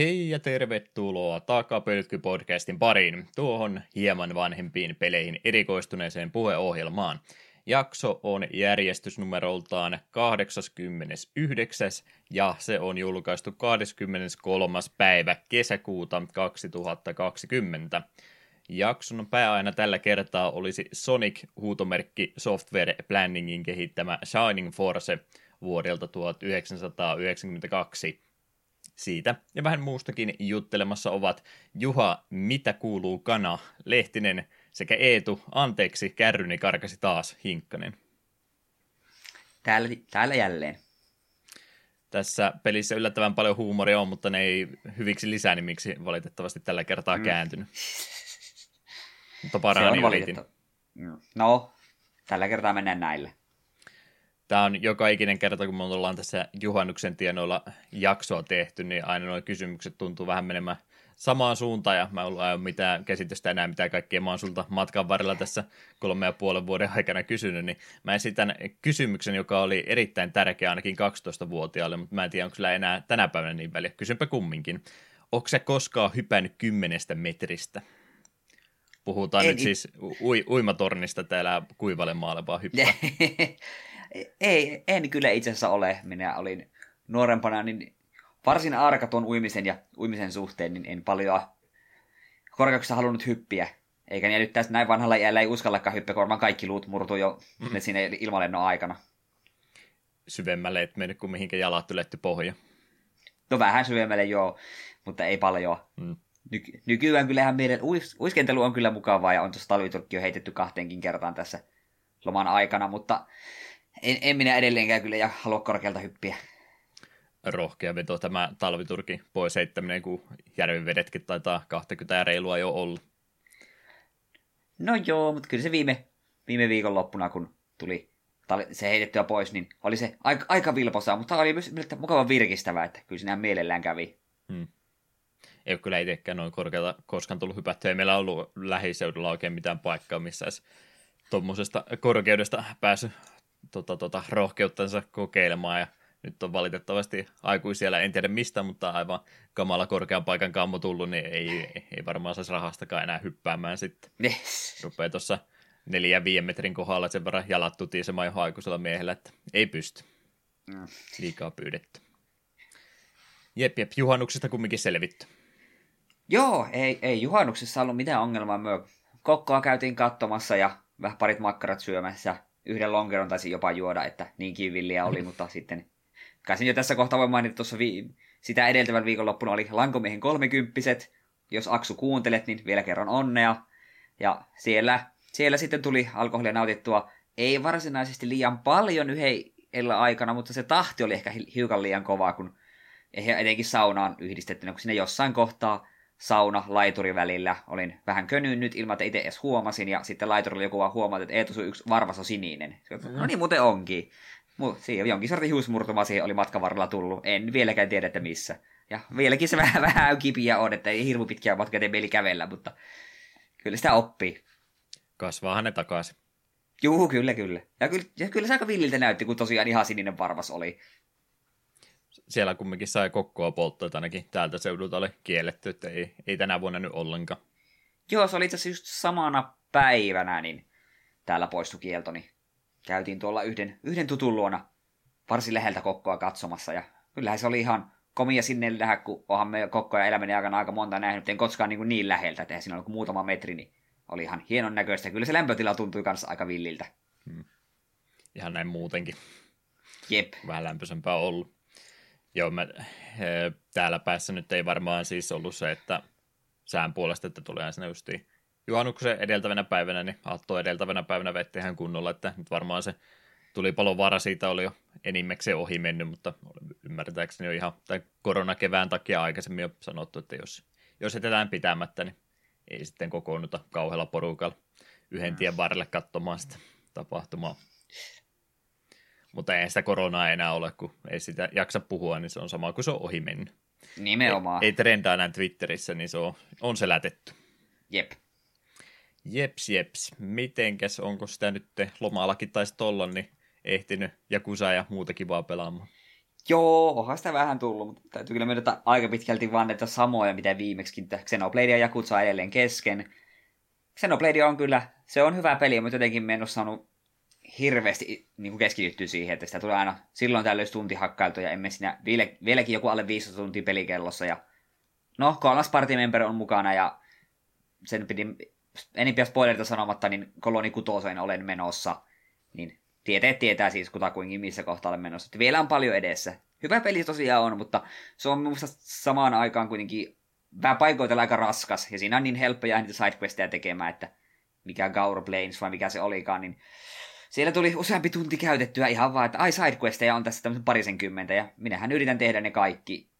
Hei ja tervetuloa Takapölkky-podcastin pariin, tuohon hieman vanhempiin peleihin erikoistuneeseen puheohjelmaan. Jakso on järjestysnumeroltaan 89. ja se on julkaistu 23. päivä kesäkuuta 2020. Jakson pääaina tällä kertaa olisi Sonic-huutomerkki Software Planningin kehittämä Shining Force vuodelta 1992. Siitä ja vähän muustakin juttelemassa ovat Juha Mitä kuuluu kana, Lehtinen sekä Eetu Anteeksi, kärryni karkasi taas Hinkkanen. Täällä, täällä jälleen. Tässä pelissä yllättävän paljon huumoria on, mutta ne ei hyviksi lisänimiksi valitettavasti tällä kertaa mm. kääntynyt. Mutta parhaani yritin. No, tällä kertaa mennään näille. Tämä on joka ikinen kerta, kun me ollaan tässä juhannuksen tienoilla jaksoa tehty, niin aina nuo kysymykset tuntuu vähän menemään samaan suuntaan, ja mä en ole mitään käsitystä enää, mitä kaikkea mä oon sulta matkan varrella tässä kolme ja puolen vuoden aikana kysynyt, niin mä esitän kysymyksen, joka oli erittäin tärkeä ainakin 12-vuotiaalle, mutta mä en tiedä, onko sillä enää tänä päivänä niin väliä. Kysynpä kumminkin. Onko se koskaan hypännyt kymmenestä metristä? Puhutaan ei, nyt siis ui, uimatornista täällä Kuivalemaalle vaan hyppää. ei, en kyllä itse asiassa ole. Minä olin nuorempana niin varsin arka tuon uimisen ja uimisen suhteen, niin en paljon korkeuksessa halunnut hyppiä. Eikä niin nyt tässä näin vanhalla iällä ei uskallakaan hyppiä, kun kaikki luut murtuu jo mm. siinä ilmalennon aikana. Syvemmälle et mennyt kuin mihinkä jalat yletty pohja. No vähän syvemmälle joo, mutta ei paljon. Mm. Ny- nykyään kyllähän meidän uis- uiskentelu on kyllä mukavaa ja on tuossa talviturkki jo heitetty kahteenkin kertaan tässä loman aikana, mutta en, en minä edelleenkään kyllä ja halua korkealta hyppiä. Rohkea veto tämä talviturki pois heittäminen, kun järvivedetkin taitaa 20 reilua jo olla. No joo, mutta kyllä se viime, viime viikon loppuna, kun tuli se heitettyä pois, niin oli se aika, aika vilposaa, mutta oli myös mukava virkistävää, että kyllä sinä mielellään kävi. Hmm. Ei ole kyllä itsekään noin korkealta koskaan tullut hypättyä. Ei meillä ollut lähiseudulla oikein mitään paikkaa, missä tuommoisesta korkeudesta päässyt tota, tota, rohkeuttansa kokeilemaan ja nyt on valitettavasti aikuisia, en tiedä mistä, mutta aivan kamala korkean paikan kammo tullut, niin ei, ei varmaan saisi rahastakaan enää hyppäämään sitten. Yes. Rupeaa tuossa neljä viiden metrin kohdalla sen verran jalat tutisemaan jo aikuisella miehellä, että ei pysty. Mm. Liikaa pyydetty. Jep, jep, juhannuksesta kumminkin selvitty. Joo, ei, ei juhannuksessa ollut mitään ongelmaa. Me kokkoa käytiin katsomassa ja vähän parit makkarat syömässä yhden lonkeron taisi jopa juoda, että niin kivilliä oli, mutta sitten kai jo tässä kohtaa voi mainita tuossa vi- sitä edeltävän viikonloppuna oli Lankomiehen kolmekymppiset. Jos Aksu kuuntelet, niin vielä kerran onnea. Ja siellä, siellä sitten tuli alkoholia nautittua ei varsinaisesti liian paljon yhdellä aikana, mutta se tahti oli ehkä hiukan liian kovaa, kun etenkin saunaan yhdistettynä, kun sinne jossain kohtaa sauna laituri välillä. Olin vähän könynnyt ilman, että itse edes huomasin, ja sitten laiturilla joku vaan huomasi, että Eetu, sun yksi varvas on sininen. No niin, muuten onkin. Siinä jonkin sortin hiusmurtuma siihen oli matkan varrella tullut. En vieläkään tiedä, että missä. Ja vieläkin se vähän, vähän kipiä on, että ei hirmu pitkiä matkaa tee kävellä, mutta kyllä sitä oppii. Kasvaahan ne takaisin. Juu, kyllä, kyllä. Ja kyllä, ja kyllä se aika villiltä näytti, kun tosiaan ihan sininen varvas oli siellä kumminkin sai kokkoa polttoa, että ainakin täältä seudulta oli kielletty, että ei, ei tänä vuonna nyt ollenkaan. Joo, se oli itse asiassa just samana päivänä, niin täällä poistui kielto, niin käytiin tuolla yhden, yhden tutun luona varsin läheltä kokkoa katsomassa, ja kyllähän se oli ihan komia sinne nähdä, kun onhan me kokkoja elämän aikana aika monta nähnyt, en koskaan niin, niin läheltä, että siinä oli muutama metri, niin oli ihan hienon näköistä. Kyllä se lämpötila tuntui kanssa aika villiltä. Hmm. Ihan näin muutenkin. Jep. Vähän lämpöisempää ollut. Joo, mä, he, täällä päässä nyt ei varmaan siis ollut se, että sään puolesta, että tulee sinne justiin juhannuksen edeltävänä päivänä, niin Atto edeltävänä päivänä vetti ihan kunnolla, että nyt varmaan se tuli vara siitä oli jo enimmäkseen ohi mennyt, mutta ymmärtääkseni jo ihan tai koronakevään takia aikaisemmin jo sanottu, että jos, jos jätetään pitämättä, niin ei sitten kokoonnuta kauhealla porukalla yhden tien varrelle katsomaan sitä tapahtumaa. Mutta ei sitä koronaa enää ole, kun ei sitä jaksa puhua, niin se on sama kuin se on ohi mennyt. Nimenomaan. Ei, ei trendaa enää Twitterissä, niin se on, on selätetty. Jep. Jeps, jeps. Mitenkäs, onko sitä nyt lomallakin taisi olla, niin ehtinyt Jakusa ja muuta kivaa pelaamaan? Joo, onhan sitä vähän tullut, mutta täytyy kyllä myöntää aika pitkälti vaan näitä samoja, mitä viimeksi. Xenoblade ja Jakutsa edelleen kesken. Xenoblade on kyllä, se on hyvä peli, mutta jotenkin me en ole saanut hirveästi niin kuin keskityttyä siihen, että sitä tulee aina silloin tällöin tunti hakkailtu ja emme siinä, vielä, vieläkin joku alle 15 tuntia pelikellossa ja no, kolmas party member on mukana ja sen pidi enimpiä spoilerita sanomatta, niin koloni kutoseen olen menossa, niin tieteet tietää siis kutakuinkin missä kohtaa olen menossa. Että vielä on paljon edessä. Hyvä peli tosiaan on, mutta se on minusta samaan aikaan kuitenkin vähän paikoitella aika raskas, ja siinä on niin helppo jäädä niitä sidequesteja tekemään, että mikä Gaur Plains vai mikä se olikaan, niin siellä tuli useampi tunti käytettyä ihan vaan, että ai sidequesteja on tässä tämmöisen parisenkymmentä, ja minähän yritän tehdä ne kaikki.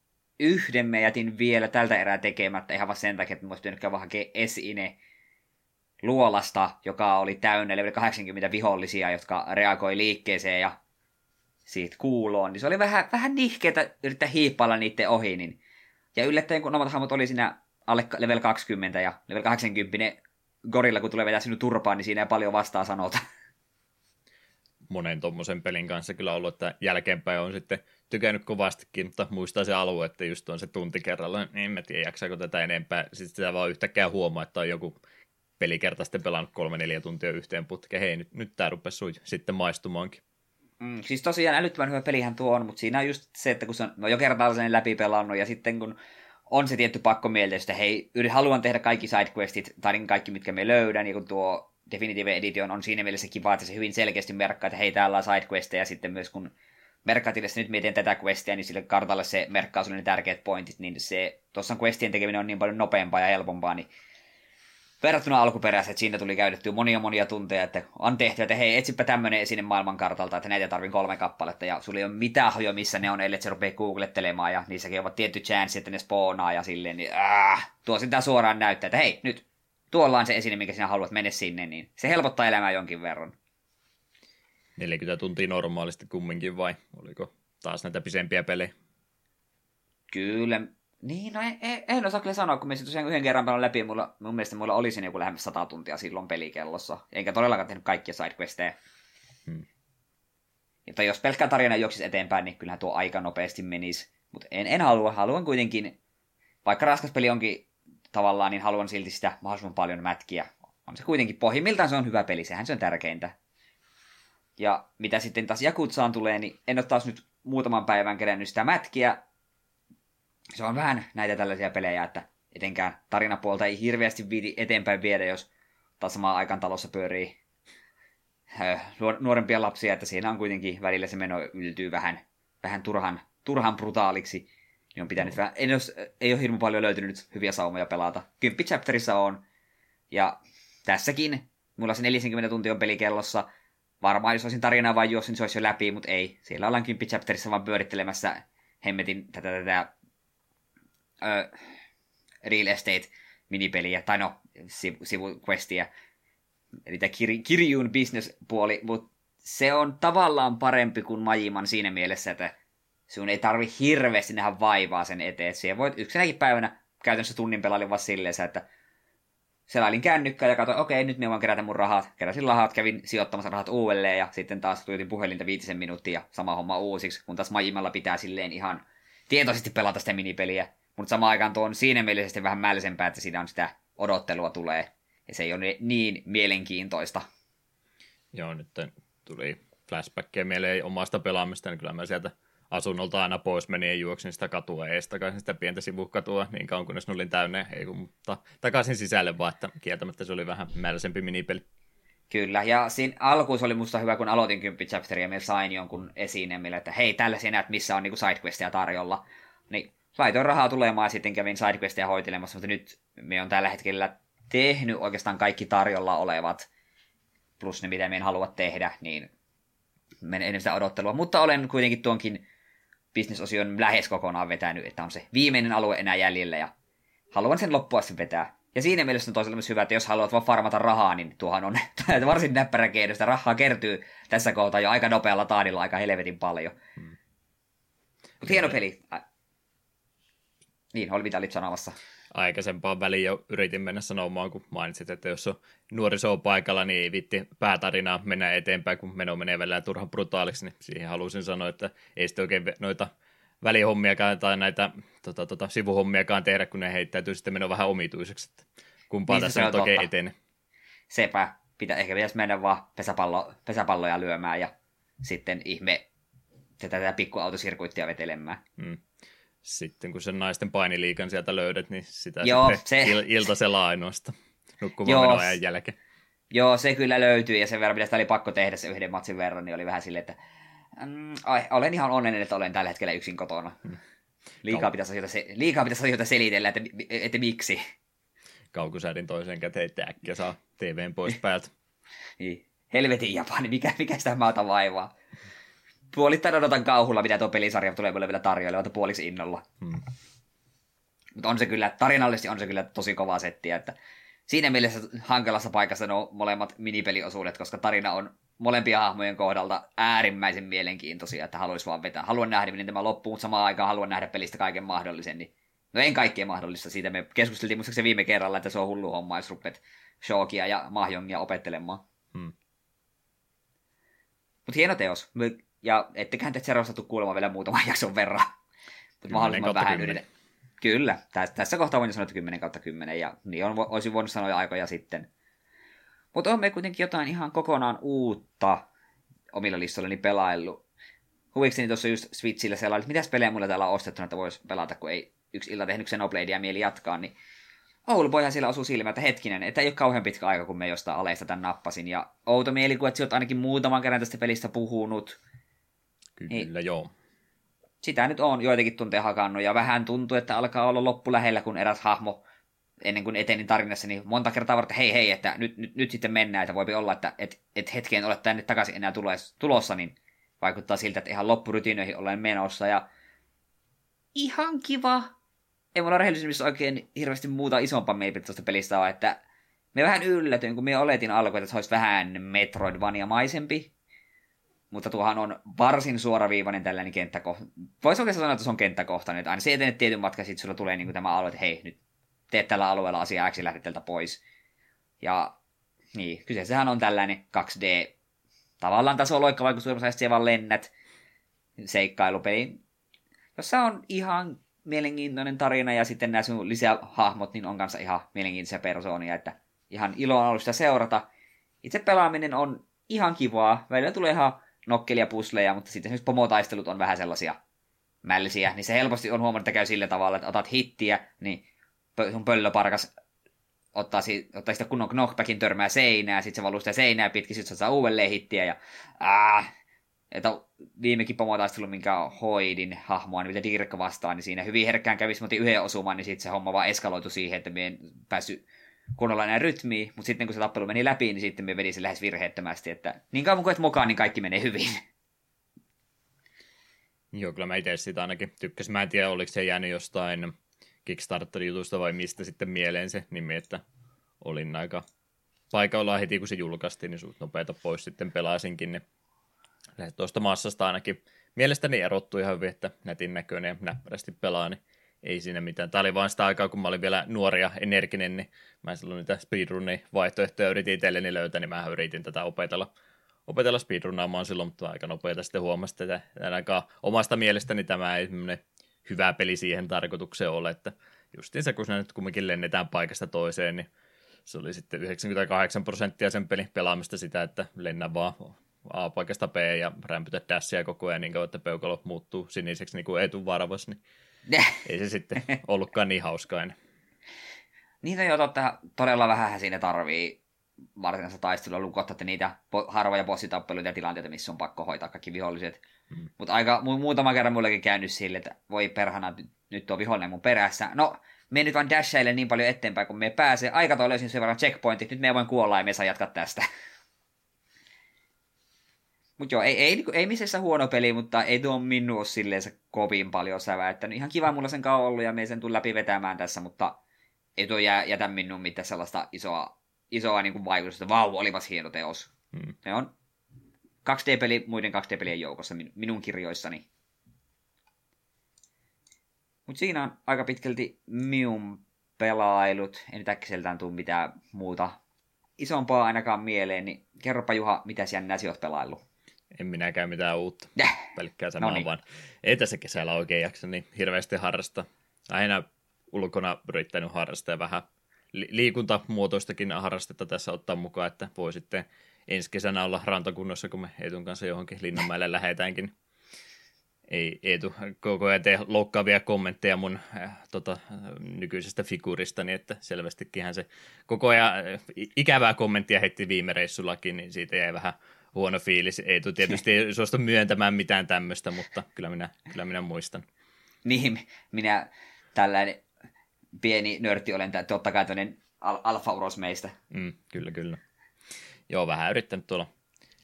Yhden me jätin vielä tältä erää tekemättä, ihan vaan sen takia, että olisi pitänyt käydä hakea esine luolasta, joka oli täynnä level 80 vihollisia, jotka reagoi liikkeeseen ja siitä kuuloon. Niin se oli vähän, vähän nihkeetä yrittää hiippailla niiden ohi, niin ja yllättäen, kun omat hahmot oli siinä alle level 20 ja level 80 gorilla, kun tulee vetää sinun turpaan, niin siinä ei paljon vastaa sanota. Monen tuommoisen pelin kanssa kyllä ollut, että jälkeenpäin on sitten tykännyt kovastikin, mutta muistaa se alue, että just on se tunti kerralla, niin en mä tiedä, jaksaako tätä enempää. Sitten sitä vaan yhtäkkiä huomaa, että on joku pelikerta sitten pelannut kolme neljä tuntia yhteen putkeen. Hei, nyt, nyt tämä rupesi sitten maistumaankin. Mm, siis tosiaan älyttömän hyvä pelihän tuo on, mutta siinä on just se, että kun se on no jo kertaa sen läpi pelannut ja sitten kun on se tietty pakko mieltä, että hei, haluan tehdä kaikki sidequestit tai niin kaikki, mitkä me löydän, niin kun tuo Definitive Edition on siinä mielessä kiva, että se hyvin selkeästi merkkaa, että hei, täällä on sidequesteja, ja sitten myös kun merkkaatille nyt mietin tätä questia, niin sille kartalle se merkkaa sulle ne tärkeät pointit, niin se, tuossa questien tekeminen on niin paljon nopeampaa ja helpompaa, niin verrattuna alkuperäiseen, että siinä tuli käytetty monia monia tunteja, että on tehty, että hei, etsipä tämmöinen esine maailmankartalta, että näitä tarvin kolme kappaletta, ja sulla ei ole mitään hajoa, missä ne on, ellei se rupeaa googlettelemaan, ja niissäkin ovat tietty chance, että ne spoonaa, ja silleen, niin äh, tuo sitä suoraan näyttää, että hei, nyt tuolla on se esine, mikä sinä haluat mennä sinne, niin se helpottaa elämää jonkin verran. 40 tuntia normaalisti kumminkin, vai oliko taas näitä pisempiä pelejä? Kyllä, niin, no en, en osaa kyllä sanoa, kun me tosiaan yhden kerran pelon läpi, mulla, mun mielestä mulla oli siinä joku lähemmäs 100 tuntia silloin pelikellossa. Enkä todellakaan tehnyt kaikkia sidequesteja. Hmm. Mutta jos pelkkä tarina juoksisi eteenpäin, niin kyllähän tuo aika nopeasti menisi. Mutta en, en halua, haluan kuitenkin, vaikka raskas peli onkin tavallaan, niin haluan silti sitä mahdollisimman paljon mätkiä. On se kuitenkin pohjimmiltaan se on hyvä peli, sehän se on tärkeintä. Ja mitä sitten taas Jakutsaan tulee, niin en ole taas nyt muutaman päivän kerännyt sitä mätkiä, se on vähän näitä tällaisia pelejä, että etenkään tarinapuolta ei hirveästi viidi eteenpäin viedä, jos taas samaan aikaan talossa pyörii nuorempia lapsia, että siinä on kuitenkin välillä se meno yltyy vähän, vähän turhan, turhan brutaaliksi. Niin on pitänyt vähän, en jos, ei ole hirveän paljon löytynyt hyviä saumoja pelata. Kymppi chapterissa on, ja tässäkin, mulla se 40 tuntia on pelikellossa, varmaan jos olisin tarinaa vain juossin, niin se olisi jo läpi, mutta ei. Siellä ollaan kymppi chapterissa vaan pyörittelemässä hemmetin tätä, tätä äh, real estate minipeliä, tai no, sivu, sivuquestia, eli tämä kir, kirjuun business-puoli, mutta se on tavallaan parempi kuin Majiman siinä mielessä, että sun ei tarvi hirveästi nähdä vaivaa sen eteen. Siellä voit yksinäkin päivänä käytännössä tunnin pelailin vaan silleen, että selailin kännykkää ja katsoin, okei, nyt me voin kerätä mun rahat. Keräsin rahat, kävin sijoittamassa rahat uudelleen ja sitten taas tuijotin puhelinta viitisen minuuttia ja sama homma uusiksi, kun taas Majimalla pitää silleen ihan tietoisesti pelata sitä minipeliä. Mutta samaan aikaan tuo on siinä mielessä vähän mällisempää, että siinä on sitä odottelua tulee. Ja se ei ole niin mielenkiintoista. Joo, nyt tuli flashbackia mieleen omasta pelaamista, niin kyllä mä sieltä asunnolta aina pois meni ja juoksin sitä katua ees takaisin sitä pientä sivukatua niin kauan kunnes ne olin täynnä, ei kun, mutta takaisin sisälle vaan, että kieltämättä se oli vähän määräisempi minipeli. Kyllä, ja siinä alkuun oli musta hyvä, kun aloitin 10 chapteria, ja sain jonkun esineen, millä, että hei, tällä sinä näet, missä on niinku sidequestia tarjolla. Niin laitoin rahaa tulemaan ja sitten kävin sidequestia hoitelemassa, mutta nyt me on tällä hetkellä tehnyt oikeastaan kaikki tarjolla olevat, plus ne mitä me en halua tehdä, niin menen sitä odottelua. Mutta olen kuitenkin tuonkin bisnesosion lähes kokonaan vetänyt, että on se viimeinen alue enää jäljellä ja haluan sen loppua sen vetää. Ja siinä mielessä on toisaalta myös hyvä, että jos haluat vaan farmata rahaa, niin tuohan on varsin näppärä keino. Sitä rahaa kertyy tässä kohtaa jo aika nopealla taadilla aika helvetin paljon. Hmm. Mutta hieno peli. Niin, oli mitä olit sanomassa. Aikaisempaan väliin jo yritin mennä sanomaan, kun mainitsit, että jos on nuoriso paikalla, niin ei vitti päätarinaa mennä eteenpäin, kun meno menee välillä turhan brutaaliksi, niin siihen halusin sanoa, että ei sitten oikein noita välihommiakaan tai näitä tota, tota, sivuhommiakaan tehdä, kun ne heittäytyy sitten meno vähän omituiseksi, että kumpaa niin tässä nyt oikein etene. Sepä, Pitä, ehkä pitäisi mennä vaan pesäpallo, pesäpalloja lyömään ja sitten ihme tätä, tätä pikkuautosirkuittia vetelemään. Hmm sitten kun sen naisten painiliikan sieltä löydät, niin sitä Joo, sitten se... il- iltasella ainoasta nukkumaan ajan jälkeen. Joo, se kyllä löytyy ja sen verran, mitä sitä oli pakko tehdä se yhden matsin verran, niin oli vähän silleen, että mm, ai, olen ihan onnellinen, että olen tällä hetkellä yksin kotona. Hmm. Liikaa pitäisi asioita, se, liikaa pitäisi asioita selitellä, että, että, että miksi. Kaukusäädin toiseen käteen, että äkkiä saa TVn pois päältä. niin. Helvetin Japani, mikä, mikä sitä maata vaivaa puolittain odotan kauhulla, mitä tuo pelisarja tulee mulle vielä tarjoilemaan puoliksi innolla. Hmm. Mutta on se kyllä, tarinallisesti on se kyllä tosi kova settiä, että siinä mielessä hankalassa paikassa nuo molemmat minipeliosuudet, koska tarina on molempia hahmojen kohdalta äärimmäisen mielenkiintoisia, että haluaisi vaan vetää. Haluan nähdä, miten tämä loppuu, mutta samaan aikaan haluan nähdä pelistä kaiken mahdollisen. Niin... No en kaikkea mahdollista, siitä me keskusteltiin muistaakseni viime kerralla, että se on hullu homma, jos rupet Shokia ja Mahjongia opettelemaan. Hmm. Mutta hieno teos. Ja etteköhän te Zerosta kuulemaan vielä muutaman jakson verran. Mutta mahdollisimman vähän yritän. Kyllä, tässä, tässä kohtaa voin sanoa, että 10 kautta 10, ja niin on, olisin voinut sanoa jo aikoja sitten. Mutta on me kuitenkin jotain ihan kokonaan uutta omilla listoillani pelaillut. Huvikseni tuossa just Switchillä sellainen, että mitäs pelejä mulla täällä on ostettu, että voisi pelata, kun ei yksi ilta tehnyt Xenobladea mieli jatkaa, niin Oulupojan siellä osui silmä, että hetkinen, että ei ole kauhean pitkä aika, kun me jostain aleista tämän nappasin. Ja outo mieli, kun et sä oot ainakin muutaman kerran tästä pelistä puhunut. Kyllä, niin, joo. Sitä nyt on joitakin tunteja hakannut, ja vähän tuntuu, että alkaa olla loppu lähellä, kun eräs hahmo ennen kuin etenin tarinassa, niin monta kertaa varten, hei hei, että nyt, nyt, nyt sitten mennään, että voipi olla, että et, et hetkeen ole tänne takaisin enää tulos, tulossa, niin vaikuttaa siltä, että ihan loppurytinöihin olen menossa, ja ihan kiva. Ei mulla rehellisyydessä oikein hirveästi muuta isompaa mielipidettä tuosta pelistä ole, että me vähän yllätyin, kun me oletin alkuun, että se olisi vähän Metroidvania-maisempi, mutta tuohan on varsin suoraviivainen tällainen kenttäkohta. Voisi oikeastaan sanoa, että se on kenttäkohtainen, että aina se etenet tietyn matka, sitten sulla tulee niin kuin tämä alue, että hei, nyt teet tällä alueella asiaa X ja pois. Ja niin, kyseessähän on tällainen 2D tavallaan tasoloikka, vaikka suurimman siellä vaan lennät seikkailupeli, jossa on ihan mielenkiintoinen tarina ja sitten nämä sun lisähahmot niin on kanssa ihan mielenkiintoisia persoonia, että ihan ilo on ollut sitä seurata. Itse pelaaminen on ihan kivaa, välillä tulee ihan nokkelia pusleja, mutta sitten esimerkiksi pomotaistelut on vähän sellaisia mällisiä, niin se helposti on huomannut, että käy sillä tavalla, että otat hittiä, niin sun pöllöparkas ottaa, si- ottaa sitä kunnon knockbackin törmää seinää, sitten se valuu sitä seinää pitkin, sitten saa uudelleen hittiä, ja äh, että viimekin pomotaistelu, minkä hoidin hahmoa, niin mitä Dirk vastaan, niin siinä hyvin herkkään kävisi, mutta yhden osuman, niin sitten se homma vaan eskaloitu siihen, että me en päässyt kunnolla enää rytmiä, mutta sitten kun se tappelu meni läpi, niin sitten me vedin sen lähes virheettömästi, että niin kauan kuin et mukaan, niin kaikki menee hyvin. Joo, kyllä mä itse sitä ainakin tykkäsin. Mä en tiedä, oliko se jäänyt jostain Kickstarter-jutusta vai mistä sitten mieleen se nimi, että olin aika paikalla heti, kun se julkaistiin, niin suut nopeita pois sitten pelasinkin, niin tuosta massasta ainakin mielestäni erottui ihan hyvin, että netin näköinen ja näppärästi pelaa, niin ei siinä mitään. Tämä oli vain sitä aikaa, kun mä olin vielä nuori ja energinen, niin mä silloin niitä speedrunin vaihtoehtoja yritin itselleni löytää, niin mä yritin tätä opetella, opetella speedrunnaamaan silloin, mutta aika nopeita sitten huomasin, että ainakaan omasta mielestäni tämä ei hyvä peli siihen tarkoitukseen ole, että justiin se, kun se nyt kumminkin lennetään paikasta toiseen, niin se oli sitten 98 prosenttia sen pelin pelaamista sitä, että lennä vaan A-paikasta B ja rämpytä dashia koko ajan niin kauan, että peukalo muuttuu siniseksi niin kuin etuvarvas, niin ei se sitten ollutkaan niin hauskaa enää. Niitä jo totta, todella vähän siinä tarvii varsinaisessa taistelua lukottaa, että niitä harvoja bossitappeluita ja tilanteita, missä on pakko hoitaa kaikki viholliset. Hmm. Mutta aika mu- muutama kerran mullekin käynyt sille, että voi perhana, nyt on vihollinen mun perässä. No, me nyt vaan dashaille niin paljon eteenpäin, kun me pääsee. Aikataulu löysin sen verran checkpointit, nyt me voin kuolla ja me saa jatkaa tästä. Mutta joo, ei, ei, ei, ei missään huono peli, mutta ei tuo minun ole silleen se kovin paljon säväyttänyt. Ihan kiva mulla sen kauan ollut ja me sen tuli läpi vetämään tässä, mutta ei tuo jää, jätä minun mitään sellaista isoa, isoa niin kuin vaikutusta. Vau, olipas hieno teos. Hmm. Se on 2D-peli muiden 2D-pelien joukossa minun kirjoissani. Mutta siinä on aika pitkälti minun pelailut. En nyt äkkiseltään tule mitään muuta isompaa ainakaan mieleen, niin kerropa Juha, mitä jännää sinä oot pelaillut? En minäkään mitään uutta. Jäh. Pelkkää samaa No niin. vaan. Ei tässä kesällä oikein jaksa niin hirveästi harrastaa. Aina ulkona yrittänyt harrastaa ja vähän li- liikuntamuotoistakin harrastetta tässä ottaa mukaan, että voi sitten ensi kesänä olla rantakunnossa, kun me Eetun kanssa johonkin Linnanmäelle lähetäänkin. Ei Eetu koko ajan tee loukkaavia kommentteja mun äh, tota, äh, nykyisestä figuristani, että selvästikin se koko ajan äh, ikävää kommenttia heitti viime reissullakin, niin siitä jäi vähän huono fiilis. Eetu tietysti ei suostu myöntämään mitään tämmöistä, mutta kyllä minä, kyllä minä muistan. Niin, minä tällainen pieni nörtti olen, totta kai tämmöinen al- alfa-uros meistä. Mm, kyllä, kyllä. Joo, vähän yrittänyt tuolla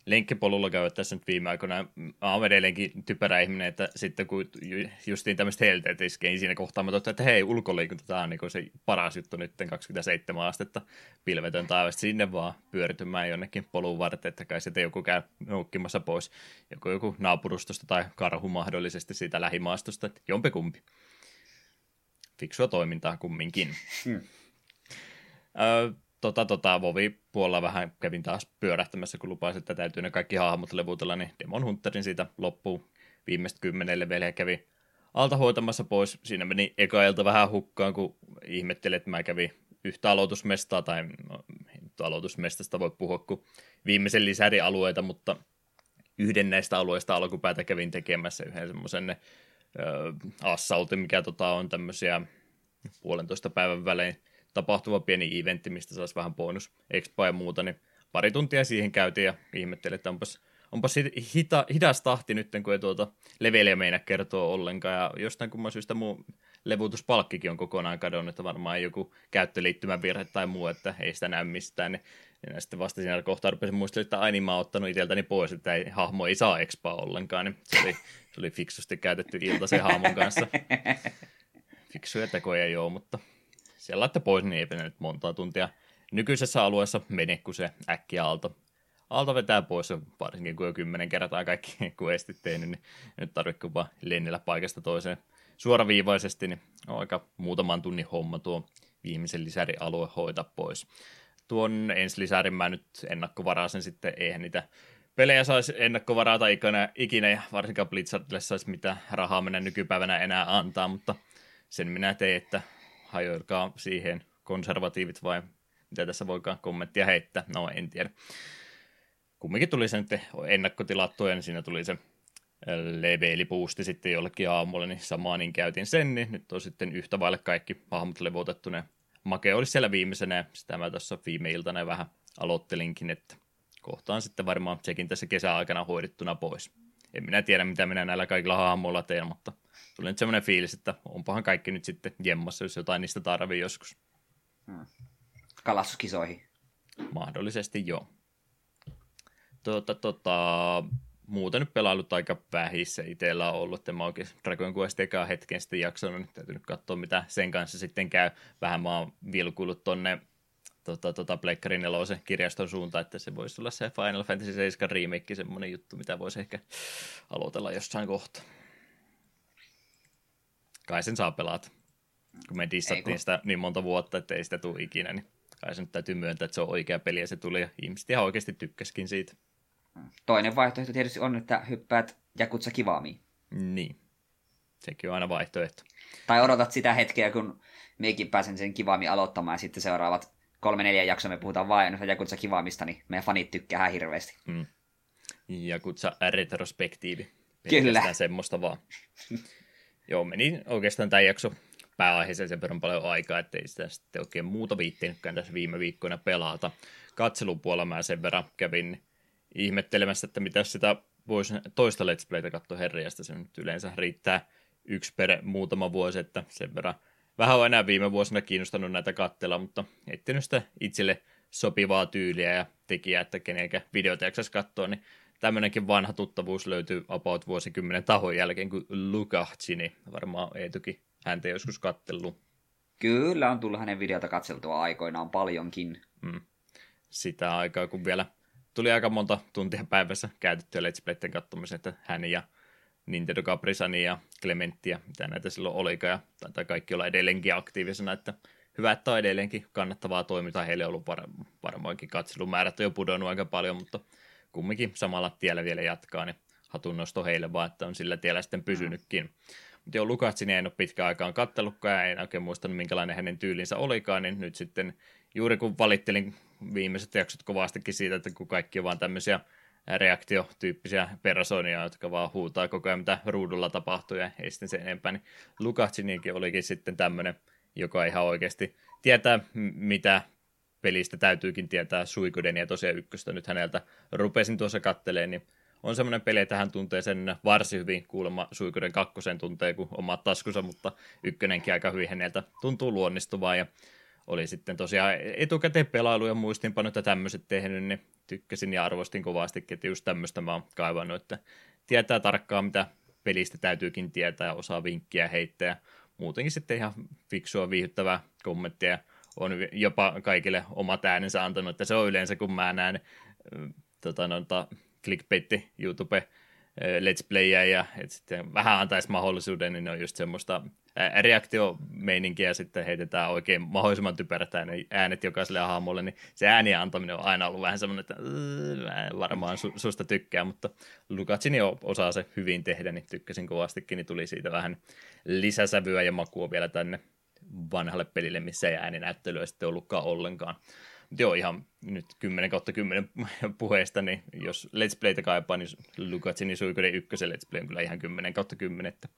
lenkkipolulla käydä tässä nyt viime aikoina. Mä oon edelleenkin typerä ihminen, että sitten kun ju- justiin tämmöistä helteet iskee, niin siinä kohtaa mä totean, että hei, ulkoliikunta, tämä on niin se paras juttu nyt 27 astetta pilvetön taivasta sinne vaan pyöritymään jonnekin polun varten, että kai sitten joku käy noukkimassa pois, joku, joku naapurustosta tai karhu mahdollisesti siitä lähimaastosta, että jompikumpi. Fiksua toimintaa kumminkin. Hmm. Öö, tota, tota, Vovi puolella vähän kävin taas pyörähtämässä, kun lupasin, että täytyy ne kaikki hahmot levutella, niin Demon Hunterin siitä loppuun viimeistä kymmenelle vielä kävi alta hoitamassa pois. Siinä meni eka ilta vähän hukkaan, kun ihmettelin, että mä kävin yhtä aloitusmestaa, tai no, aloitusmestasta voi puhua, kun viimeisen lisärialueita, mutta yhden näistä alueista alkupäätä kävin tekemässä yhden semmoisen assaultin, mikä tota, on tämmöisiä puolentoista päivän välein tapahtuva pieni eventti, mistä saisi vähän bonus expa ja muuta, niin pari tuntia siihen käytiin ja ihmettelin, että onpas, onpas hita, hidas tahti nyt, kun ei tuota leveliä meina kertoa ollenkaan, ja jostain kumman syystä mun levutuspalkkikin on kokonaan kadonnut, että varmaan joku käyttöliittymän virhe tai muu, että ei sitä näy mistään, niin ja sitten vasta siinä kohtaa rupesin muistelemaan, että aina mä oon ottanut itseltäni pois, että ei, hahmo ei saa expaa ollenkaan, niin se oli, se oli fiksusti käytetty ilta sen hahmon kanssa. Fiksuja tekoja ei ole, mutta siellä laittaa pois, niin ne nyt montaa tuntia. Nykyisessä alueessa mene, kun se äkkiä alta, alta vetää pois, varsinkin kun jo kymmenen kertaa kaikki questit tehnyt, niin nyt tarvitsee vaan lennellä paikasta toiseen. Suoraviivaisesti, niin on aika muutaman tunnin homma tuo viimeisen lisärialue hoita pois. Tuon ensi lisärin mä nyt ennakkovarasen sitten, eihän niitä pelejä saisi ennakkovarata ikinä, ikinä ja varsinkaan Blizzardille saisi mitä rahaa mennä nykypäivänä enää antaa, mutta sen minä tein, että hajoilkaa siihen konservatiivit vai mitä tässä voikaan kommenttia heittää, no en tiedä. Kumminkin tuli se nyt ennakkotilattua ja niin siinä tuli se levelipuusti sitten jollekin aamulle, niin samaan niin käytin sen, niin nyt on sitten yhtä vaille kaikki hahmot levotettu, ne Make olisi siellä viimeisenä, sitä mä tuossa viime iltana vähän aloittelinkin, että kohtaan sitten varmaan sekin tässä kesäaikana hoidettuna pois. En minä tiedä, mitä minä näillä kaikilla hahmoilla teen, mutta tuli nyt semmoinen fiilis, että onpahan kaikki nyt sitten jemmassa, jos jotain niistä tarvii joskus. Kalastuskisoihin. Mahdollisesti joo. Tota, tota, muuten nyt pelailut aika vähissä itsellä on ollut, että mä oikein Dragon Quest ekaa hetken sitten jaksanut, niin täytyy nyt katsoa, mitä sen kanssa sitten käy. Vähän mä oon vilkuillut tonne tota, tota Pleikkarin nelosen kirjaston suuntaan, että se voisi olla se Final Fantasy 7 remake, semmoinen juttu, mitä voisi ehkä aloitella jossain kohtaa. Kai sen saa pelata. Kun me dissattiin kun- sitä niin monta vuotta, että ei sitä tule ikinä, niin kai se nyt täytyy myöntää, että se on oikea peli ja se tuli ja ihmiset ihan oikeasti tykkäskin siitä. Toinen vaihtoehto tietysti on, että hyppäät Jakutsa Kivaamiin. Niin. Sekin on aina vaihtoehto. Tai odotat sitä hetkeä, kun mekin pääsen sen Kivaami aloittamaan ja sitten seuraavat kolme neljä jaksoa me puhutaan vain ainoastaan Jakutsa Kivaamista, niin meidän fanit tykkää ihan hirveästi. Mm. Ja kutsa retrospektiivi. Kyllä. Pelkästään semmoista vaan. Joo, meni oikeastaan tämä jakso pääaiheeseen sen verran paljon aikaa, ettei sitä sitten oikein muuta viittinytkään tässä viime viikkoina pelata. Katselupuolella mä sen verran kävin ihmettelemässä, että mitä sitä voisi toista Let's Playtä katsoa herriästä. Se nyt yleensä riittää yksi per muutama vuosi, että sen verran vähän on enää viime vuosina kiinnostanut näitä kattella, mutta etsinyt sitä itselle sopivaa tyyliä ja tekijää, että kenenkä videota jaksaisi katsoa, niin tämmöinenkin vanha tuttavuus löytyy about vuosikymmenen tahon jälkeen, kun Lukahti, niin varmaan Eetukin häntä joskus kattellut Kyllä on tullut hänen videota katseltua aikoinaan paljonkin. mm. sitä aikaa, kun vielä tuli aika monta tuntia päivässä käytettyä Let's Playten katsomisen, että hän ja Nintendo Caprisani ja Clementia, mitä näitä silloin olikaan, ja taitaa kaikki olla edelleenkin aktiivisena, että hyvä, että on edelleenkin kannattavaa toimintaa. Heille on ollut var- varmaankin katselumäärät on jo pudonnut aika paljon, mutta kumminkin samalla tiellä vielä jatkaa, niin hatunnosto heille vaan, että on sillä tiellä sitten pysynytkin. Mm. Mutta joo, Lukatsin ei ole pitkä aikaan kattelutkaan ja en oikein muistanut, minkälainen hänen tyylinsä olikaan, niin nyt sitten juuri kun valittelin viimeiset jaksot kovastikin siitä, että kun kaikki on vaan tämmöisiä reaktiotyyppisiä persoonia, jotka vaan huutaa koko ajan, mitä ruudulla tapahtuu, ja ei sitten sen enempää, niin Lukatsinikin olikin sitten tämmöinen, joka ihan oikeasti tietää, mitä pelistä täytyykin tietää Suikoden ja tosiaan ykköstä. Nyt häneltä rupesin tuossa katteleen, niin on semmoinen peli, että hän tuntee sen varsin hyvin. Kuulemma Suikoden kakkosen tuntee kuin omat taskunsa, mutta ykkönenkin aika hyvin häneltä tuntuu luonnistuvaa ja oli sitten tosiaan etukäteen pelailu ja ja tämmöiset tehnyt, niin tykkäsin ja arvostin kovasti, että just tämmöistä mä oon kaivannut, että tietää tarkkaan, mitä pelistä täytyykin tietää ja osaa vinkkiä heittää. Muutenkin sitten ihan fiksua viihyttävää kommenttia on jopa kaikille omat äänensä antanut, että se on yleensä kun mä näen tota, noita clickbaitti YouTube let's playä ja että sitten vähän antaisi mahdollisuuden, niin ne on just semmoista reaktiomeininkiä sitten heitetään oikein mahdollisimman typerät äänet jokaiselle hahmolle, niin se äänien antaminen on aina ollut vähän semmoinen, että varmaan su- susta tykkää, mutta Lukatsini osaa se hyvin tehdä, niin tykkäsin kovastikin, niin tuli siitä vähän lisäsävyä ja makua vielä tänne vanhalle pelille, missä ei ääninäyttelyä sitten ollutkaan ollenkaan. Mutta joo, ihan nyt 10 kautta 10 puheesta, niin jos Let's Playtä kaipaa, niin Lukatsini Suikoden ykkösen Let's Play on kyllä ihan 10 kautta 10, että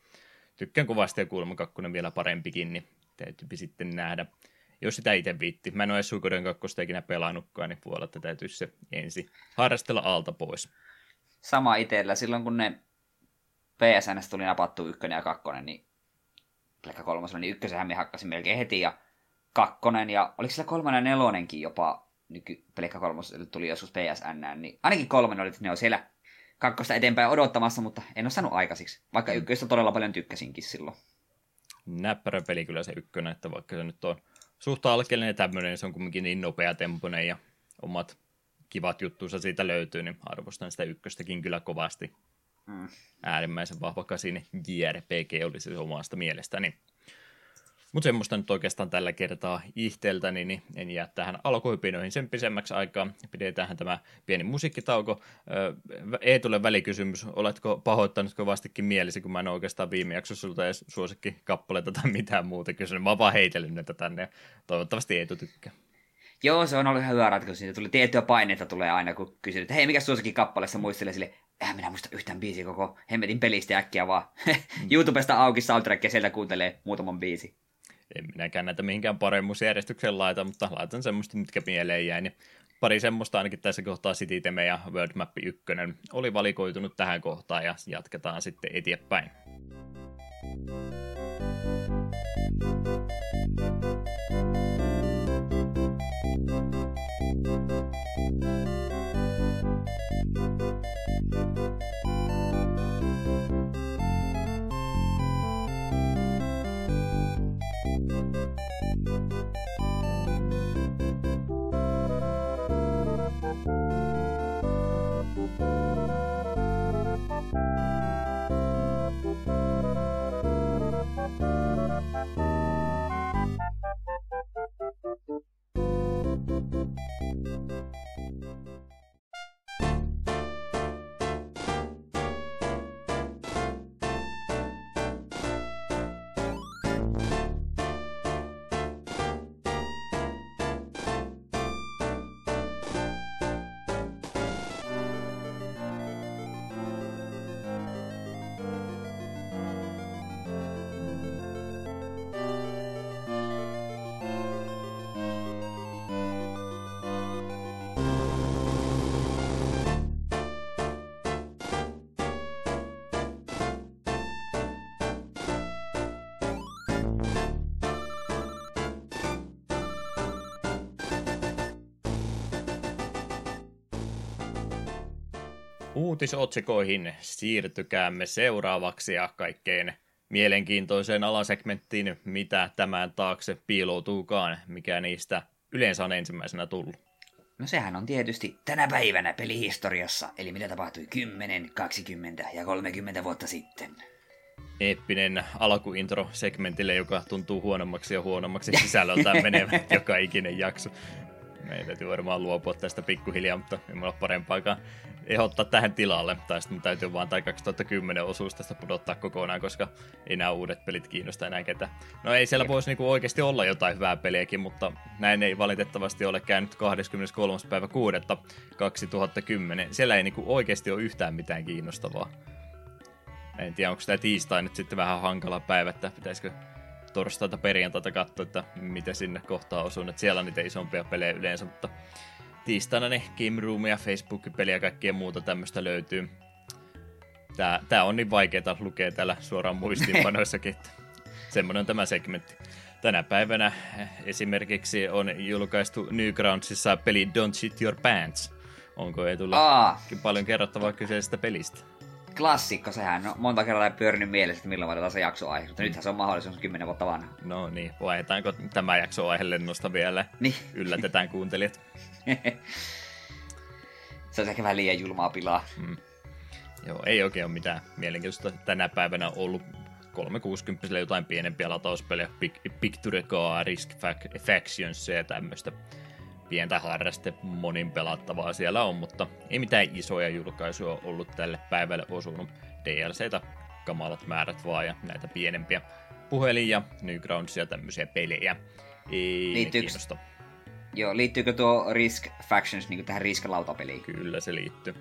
tykkään kovasti ja kuulemma kakkonen vielä parempikin, niin täytyy sitten nähdä, jos sitä itse viitti. Mä en ole Suikoden kakkosta ikinä pelannutkaan, niin että täytyisi se ensin harrastella alta pois. Sama itsellä. Silloin kun ne PSN tuli napattu ykkönen ja kakkonen, niin Pleikka kolmosella, niin ykkösenhän me hakkasin melkein heti, ja kakkonen, ja oliko sillä kolmannen ja nelonenkin jopa, nyky Pleikka kolmosella tuli joskus PSN, niin ainakin kolmen oli, että ne on siellä kakkosta eteenpäin odottamassa, mutta en ole saanut aikaisiksi, vaikka mm. ykköstä todella paljon tykkäsinkin silloin. Näppärä peli kyllä se ykkönen, että vaikka se nyt on suht alkeellinen ja tämmöinen, niin se on kumminkin niin nopea tempoinen ja omat kivat juttuunsa siitä löytyy, niin arvostan sitä ykköstäkin kyllä kovasti. Mm. Äärimmäisen vahva kasini JRPG olisi se omasta mielestäni. Mutta semmoista nyt oikeastaan tällä kertaa ihteeltäni, niin en jää tähän alkuhypinoihin sen pisemmäksi aikaa. Pidetään tämä pieni musiikkitauko. Ei tule välikysymys, oletko pahoittanut kovastikin mielisi, kun mä en oikeastaan viime jaksossa sulta edes suosikki kappaleita tai mitään muuta kysynyt. Mä oon vaan heitellyt näitä tänne ja toivottavasti Eetu tykkää. Joo, se on ollut ihan hyvä ratkaisu. Siitä tuli tiettyä paineita tulee aina, kun kysyt, että hei, mikä suosikin kappaleessa muistelee sille, eihän minä muista yhtään biisiä koko hemmetin pelistä äkkiä vaan. Mm. YouTubesta auki soundtrack ja sieltä kuuntelee muutaman biisi en minäkään näitä mihinkään paremmuusjärjestykseen laita, mutta laitan semmoista, mitkä mieleen jäi. Niin pari semmoista ainakin tässä kohtaa City Teme ja World Map 1 oli valikoitunut tähän kohtaan ja jatketaan sitten eteenpäin. Uutisotsikoihin siirtykäämme seuraavaksi ja kaikkein mielenkiintoiseen alasegmenttiin, mitä tämän taakse piiloutuukaan, mikä niistä yleensä on ensimmäisenä tullut. No sehän on tietysti tänä päivänä pelihistoriassa, eli mitä tapahtui 10, 20 ja 30 vuotta sitten. eeppinen alkuintro-segmentille, joka tuntuu huonommaksi ja huonommaksi sisällöltään menevä joka ikinen jakso. Meidän täytyy varmaan luopua tästä pikkuhiljaa, mutta ei mulla ole parempaakaan ehdottaa tähän tilalle. Tai sitten täytyy vaan tai 2010 osuus tästä pudottaa kokonaan, koska ei nämä uudet pelit kiinnosta enää ketä. No ei siellä voisi niinku oikeasti olla jotain hyvää peliäkin, mutta näin ei valitettavasti ole käynyt 23. päivä 6. 2010. Siellä ei niinku oikeasti ole yhtään mitään kiinnostavaa. En tiedä, onko tämä tiistai nyt sitten vähän hankala päivä, että pitäisikö torstaita perjantaita katsoa, että mitä sinne kohtaa osuu. Että siellä on niitä isompia pelejä yleensä, mutta tiistaina ne Game Roomia, Facebook-peliä ja kaikkea muuta tämmöistä löytyy. Tää, tää on niin vaikeaa lukea täällä suoraan muistiinpanoissakin, että semmoinen on tämä segmentti. Tänä päivänä esimerkiksi on julkaistu Newgroundsissa peli Don't Shit Your Pants. Onko ei tulla paljon kerrottavaa kyseisestä pelistä? Klassikko, sehän on monta kertaa pyörinyt mielessä, että milloin vaihdetaan se jaksoaihe, mutta nythän se on mahdollisuus 10 vuotta vanha. No niin, vaihdetaanko tämä jaksoaihe lennosta vielä? Niin. Yllätetään kuuntelijat. se on ehkä vähän liian julmaa pilaa. Mm. Joo, ei oikein ole mitään mielenkiintoista tänä päivänä ollut 360 jotain pienempiä latauspelejä, Picture Car, Risk Factions ja tämmöistä pientä harraste monin pelattavaa siellä on, mutta ei mitään isoja julkaisuja ollut tälle päivälle osunut. DLCtä kamalat määrät vaan ja näitä pienempiä puhelin- ja Newgroundsia tämmöisiä pelejä. Ei Liittyykö, kiinnosta. Joo, liittyykö tuo Risk Factions niin tähän Risk-lautapeliin? Kyllä se liittyy.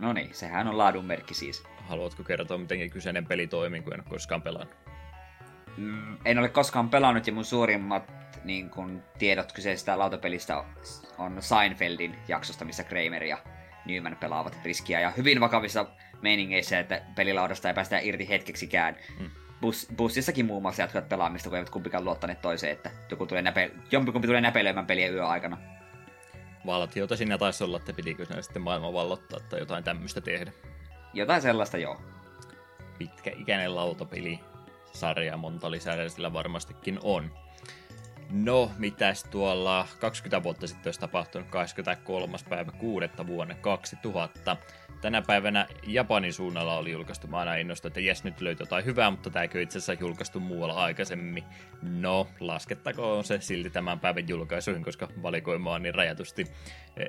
No niin, sehän on laadun merkki siis. Haluatko kertoa, miten kyseinen peli toimii, kun en ole koskaan pelannut? Mm, en ole koskaan pelannut ja mun suurimmat niin kun, tiedot kyseisestä lautapelistä on Seinfeldin jaksosta, missä Kramer ja Newman pelaavat riskiä ja hyvin vakavissa meiningeissä, että pelilaudasta ei päästä irti hetkeksikään. Mm. Bus, bussissakin muun muassa jatkuvat pelaamista, kun eivät kumpikaan luottaneet toiseen, että joku tulee näpe, jompikumpi tulee näpelöimään peliä yöaikana. Valtiota siinä taisi olla, että pidikö ne sitten maailman vallottaa tai jotain tämmöistä tehdä. Jotain sellaista, joo. Pitkäikäinen lautapeli sarja, monta lisää sillä varmastikin on. No, mitäs tuolla 20 vuotta sitten olisi tapahtunut 23. päivä 6. vuonna 2000. Tänä päivänä Japanin suunnalla oli julkaistu, mä aina innostunut, että jes nyt löytyy jotain hyvää, mutta tämä ei itse asiassa julkaistu muualla aikaisemmin. No, laskettakoon se silti tämän päivän julkaisuihin, koska valikoima on niin rajatusti.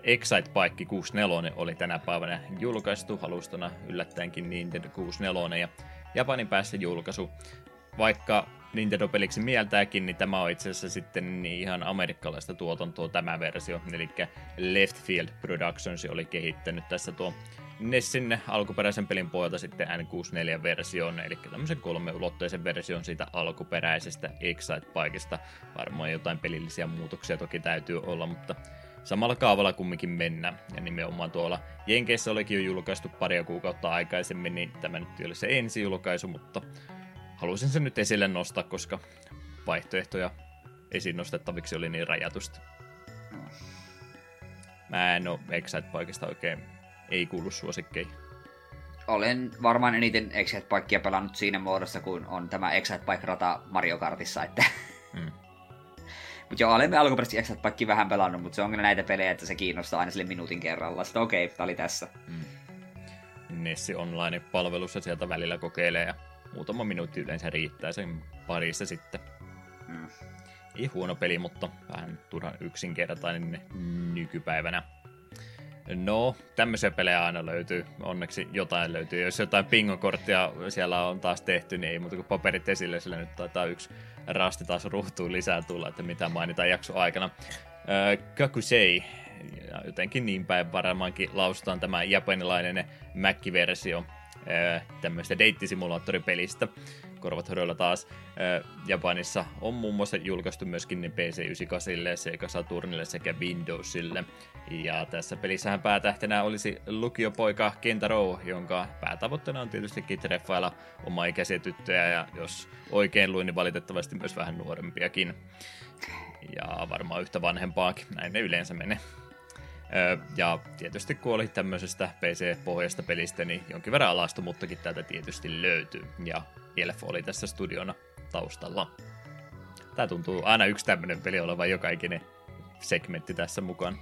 Excite Bike 64 oli tänä päivänä julkaistu alustana yllättäenkin Nintendo 64 ja Japanin päässä julkaisu. Vaikka Nintendo-peliksi mieltääkin, niin tämä on itse asiassa sitten niin ihan amerikkalaista tuotantoa tämä versio. Eli Left Field Productions oli kehittänyt tässä tuo Nessin alkuperäisen pelin pohjalta sitten N64-versioon, eli tämmöisen kolmeulotteisen version siitä alkuperäisestä Excite Bikeista. Varmaan jotain pelillisiä muutoksia toki täytyy olla, mutta samalla kaavalla kumminkin mennä. Ja nimenomaan tuolla Jenkeissä olikin jo julkaistu paria kuukautta aikaisemmin, niin tämä nyt ole se ensi julkaisu, mutta halusin sen nyt esille nostaa, koska vaihtoehtoja esiin nostettaviksi oli niin rajatusti. Mä en ole Excite paikasta oikein, ei kuulu suosikkeihin. Olen varmaan eniten Excite Bikea pelannut siinä muodossa, kun on tämä Excite Bike-rata Mario Kartissa, että... Mm. Mutta joo, olemme alkuperäisesti Excite Bike vähän pelannut, mutta se on kyllä näitä pelejä, että se kiinnostaa aina sille minuutin kerralla. Sitten okei, okay, tää oli tässä. Mm. Nessi Online-palvelussa sieltä välillä kokeilee ja muutama minuutti yleensä riittää sen parissa sitten. Mm. Ei huono peli, mutta vähän turhan yksinkertainen nykypäivänä. No, tämmöisiä pelejä aina löytyy. Onneksi jotain löytyy. Jos jotain pingokorttia siellä on taas tehty, niin ei muuta kuin paperit esille, sillä nyt taitaa yksi rasti taas ruhtuu lisää tulla, että mitä mainitaan jakso aikana. Öö, Kakusei, ja jotenkin niin päin varmaankin lausutaan tämä japanilainen Mac-versio tämmöistä deittisimulaattoripelistä. Korvat hodoilla taas. Japanissa on muun muassa julkaistu myöskin niin PC98, Sega Saturnille sekä Windowsille. Ja tässä pelissähän päätähtenä olisi lukiopoika Kentaro, jonka päätavoitteena on tietysti treffailla oma ikäisiä tyttöjä ja jos oikein luin, niin valitettavasti myös vähän nuorempiakin. Ja varmaan yhtä vanhempaakin, näin ne yleensä menee. Ja tietysti kun oli tämmöisestä PC-pohjasta pelistä, niin jonkin verran alastomuttakin täältä tietysti löytyy. Ja Elf oli tässä studiona taustalla. Tää tuntuu aina yksi tämmöinen peli olevan joka ikinen segmentti tässä mukaan.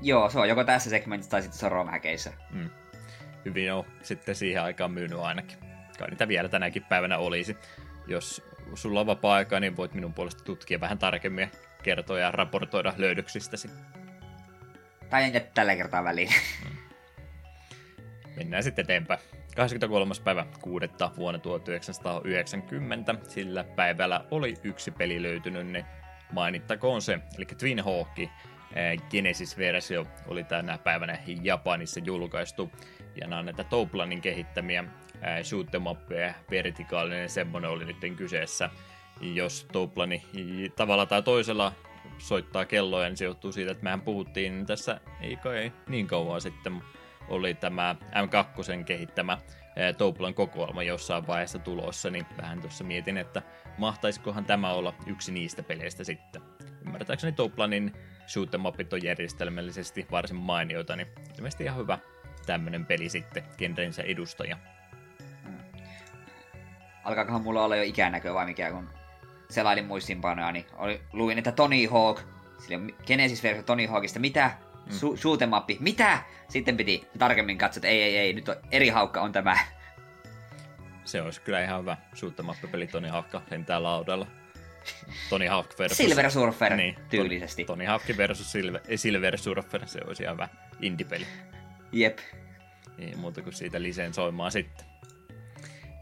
Joo, se on joko tässä segmentissä tai sitten se on romhäkeissä. Mm. Hyvin on sitten siihen aikaan myynyt ainakin. kai niitä vielä tänäkin päivänä olisi. Jos sulla on vapaa-aikaa, niin voit minun puolesta tutkia vähän tarkemmin kertoa ja raportoida löydöksistäsi. Tai en tällä kertaa väliin. Mennään sitten eteenpäin. 23. päivä 6. vuonna 1990. Sillä päivällä oli yksi peli löytynyt, niin mainittakoon se. Eli Twin Hawk Genesis-versio oli tänä päivänä Japanissa julkaistu. Ja nämä on näitä Toplanin kehittämiä shoot'em vertikaalinen semmonen oli nyt kyseessä. Jos Toplani tavalla tai toisella soittaa kelloja, niin se johtuu siitä, että mehän puhuttiin tässä ei kai niin kauan sitten oli tämä M2 kehittämä Touplan kokoelma jossain vaiheessa tulossa, niin vähän tuossa mietin, että mahtaisikohan tämä olla yksi niistä peleistä sitten. Ymmärtääkseni Touplanin shoot'em on järjestelmällisesti varsin mainioita, niin ilmeisesti ihan hyvä tämmönen peli sitten, genrensä edustaja. Hmm. Alkaakohan mulla olla jo ikänäkö vai mikä, kun selailin muistinpanoja, niin oli, luin, että Tony Hawk, sillä Genesis-versio Tony Hawkista, mitä? Mm. Su- shoot'em mitä? Sitten piti tarkemmin katsoa, että ei, ei, ei, nyt on eri haukka on tämä. Se olisi kyllä ihan hyvä shoot'em peli Tony Hawk lentää laudalla. Tony Hawk versus... Silver Surfer niin, tyylisesti. Tony Hawk versus Silver, Silver Surfer, se olisi ihan hyvä indie-peli. Jep. Ei muuta kuin siitä liseen soimaan sitten.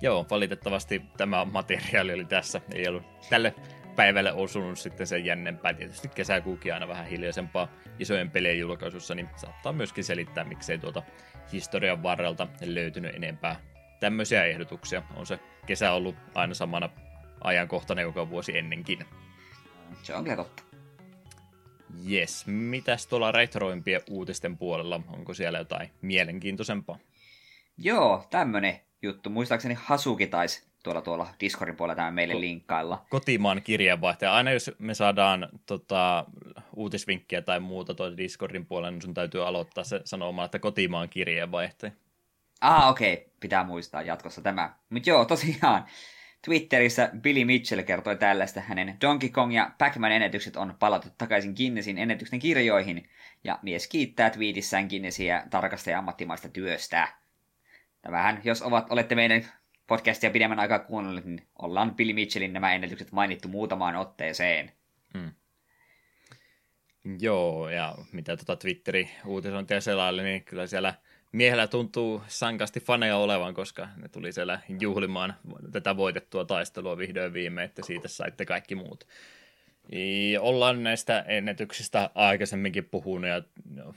Joo, valitettavasti tämä materiaali oli tässä. Ei ollut tälle päivälle osunut sitten sen jännempää. Tietysti kesäkuukin aina vähän hiljaisempaa isojen pelien julkaisussa, niin saattaa myöskin selittää, miksei tuota historian varrelta löytynyt enempää tämmöisiä ehdotuksia. On se kesä ollut aina samana ajankohtana joka vuosi ennenkin. Se on kyllä totta. Yes, mitäs tuolla retroimpien uutisten puolella? Onko siellä jotain mielenkiintoisempaa? Joo, tämmönen juttu. Muistaakseni Hasuki taisi tuolla, tuolla Discordin puolella tämä meille linkkailla. Kotimaan kirjeenvaihtaja. Aina jos me saadaan tota, uutisvinkkiä tai muuta tuolta Discordin puolella, niin sun täytyy aloittaa se sanomaan, että kotimaan kirjeenvaihtaja. Ah, okei. Okay. Pitää muistaa jatkossa tämä. Mutta joo, tosiaan. Twitterissä Billy Mitchell kertoi tällaista. Hänen Donkey Kong ja Pac-Man ennätykset on palattu takaisin Guinnessin ennätysten kirjoihin. Ja mies kiittää tweetissään Guinnessiä tarkasta ja ammattimaista työstä. Tämähän, jos ovat, olette meidän podcastia pidemmän aikaa kuunnelleet, niin ollaan Billy Mitchellin nämä ennätykset mainittu muutamaan otteeseen. Hmm. Joo, ja mitä tuota Twitterin uutisointia selaili, niin kyllä siellä miehellä tuntuu sankasti faneja olevan, koska ne tuli siellä juhlimaan tätä voitettua taistelua vihdoin viime, että siitä saitte kaikki muut. Ja ollaan näistä ennätyksistä aikaisemminkin puhunut, ja no,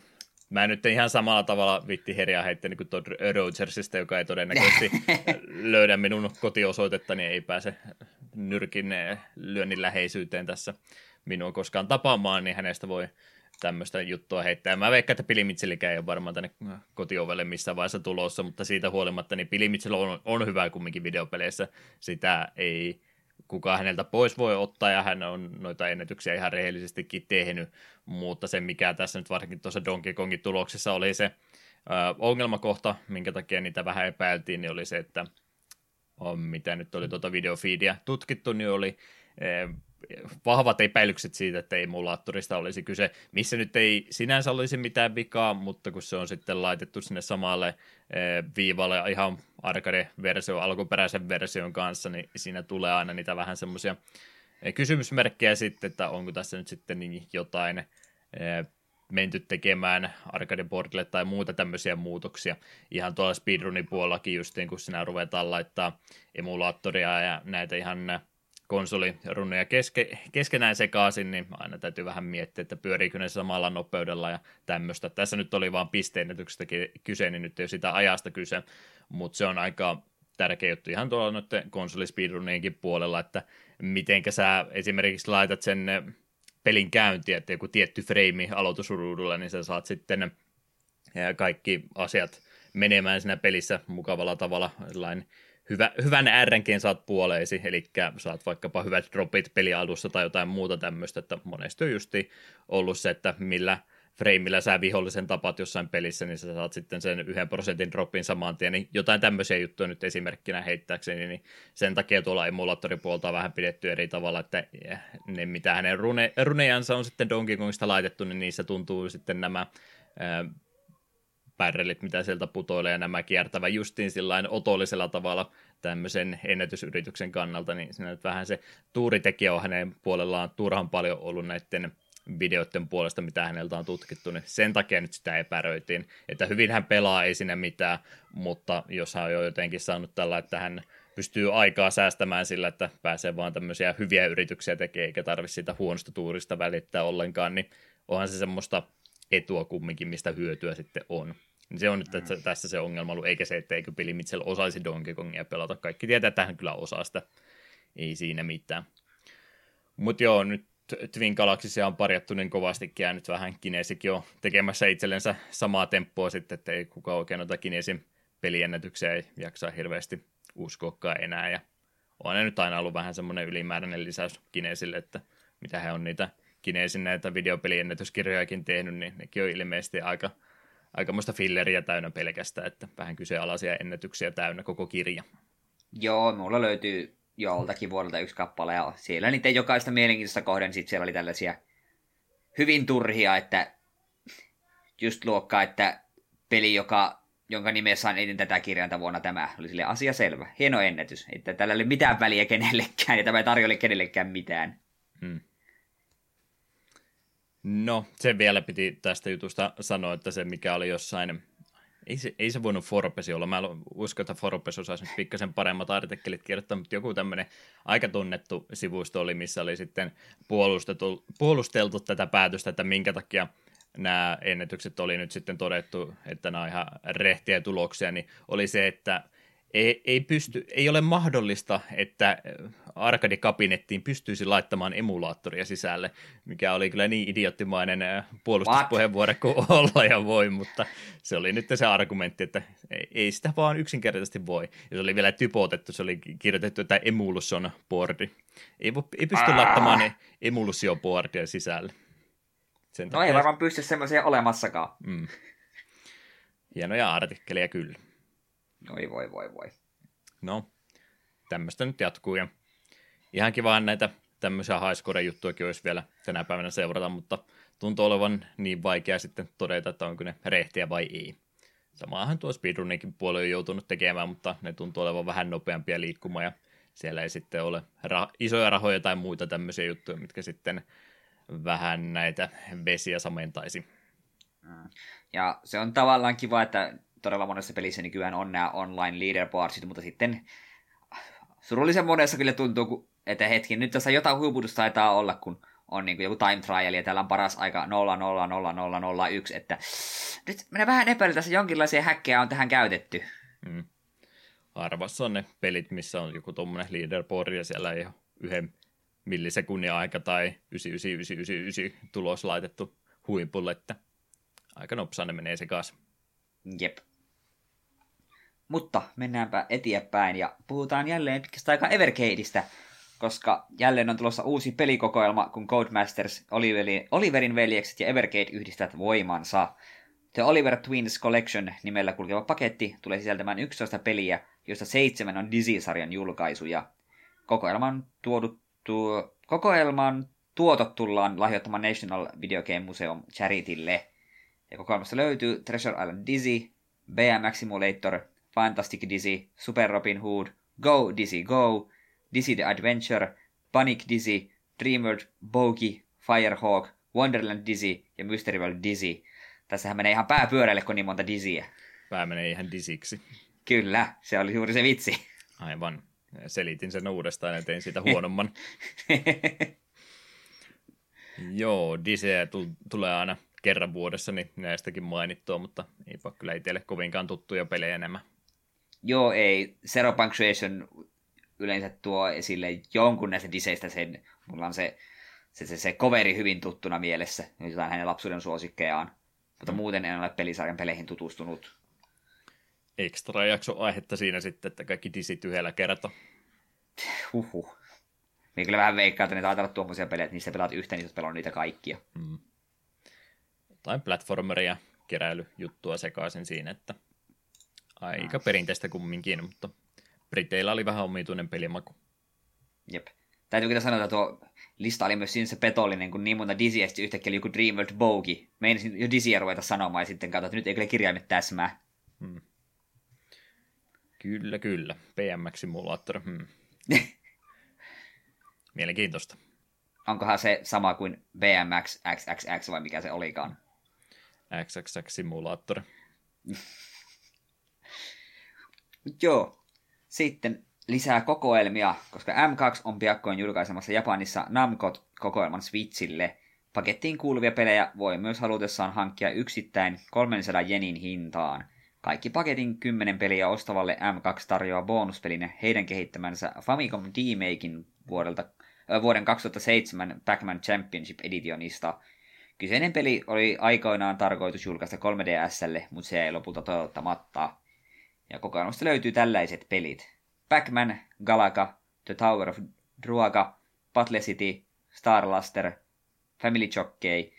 Mä en nyt ihan samalla tavalla vitti herjaa heittänyt kuin Todd Rogersista, joka ei todennäköisesti löydä minun kotiosoitetta, niin ei pääse nyrkin eh, lyönnin läheisyyteen tässä minua koskaan tapaamaan, niin hänestä voi tämmöistä juttua heittää. Mä veikkaan, että Billy Mitchellikään ei ole varmaan tänne kotiovelle missään vaiheessa tulossa, mutta siitä huolimatta niin Billy Mitchell on, on hyvä kumminkin videopeleissä. Sitä ei kuka häneltä pois voi ottaa, ja hän on noita ennätyksiä ihan rehellisestikin tehnyt, mutta se mikä tässä nyt varsinkin tuossa Donkey Kongin tuloksessa oli se ö, ongelmakohta, minkä takia niitä vähän epäiltiin, niin oli se, että on, mitä nyt oli tuota videofeedia tutkittu, niin oli vahvat epäilykset siitä, että emulaattorista olisi kyse, missä nyt ei sinänsä olisi mitään vikaa, mutta kun se on sitten laitettu sinne samalle eh, viivalle ihan arcade-versio alkuperäisen version kanssa, niin siinä tulee aina niitä vähän semmoisia eh, kysymysmerkkejä sitten, että onko tässä nyt sitten niin jotain eh, menty tekemään arcade boardille tai muuta tämmöisiä muutoksia. Ihan tuolla speedrunin puolellakin justiin, kun sinä ruvetaan laittaa emulaattoria ja näitä ihan konsolirunneja keske, keskenään sekaisin, niin aina täytyy vähän miettiä, että pyöriikö ne samalla nopeudella ja tämmöistä. Tässä nyt oli vaan pisteennätyksestä kyse, niin nyt ei ole sitä ajasta kyse, mutta se on aika tärkeä juttu ihan tuolla noiden konsolispeedrunienkin puolella, että mitenkä sä esimerkiksi laitat sen pelin käyntiä, että joku tietty frame aloitusruudulla, niin sä saat sitten kaikki asiat menemään siinä pelissä mukavalla tavalla, hyvä, hyvän RNGn saat puoleisi, eli saat vaikkapa hyvät dropit pelialussa tai jotain muuta tämmöistä, että monesti on justi ollut se, että millä freimillä sä vihollisen tapat jossain pelissä, niin sä saat sitten sen yhden prosentin dropin saman tien, niin jotain tämmöisiä juttuja nyt esimerkkinä heittääkseni, niin sen takia tuolla emulaattoripuolta on vähän pidetty eri tavalla, että ne mitä hänen rune, runejansa on sitten Donkey Kongista laitettu, niin niissä tuntuu sitten nämä barrelit, mitä sieltä putoilee, ja nämä kiertävä justiin sillä otollisella tavalla tämmöisen ennätysyrityksen kannalta, niin siinä nyt vähän se tuuritekijä on hänen puolellaan turhan paljon ollut näiden videoiden puolesta, mitä häneltä on tutkittu, niin sen takia nyt sitä epäröitiin, että hyvin hän pelaa, ei sinne mitään, mutta jos hän on jo jotenkin saanut tällä, että hän pystyy aikaa säästämään sillä, että pääsee vaan tämmöisiä hyviä yrityksiä tekemään, eikä tarvitse siitä huonosta tuurista välittää ollenkaan, niin onhan se semmoista etua kumminkin, mistä hyötyä sitten on. Niin se on nyt että tässä se ongelma ollut, eikä se, että eikö Peli Mitchell osaisi Donkey Kongia pelata. Kaikki tietää, että hän kyllä osaa sitä. Ei siinä mitään. Mutta joo, nyt Twin Galaxysia on parjattu niin kovastikin, ja nyt vähän Kinesikin on tekemässä itsellensä samaa temppua sitten, että ei kukaan oikein noita Kinesin peliennätyksiä ei jaksa hirveästi uskoakaan enää, ja on ne nyt aina ollut vähän semmoinen ylimääräinen lisäys Kinesille, että mitä he on niitä Kinesin näitä videopeliennätyskirjojakin tehnyt, niin nekin on ilmeisesti aika, aikamoista filleriä täynnä pelkästään, että vähän kyseenalaisia ennätyksiä täynnä koko kirja. Joo, mulla löytyy joltakin vuodelta yksi kappale, ja siellä niitä jokaista mielenkiintoista kohden, sitten siellä oli tällaisia hyvin turhia, että just luokkaa, että peli, joka, jonka nimessä on eniten tätä kirjainta vuonna tämä, oli sille asia selvä. Hieno ennätys, että tällä ei ole mitään väliä kenellekään, ja tämä ei tarjolle kenellekään mitään. Hmm. No, se vielä piti tästä jutusta sanoa, että se mikä oli jossain ei se, ei se voinut Forbesi olla. Mä uskon, että Forbes osaisi pikkasen paremmat artikkelit kirjoittaa, mutta joku tämmöinen aika tunnettu sivusto oli, missä oli sitten puolusteltu, puolusteltu tätä päätöstä, että minkä takia nämä ennätykset oli nyt sitten todettu, että nämä on ihan rehtiä tuloksia, niin oli se, että ei, ei, pysty, ei ole mahdollista, että arkadikabinettiin pystyisi laittamaan emulaattoria sisälle, mikä oli kyllä niin idioottimainen puolustuspuheenvuoro kuin olla ja voi, mutta se oli nyt se argumentti, että ei sitä vaan yksinkertaisesti voi. Ja se oli vielä typotettu, se oli kirjoitettu, että emulsion boardi. Ei, ei pysty laittamaan ne emulsion boardia sisälle. Sen no takia... ei varmaan pysty semmoisia olemassakaan. Mm. Hienoja artikkeleja kyllä. Oi voi voi voi. No, tämmöistä nyt jatkuu ja ihan kiva näitä tämmöisiä highscore-juttuakin olisi vielä tänä päivänä seurata, mutta tuntuu olevan niin vaikea sitten todeta, että onko ne rehtiä vai ei. Samaahan tuo speedrunikin puoli on joutunut tekemään, mutta ne tuntuu olevan vähän nopeampia liikkumaan ja siellä ei sitten ole ra- isoja rahoja tai muita tämmöisiä juttuja, mitkä sitten vähän näitä vesiä samentaisi. Mm. Ja se on tavallaan kiva, että todella monessa pelissä nykyään on nämä online leaderboardsit, mutta sitten surullisen monessa kyllä tuntuu, että hetki, nyt tässä jotain huiputusta taitaa olla, kun on niin kuin joku time trial ja täällä on paras aika 00001, että nyt minä vähän epäilen, tässä jonkinlaisia häkkejä on tähän käytetty. Hmm. Arvassa on ne pelit, missä on joku tuommoinen leaderboard ja siellä ei ole yhden millisekunnin aika tai 99999 tulos laitettu huipulle, että aika nopsaan ne menee kanssa. Jep. Mutta mennäänpä eteenpäin ja puhutaan jälleen pitkästä aikaa Evercadeista, koska jälleen on tulossa uusi pelikokoelma, kun Codemasters, Oliverin, Oliverin veljekset ja Evercade yhdistävät voimansa. The Oliver Twins Collection nimellä kulkeva paketti tulee sisältämään 11 peliä, joista seitsemän on Dizzy-sarjan julkaisuja. Kokoelman, tuoduttu, kokoelman tuotot tullaan lahjoittamaan National Video Game Museum Charitylle. Ja kokoelmasta löytyy Treasure Island Dizzy, BMX Simulator, Fantastic Dizzy, Super Robin Hood, Go Dizzy Go, Dizzy the Adventure, Panic Dizzy, Dreamworld Bogey, Firehawk, Wonderland Dizzy ja Mystery World Dizzy. Tässähän menee ihan pää pyörälle, kun niin monta Dizzyä. Pää menee ihan Dizzyksi. Kyllä, se oli juuri se vitsi. Aivan. Selitin sen uudestaan ja tein siitä huonomman. Joo, Dizzyä tulee aina kerran vuodessa, niin näistäkin mainittua, mutta eipä kyllä itselle kovinkaan tuttuja pelejä enemmän. Joo, ei. Zero Punctuation yleensä tuo esille jonkun näistä diseistä sen, mulla on se, se, se, se coveri hyvin tuttuna mielessä, jotain hänen lapsuuden suosikkejaan. Mutta mm. muuten en ole pelisarjan peleihin tutustunut. Ekstra jakso aihetta siinä sitten, että kaikki disit yhdellä kertaa. Huhhuh. Niin kyllä vähän veikkaa, että ne taitaa olla tuommoisia pelejä, että niistä pelaat yhtä, niin pelannut niitä kaikkia. Mm. Jotain platformeria, keräilyjuttua sekaisin siinä, että Aika perinteistä kumminkin, mutta Briteillä oli vähän omituinen pelimaku. Jep. Täytyy kyllä sanoa, että tuo lista oli myös siinä se petollinen, kun niin monta Dizzyä yhtäkkiä oli joku Dreamworld Bogi. Meinasin jo Dizzyä ruveta sanomaan ja sitten katsoin, että nyt ei kyllä kirjaimet täsmää. Hmm. Kyllä, kyllä. BMX-simulaattori. Hmm. Mielenkiintoista. Onkohan se sama kuin BMX XXX vai mikä se olikaan? XXX-simulaattori. Joo. Sitten lisää kokoelmia, koska M2 on piakkoin julkaisemassa Japanissa Namcot-kokoelman Switchille. Pakettiin kuuluvia pelejä voi myös halutessaan hankkia yksittäin 300 jenin hintaan. Kaikki paketin 10 peliä ostavalle M2 tarjoaa bonuspelinä heidän kehittämänsä Famicom D-Makin vuodelta, äh, vuoden 2007 Pac-Man Championship Editionista. Kyseinen peli oli aikoinaan tarkoitus julkaista 3DSlle, mutta se ei lopulta toteuttamatta. Ja kokoelmasta löytyy tällaiset pelit. Pac-Man, Galaga, The Tower of Druaga, Battle City, Star Luster, Family Jockey,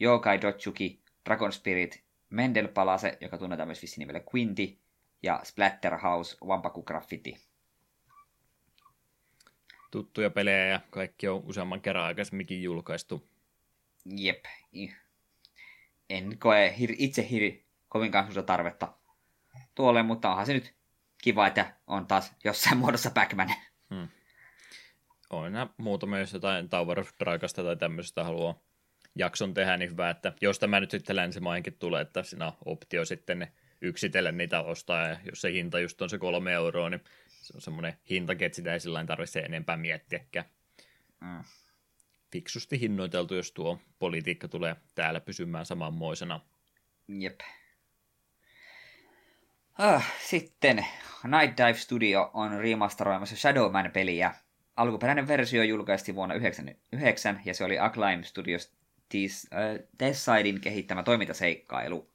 Yokai Dotsuki, Dragon Spirit, Mendel Palase, joka tunnetaan myös vissiin nimellä Quinty, ja Splatterhouse, Wampaku Graffiti. Tuttuja pelejä ja kaikki on useamman kerran aikaisemminkin julkaistu. Jep. En koe hir- itse hiri kovinkaan tarvetta tuolle, mutta onhan se nyt kiva, että on taas jossain muodossa Pac-Man. Hmm. On nämä muutamia, jos jotain Tower of Dragasta tai tämmöistä haluaa jakson tehdä, niin hyvä, että jos tämä nyt sitten länsimaihinkin tulee, että siinä on optio sitten ne yksitellen niitä ostaa, ja jos se hinta just on se kolme euroa, niin se on semmoinen hintakin, että sitä ei sillä tarvitse enempää miettiäkään. Mm. Fiksusti hinnoiteltu, jos tuo politiikka tulee täällä pysymään samanmoisena. Jep. Ah, sitten Night Dive Studio on remasteroimassa Shadowman-peliä. Alkuperäinen versio julkaistiin vuonna 1999 ja se oli Acclaim Studios Deathsidein äh, kehittämä toimintaseikkailu.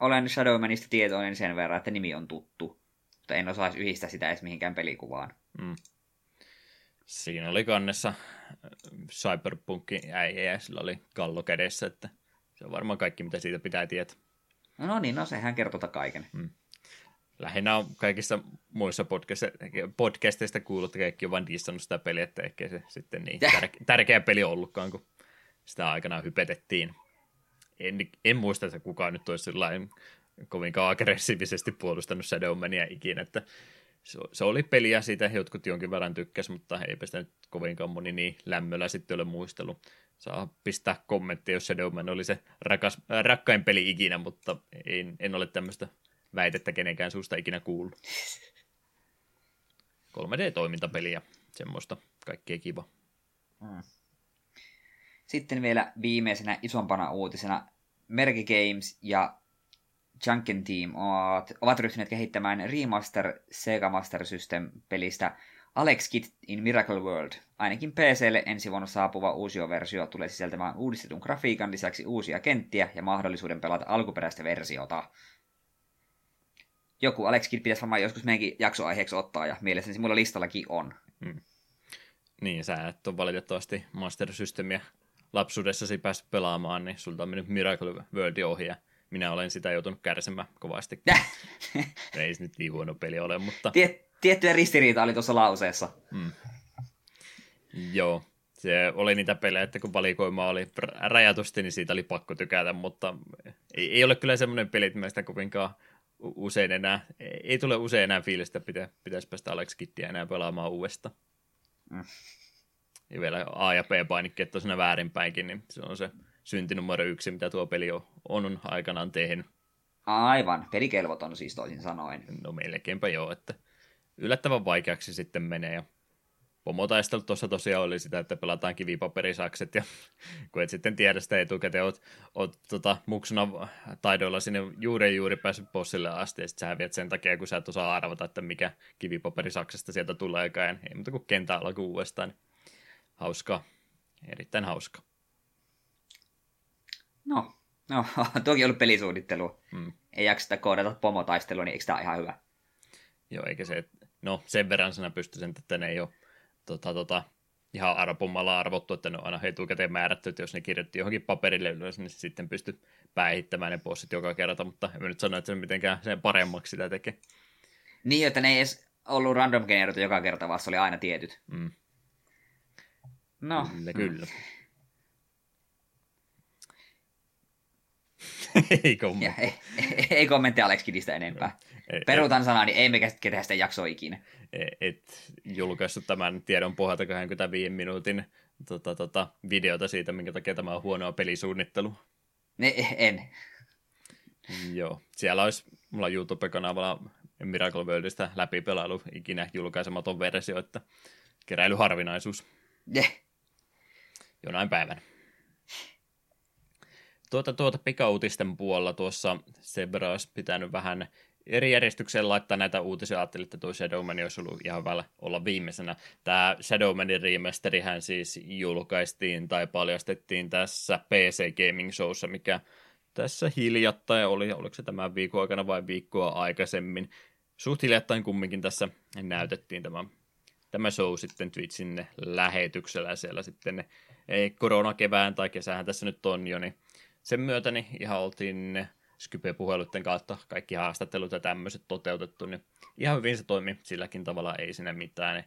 Olen Shadowmanista tietoinen sen verran, että nimi on tuttu, mutta en osaisi yhdistää sitä edes mihinkään pelikuvaan. Mm. Siinä oli kannessa äh, Cyberpunkin äijä ja sillä oli kallo kädessä, että se on varmaan kaikki, mitä siitä pitää tietää. No, niin, no sehän kertoo kaiken. Mm. Lähinnä on kaikissa muissa podcasteista kuullut, että kaikki on vain dissannut sitä peliä, että ehkä se sitten niin tär- tärkeä peli ollutkaan, kun sitä aikanaan hypetettiin. En, en muista, että kukaan nyt olisi sellainen kovinkaan aggressiivisesti puolustanut Shadowmania ikinä, että se, se oli peli ja siitä jotkut jonkin verran tykkäs, mutta eipä sitä nyt kovinkaan moni niin lämmöllä sitten ole muistellut saa pistää kommenttia, jos Shadowman oli se rakas, äh, rakkain peli ikinä, mutta en, en ole tämmöistä väitettä kenenkään suusta ikinä kuullut. 3D-toimintapeliä, semmoista kaikkea kiva. Hmm. Sitten vielä viimeisenä isompana uutisena Merge Games ja Junkin Team ovat, ovat ryhtyneet kehittämään remaster Sega Master System pelistä Alex Kidd in Miracle World. Ainakin PClle ensi vuonna saapuva uusi versio tulee sisältämään uudistetun grafiikan lisäksi uusia kenttiä ja mahdollisuuden pelata alkuperäistä versiota. Joku Alex Kidd pitäisi varmaan joskus meidänkin jaksoaiheeksi ottaa, ja mielestäni se mulla listallakin on. Hmm. Niin, sä et ole valitettavasti Master Systemia lapsuudessasi päässyt pelaamaan, niin sulta on mennyt Miracle World ohi, ja minä olen sitä joutunut kärsimään kovasti. Ei se nyt niin huono peli ole, mutta... Tiet, tiettyä ristiriita oli tuossa lauseessa. Mm. Joo, se oli niitä pelejä, että kun valikoima oli rajatusti, niin siitä oli pakko tykätä, mutta ei, ei ole kyllä semmoinen peli, että meistä kovinkaan usein enää, ei tule usein enää fiilistä, pitä, pitäisi päästä Alex Kittiä enää pelaamaan uudestaan. Mm. Ja vielä A- ja B-painikkeet on siinä väärinpäinkin, niin se on se synti numero yksi, mitä tuo peli on, on aikanaan tehnyt. Aivan, pelikelvoton siis toisin sanoen. No melkeinpä joo, että yllättävän vaikeaksi sitten menee. Ja tuossa tosiaan oli sitä, että pelataan kivipaperisakset, ja kun et sitten tiedä sitä etukäteen, oot, oot tota, muksuna taidoilla sinne juuri juuri päässyt bossille asti, ja sitten sä häviät sen takia, kun sä et osaa arvata, että mikä kivipaperisaksesta sieltä tuleekaan, ei muuta kuin kenttä alku uudestaan. Hauska, erittäin hauska. No, no toki ollut pelisuunnittelu. Hmm. Ei jakseta koodata pomotaistelua, niin eikö tämä ihan hyvä? Joo, eikä se, no sen verran sinä pystyy sen, että ne ei ole tota, tota, ihan arpomalla arvottu, että ne on aina etukäteen määrätty, että jos ne kirjoitti johonkin paperille ylös, niin sitten pystyy päihittämään ne bossit joka kerta, mutta en nyt sano, että se mitenkään sen paremmaksi sitä tekee. Niin, että ne ei edes ollut random generoitu joka kerta, vaan se oli aina tietyt. Mm. No. Kyllä, kyllä. ei kommentti. ei, ei, ei kommentti Alex Kidistä enempää. Ei, Peruutan sanaa, niin emme käsitellä sitä jaksoa ikinä. et, julkaissut tämän tiedon pohjalta 25 minuutin tota, tota, videota siitä, minkä takia tämä on huonoa pelisuunnittelu. Ne, en. Joo, siellä olisi mulla YouTube-kanavalla Miracle Worldista läpipelailu ikinä julkaisematon versio, että keräilyharvinaisuus Yeah. jonain päivänä. Tuota, tuota pikautisten puolella tuossa Sebra olisi pitänyt vähän eri järjestykseen laittaa näitä uutisia. Ajattelin, että tuo Shadowman olisi ollut ihan hyvä olla viimeisenä. Tämä Shadowmanin remasterihän siis julkaistiin tai paljastettiin tässä PC Gaming Showssa, mikä tässä hiljattain oli, oliko se tämän viikon aikana vai viikkoa aikaisemmin. Suht hiljattain kumminkin tässä näytettiin tämä, tämä show sitten Twitchin lähetyksellä siellä sitten ei, koronakevään tai kesähän tässä nyt on jo, niin sen myötä niin ihan oltiin Skype-puheluiden kautta kaikki haastattelut ja tämmöiset toteutettu, niin ihan hyvin se toimi silläkin tavalla, ei siinä mitään.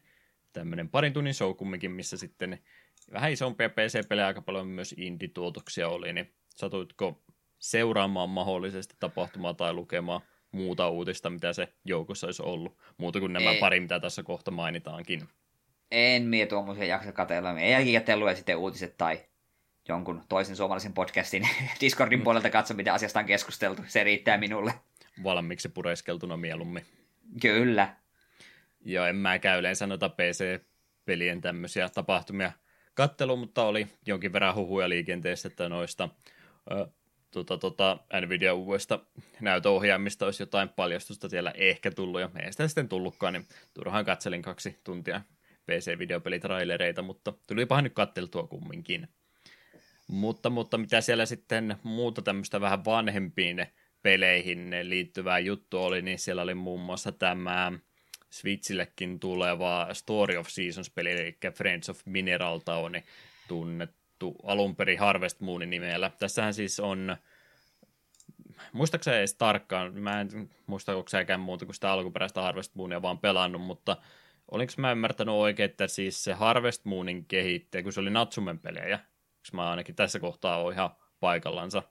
Tämmöinen parin tunnin show kumminkin, missä sitten vähän isompia PC-pelejä, aika paljon myös indie-tuotoksia oli, niin satuitko seuraamaan mahdollisesti tapahtumaa tai lukemaan muuta uutista, mitä se joukossa olisi ollut, muuta kuin nämä Ei. pari, mitä tässä kohta mainitaankin. En mie tuommoisia jaksa katella. Ei jälkikäteen lue sitten uutiset tai jonkun toisen suomalaisen podcastin Discordin puolelta katso, mitä asiasta on keskusteltu. Se riittää minulle. Valmiiksi pureskeltuna mieluummin. Kyllä. Ja en mä käy yleensä noita PC-pelien tämmöisiä tapahtumia kattelu, mutta oli jonkin verran huhuja liikenteessä, että noista ö, tota, tota, Nvidia uudesta näytöohjaimista olisi jotain paljastusta siellä ehkä tullut, ja ei sitä sitten tullutkaan, niin turhaan katselin kaksi tuntia PC-videopelitrailereita, mutta tulipahan nyt katteltua kumminkin. Mutta, mutta mitä siellä sitten muuta tämmöistä vähän vanhempiin peleihin liittyvää juttu oli, niin siellä oli muun muassa tämä Switchillekin tuleva Story of Seasons-peli, eli Friends of Mineral Town, tunnettu alun perin Harvest Moonin nimellä. Tässähän siis on, muistaakseni edes tarkkaan, mä en muista, onko säkään muuta kuin sitä alkuperäistä Harvest Moonia vaan pelannut, mutta olinko mä ymmärtänyt oikein, että siis se Harvest Moonin kehittäjä, kun se oli Natsumen pelejä, koska mä ainakin tässä kohtaa on ihan paikallansa,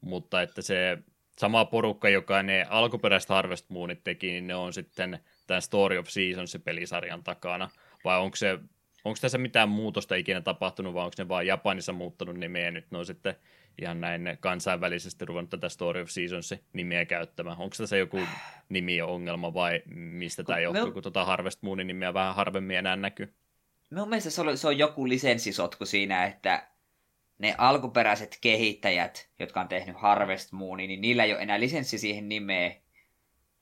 mutta että se sama porukka, joka ne alkuperäiset Harvest Moonit teki, niin ne on sitten tämän Story of Seasons pelisarjan takana, vai onko se Onko tässä mitään muutosta ikinä tapahtunut, vai onko ne vaan Japanissa muuttanut nimeä, ja nyt ne on sitten ihan näin kansainvälisesti ruvennut tätä Story of Seasons nimeä käyttämään. Onko tässä joku nimi ongelma, vai mistä tämä johtuu, me- kun tuota Harvest Moonin nimeä vähän harvemmin enää näkyy? Mun mielestä se on, se on joku lisenssisotku siinä, että ne alkuperäiset kehittäjät, jotka on tehnyt Harvest Moonin, niin niillä ei ole enää lisenssi siihen nimeen.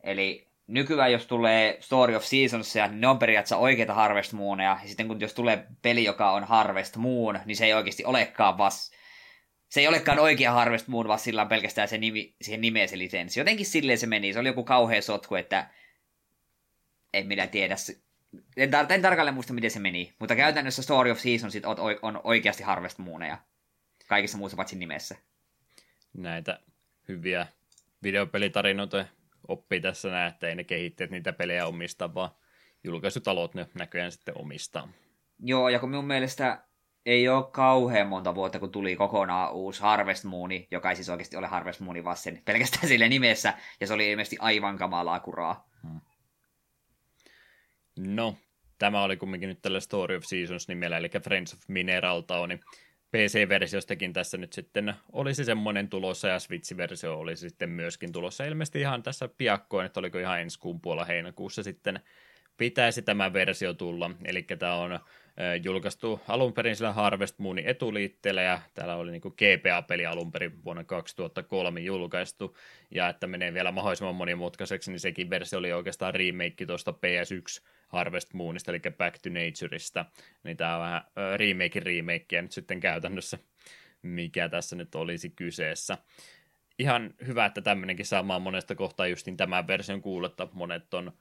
Eli nykyään jos tulee Story of Seasonsia, niin ne on periaatteessa oikeita Harvest Mooneja. Ja sitten kun jos tulee peli, joka on Harvest Moon, niin se ei oikeasti olekaan vas... Se ei olekaan oikea Harvest Moon, vaan sillä on pelkästään se nimi, siihen nimeen se lisenssi. Jotenkin silleen se meni. Se oli joku kauhea sotku, että en minä tiedä. En, tar- en tarkalleen muista, miten se meni. Mutta käytännössä Story of Seasons on, on oikeasti Harvest Mooneja. Kaikissa muussa paitsi nimessä. Näitä hyviä videopelitarinoita oppii tässä näin, että ei ne kehittäjät niitä pelejä omista, vaan julkaisutalot ne näköjään sitten omistaa. Joo, ja kun minun mielestä ei ole kauhean monta vuotta, kun tuli kokonaan uusi Harvest Mooni, joka ei siis oikeasti ole Harvest Mooni, vaan sen pelkästään sille nimessä, ja se oli ilmeisesti aivan kamalaa kuraa. No, tämä oli kumminkin nyt tällä Story of Seasons nimellä, eli Friends of Mineral Town. niin PC-versiostakin tässä nyt sitten olisi semmoinen tulossa, ja Switch-versio olisi sitten myöskin tulossa ilmeisesti ihan tässä piakkoin, että oliko ihan ensi kuun puolella heinäkuussa sitten pitäisi tämä versio tulla. Eli tämä on julkaistu alun perin sillä Harvest Moonin etuliitteellä, ja täällä oli niin GPA-peli alun perin vuonna 2003 julkaistu, ja että menee vielä mahdollisimman monimutkaiseksi, niin sekin versio oli oikeastaan remake tuosta PS1 Harvest Moonista, eli Back to Natureista, niin tämä on vähän remake remakea nyt sitten käytännössä, mikä tässä nyt olisi kyseessä. Ihan hyvä, että tämmöinenkin saamaan monesta kohtaa justin tämän version kuuletta. Monet on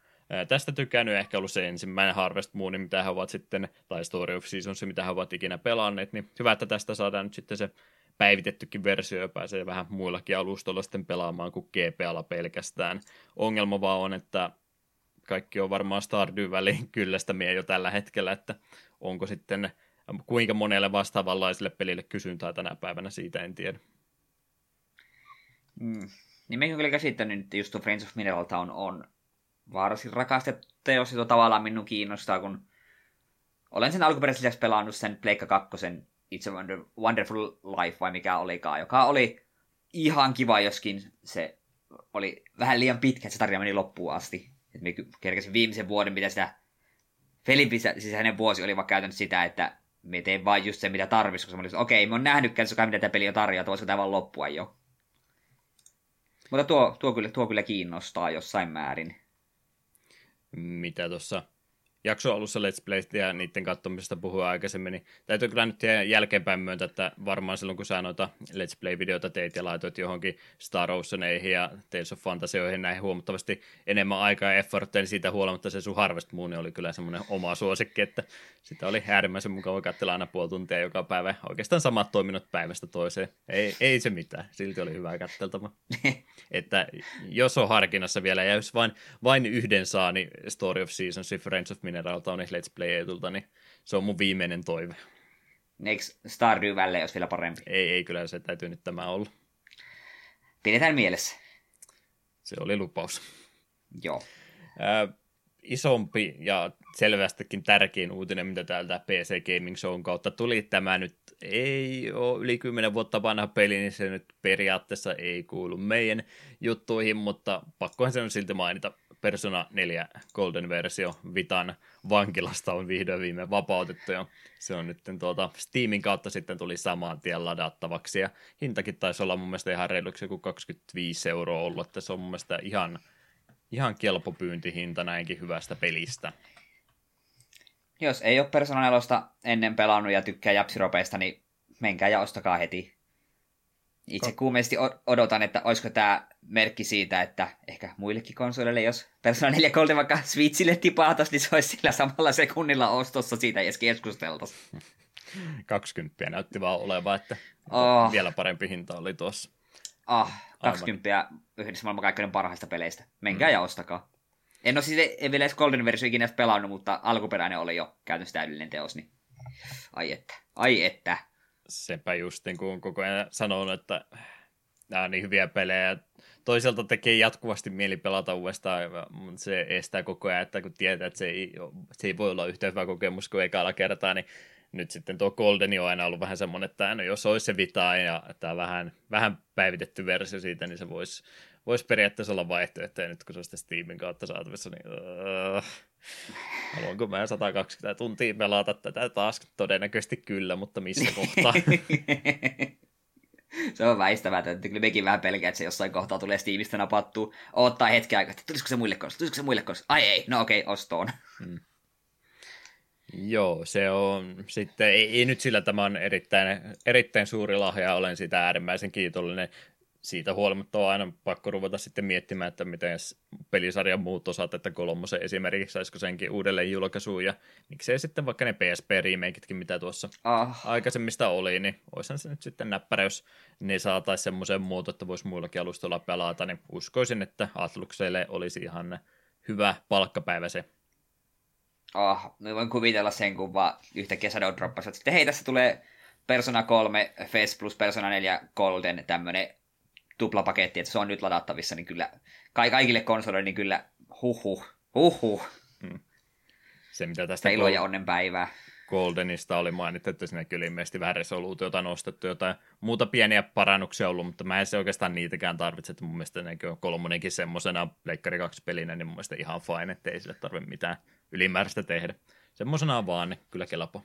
tästä tykännyt, ehkä ollut se ensimmäinen Harvest Moon, mitä he ovat sitten, tai Story of Seasons, mitä he ovat ikinä pelanneet, niin hyvä, että tästä saadaan nyt sitten se päivitettykin versio ja pääsee vähän muillakin alustoilla sitten pelaamaan kuin GPAlla pelkästään. Ongelma vaan on, että kaikki on varmaan Stardew väliin kyllästämiä jo tällä hetkellä, että onko sitten kuinka monelle vastaavanlaiselle pelille kysyntää tänä päivänä, siitä en tiedä. Mm. Niin mekin kyllä käsittänyt, että just Friends of Mineral Town on varsin rakastettu teos, jota tavallaan minun kiinnostaa, kun olen sen alkuperäisessä pelannut sen Pleikka 2, It's a Wonderful Life, vai mikä olikaan, joka oli ihan kiva, joskin se oli vähän liian pitkä, että se tarina meni loppuun asti. Et me kerkesin viimeisen vuoden, mitä sitä Felipissä hänen vuosi oli vaan käytänyt sitä, että me tein vain just se, mitä tarvitsisi, koska mä olin, okei, okay, mä oon nähnytkään se, mitä tämä peli on tarjoaa, voisiko tämä vaan loppua jo. Mutta tuo, tuo, kyllä, tuo kyllä kiinnostaa jossain määrin. Mitä tuossa jakson alussa Let's Playt ja niiden katsomisesta puhua aikaisemmin, niin täytyy kyllä nyt jälkeenpäin myöntää, että varmaan silloin kun sä noita Let's Play-videoita teit ja laitoit johonkin Star Oceaneihin ja Tales of Fantasioihin näihin huomattavasti enemmän aikaa ja effortteja, niin siitä huolimatta se sun Harvest Moon oli kyllä semmoinen oma suosikki, että sitä oli äärimmäisen mukava katsella aina puoli tuntia joka päivä, oikeastaan samat toiminnot päivästä toiseen. Ei, ei se mitään, silti oli hyvä katseltava. että jos on harkinnassa vielä, ja jos vain, vain yhden saa, niin Story of Seasons, Friends of Mineral Town Let's Play-etulta, niin se on mun viimeinen toive. Eikö Stardew Valley olisi vielä parempi? Ei, ei kyllä se täytyy nyt tämä olla. Pidetään mielessä. Se oli lupaus. Joo. Äh, isompi ja selvästikin tärkein uutinen, mitä täältä PC Gaming Shown kautta tuli. Tämä nyt ei ole yli 10 vuotta vanha peli, niin se nyt periaatteessa ei kuulu meidän juttuihin, mutta pakkohan se on silti mainita. Persona 4 Golden-versio Vitan vankilasta on vihdoin viime vapautettu ja se on nyt tuota, Steamin kautta sitten tuli samaan tien ladattavaksi ja hintakin taisi olla mun mielestä ihan reiluksi joku 25 euroa ollut, että se on mun mielestä ihan, ihan kelpo pyyntihinta näinkin hyvästä pelistä. Jos ei ole Persona 4 ennen pelannut ja tykkää japsiropeista, niin menkää ja ostakaa heti. Itse kuumeisesti odotan, että olisiko tämä merkki siitä, että ehkä muillekin konsoleille, jos Persona 4 Golden vaikka Switchille tipahtaisi, niin se olisi sillä samalla sekunnilla ostossa siitä edes keskusteltaisiin. 20 näytti vaan oleva, että oh. vielä parempi hinta oli tuossa. Ah, 20 Aivan. yhdessä maailman kaikkein parhaista peleistä. Menkää mm. ja ostakaa. En ole siis vielä edes Golden versio ikinä pelannut, mutta alkuperäinen oli jo käytännössä täydellinen teos, niin ai että, ai että. Sepä justin, kun koko ajan sanonut, että nämä on niin hyviä pelejä. Toisaalta tekee jatkuvasti mieli pelata uudestaan, mutta se estää koko ajan, että kun tietää, että se ei, se ei voi olla yhtä hyvä kokemus kuin ekalla kertaa, niin nyt sitten tuo Golden on aina ollut vähän semmoinen, että no jos olisi se Vita ja tämä vähän, vähän päivitetty versio siitä, niin se voisi vois periaatteessa olla vaihtoehto, ja nyt kun se sitten Steamin kautta saatavissa, niin uh, haluanko mä 120 tuntia pelata tätä taas? Todennäköisesti kyllä, mutta missä kohtaa? se on väistämätöntä. Kyllä mekin vähän pelkää, että se jossain kohtaa tulee Steamista napattua. Ottaa hetki aikaa, että tulisiko se muille konsolille? Tulisiko se muille konsolille? Ai ei, no okei, okay, ostoon. Hmm. Joo, se on sitten, ei, ei nyt sillä tämä on erittäin, erittäin suuri lahja, olen sitä äärimmäisen kiitollinen. Siitä huolimatta on aina pakko ruveta sitten miettimään, että miten pelisarjan muut osat, että kolmosen esimerkiksi saisiko senkin uudelleen julkaisuun, ja miksei sitten vaikka ne PSP-remakeitkin, mitä tuossa ah. aikaisemmista oli, niin olisihan se nyt sitten näppärä, jos ne saataisiin semmoisen muoto, että voisi muillakin alustoilla pelata, niin uskoisin, että Atlukselle olisi ihan hyvä palkkapäivä se Oh, mä voin kuvitella sen, kun vaan yhtäkkiä Shadow droppasi. Sitten hei, tässä tulee Persona 3 Face plus Persona 4 Golden tämmönen tuplapaketti, että se on nyt ladattavissa, niin kyllä kaikille konsoleille, niin kyllä huhhuh, huhhuh. Hmm. Se, mitä tästä... Ilo ja onnenpäivää. Goldenista oli mainittu, että siinä kyllä ilmeisesti vähän resoluutiota nostettu, jotain muuta pieniä parannuksia ollut, mutta mä en se oikeastaan niitäkään tarvitse, että mun mielestä on kolmonenkin semmoisena Pleikkari 2 pelinä, niin mun mielestä ihan fine, että ei sille tarvitse mitään ylimääräistä tehdä. Semmoisena vaan, niin kyllä kelpo.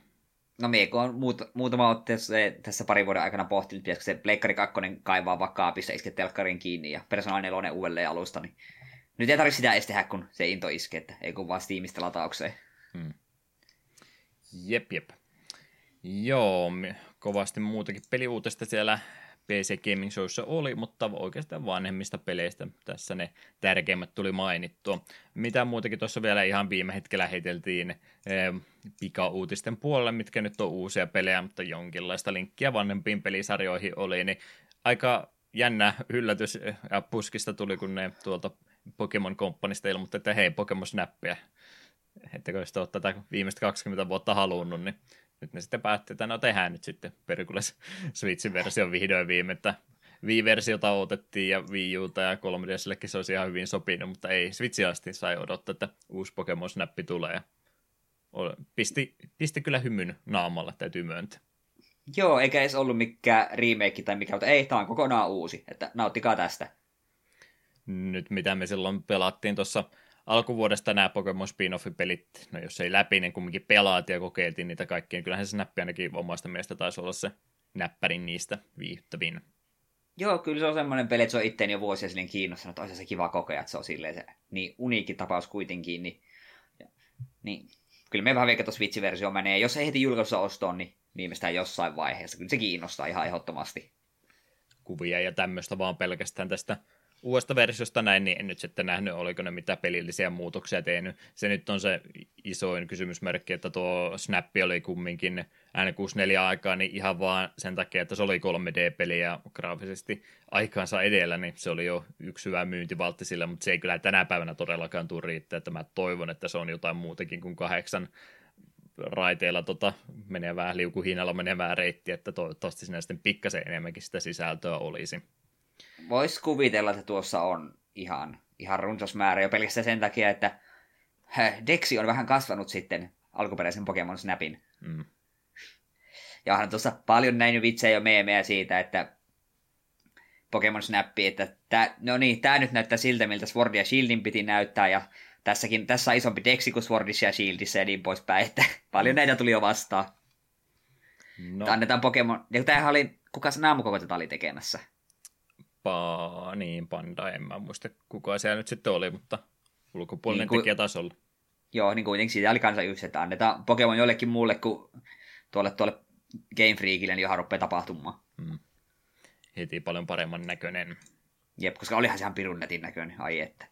No kun on muut, muutama otteessa tässä parin vuoden aikana pohtinut, pitäisikö se Pleikkari 2 kaivaa vakaapissa, iske telkkarin kiinni ja Persona 4 uudelleen alusta, niin nyt ei tarvitse sitä edes tehdä, kun se into iskee, että ei kun vaan Steamista lataukseen. Hmm. Jep, jep. Joo, kovasti muutakin peliuutista siellä PC Gaming Showssa oli, mutta oikeastaan vanhemmista peleistä tässä ne tärkeimmät tuli mainittua. Mitä muutakin tuossa vielä ihan viime hetkellä heiteltiin eh, pika-uutisten puolelle, mitkä nyt on uusia pelejä, mutta jonkinlaista linkkiä vanhempiin pelisarjoihin oli, niin aika jännä yllätys ja puskista tuli, kun ne tuolta Pokemon Companysta ilmoitti, että hei, Pokemon Snappia. Ettekö sitä ole tätä viimeistä 20 vuotta halunnut, niin nyt ne sitten päätti, että no tehdään nyt sitten Perkules Switchin versio vihdoin viime, että Wii-versiota otettiin ja Wii Uta ja 3DSillekin se olisi ihan hyvin sopinut, mutta ei Switchi asti sai odottaa, että uusi Pokemon Snappi tulee. Pisti, pisti kyllä hymyn naamalla, täytyy myöntää. Joo, eikä edes ollut mikään remake tai mikä, mutta ei, tämä on kokonaan uusi, että nauttikaa tästä. Nyt mitä me silloin pelattiin tuossa alkuvuodesta nämä Pokemon spin-off-pelit, no jos ei läpi, niin kumminkin pelaat ja kokeiltiin niitä kaikkia, niin kyllähän se Snappi ainakin omasta mielestä taisi olla se näppärin niistä viihdyttävin. Joo, kyllä se on semmoinen peli, että se on itteeni jo vuosia silleen kiinnostanut, että olisi se kiva kokea, että se on silleen se niin uniikki tapaus kuitenkin, niin, ja, niin kyllä me vähän vielä Switch-versio menee, jos ei heti julkaisussa ostoon, niin viimeistään jossain vaiheessa, kyllä se kiinnostaa ihan ehdottomasti. Kuvia ja tämmöistä vaan pelkästään tästä uudesta versiosta näin, niin en nyt sitten nähnyt, oliko ne mitä pelillisiä muutoksia tehnyt. Se nyt on se isoin kysymysmerkki, että tuo Snappi oli kumminkin N64-aikaa, niin ihan vaan sen takia, että se oli 3D-peli ja graafisesti aikaansa edellä, niin se oli jo yksi hyvä myyntivaltti sillä, mutta se ei kyllä tänä päivänä todellakaan tule riittää, että mä toivon, että se on jotain muutakin kuin kahdeksan raiteilla tota, menevää liukuhiinalla menevää reittiä, että toivottavasti sinä sitten pikkasen enemmänkin sitä sisältöä olisi. Voisi kuvitella, että tuossa on ihan, ihan runsas määrä jo pelkästään sen takia, että Dexi on vähän kasvanut sitten alkuperäisen Pokemon Snapin. Mm. Ja onhan tuossa paljon näin vitsejä ja meemejä siitä, että Pokemon Snappi, että tää, no niin, tämä nyt näyttää siltä, miltä Sword ja Shieldin piti näyttää, ja tässäkin, tässä on isompi Dexi kuin Swordissa ja Shieldissä ja niin poispäin, että paljon näitä tuli jo vastaan. No. Annetaan Pokemon, ja tämähän oli, kuka se naamukoko tätä oli tekemässä? Pa, niin, Panda, en mä muista kuka siellä nyt sitten oli, mutta ulkopuolinen niin, tekijä taas ollut. Joo, niin kuitenkin siitä oli kanssa yksi, että annetaan Pokemon jollekin muulle kuin tuolle, tuolle Game Freakille, niin johon rupeaa tapahtumaan. Hmm. Heti paljon paremman näköinen. Jep, koska olihan se ihan pirun netin näköinen, ai että.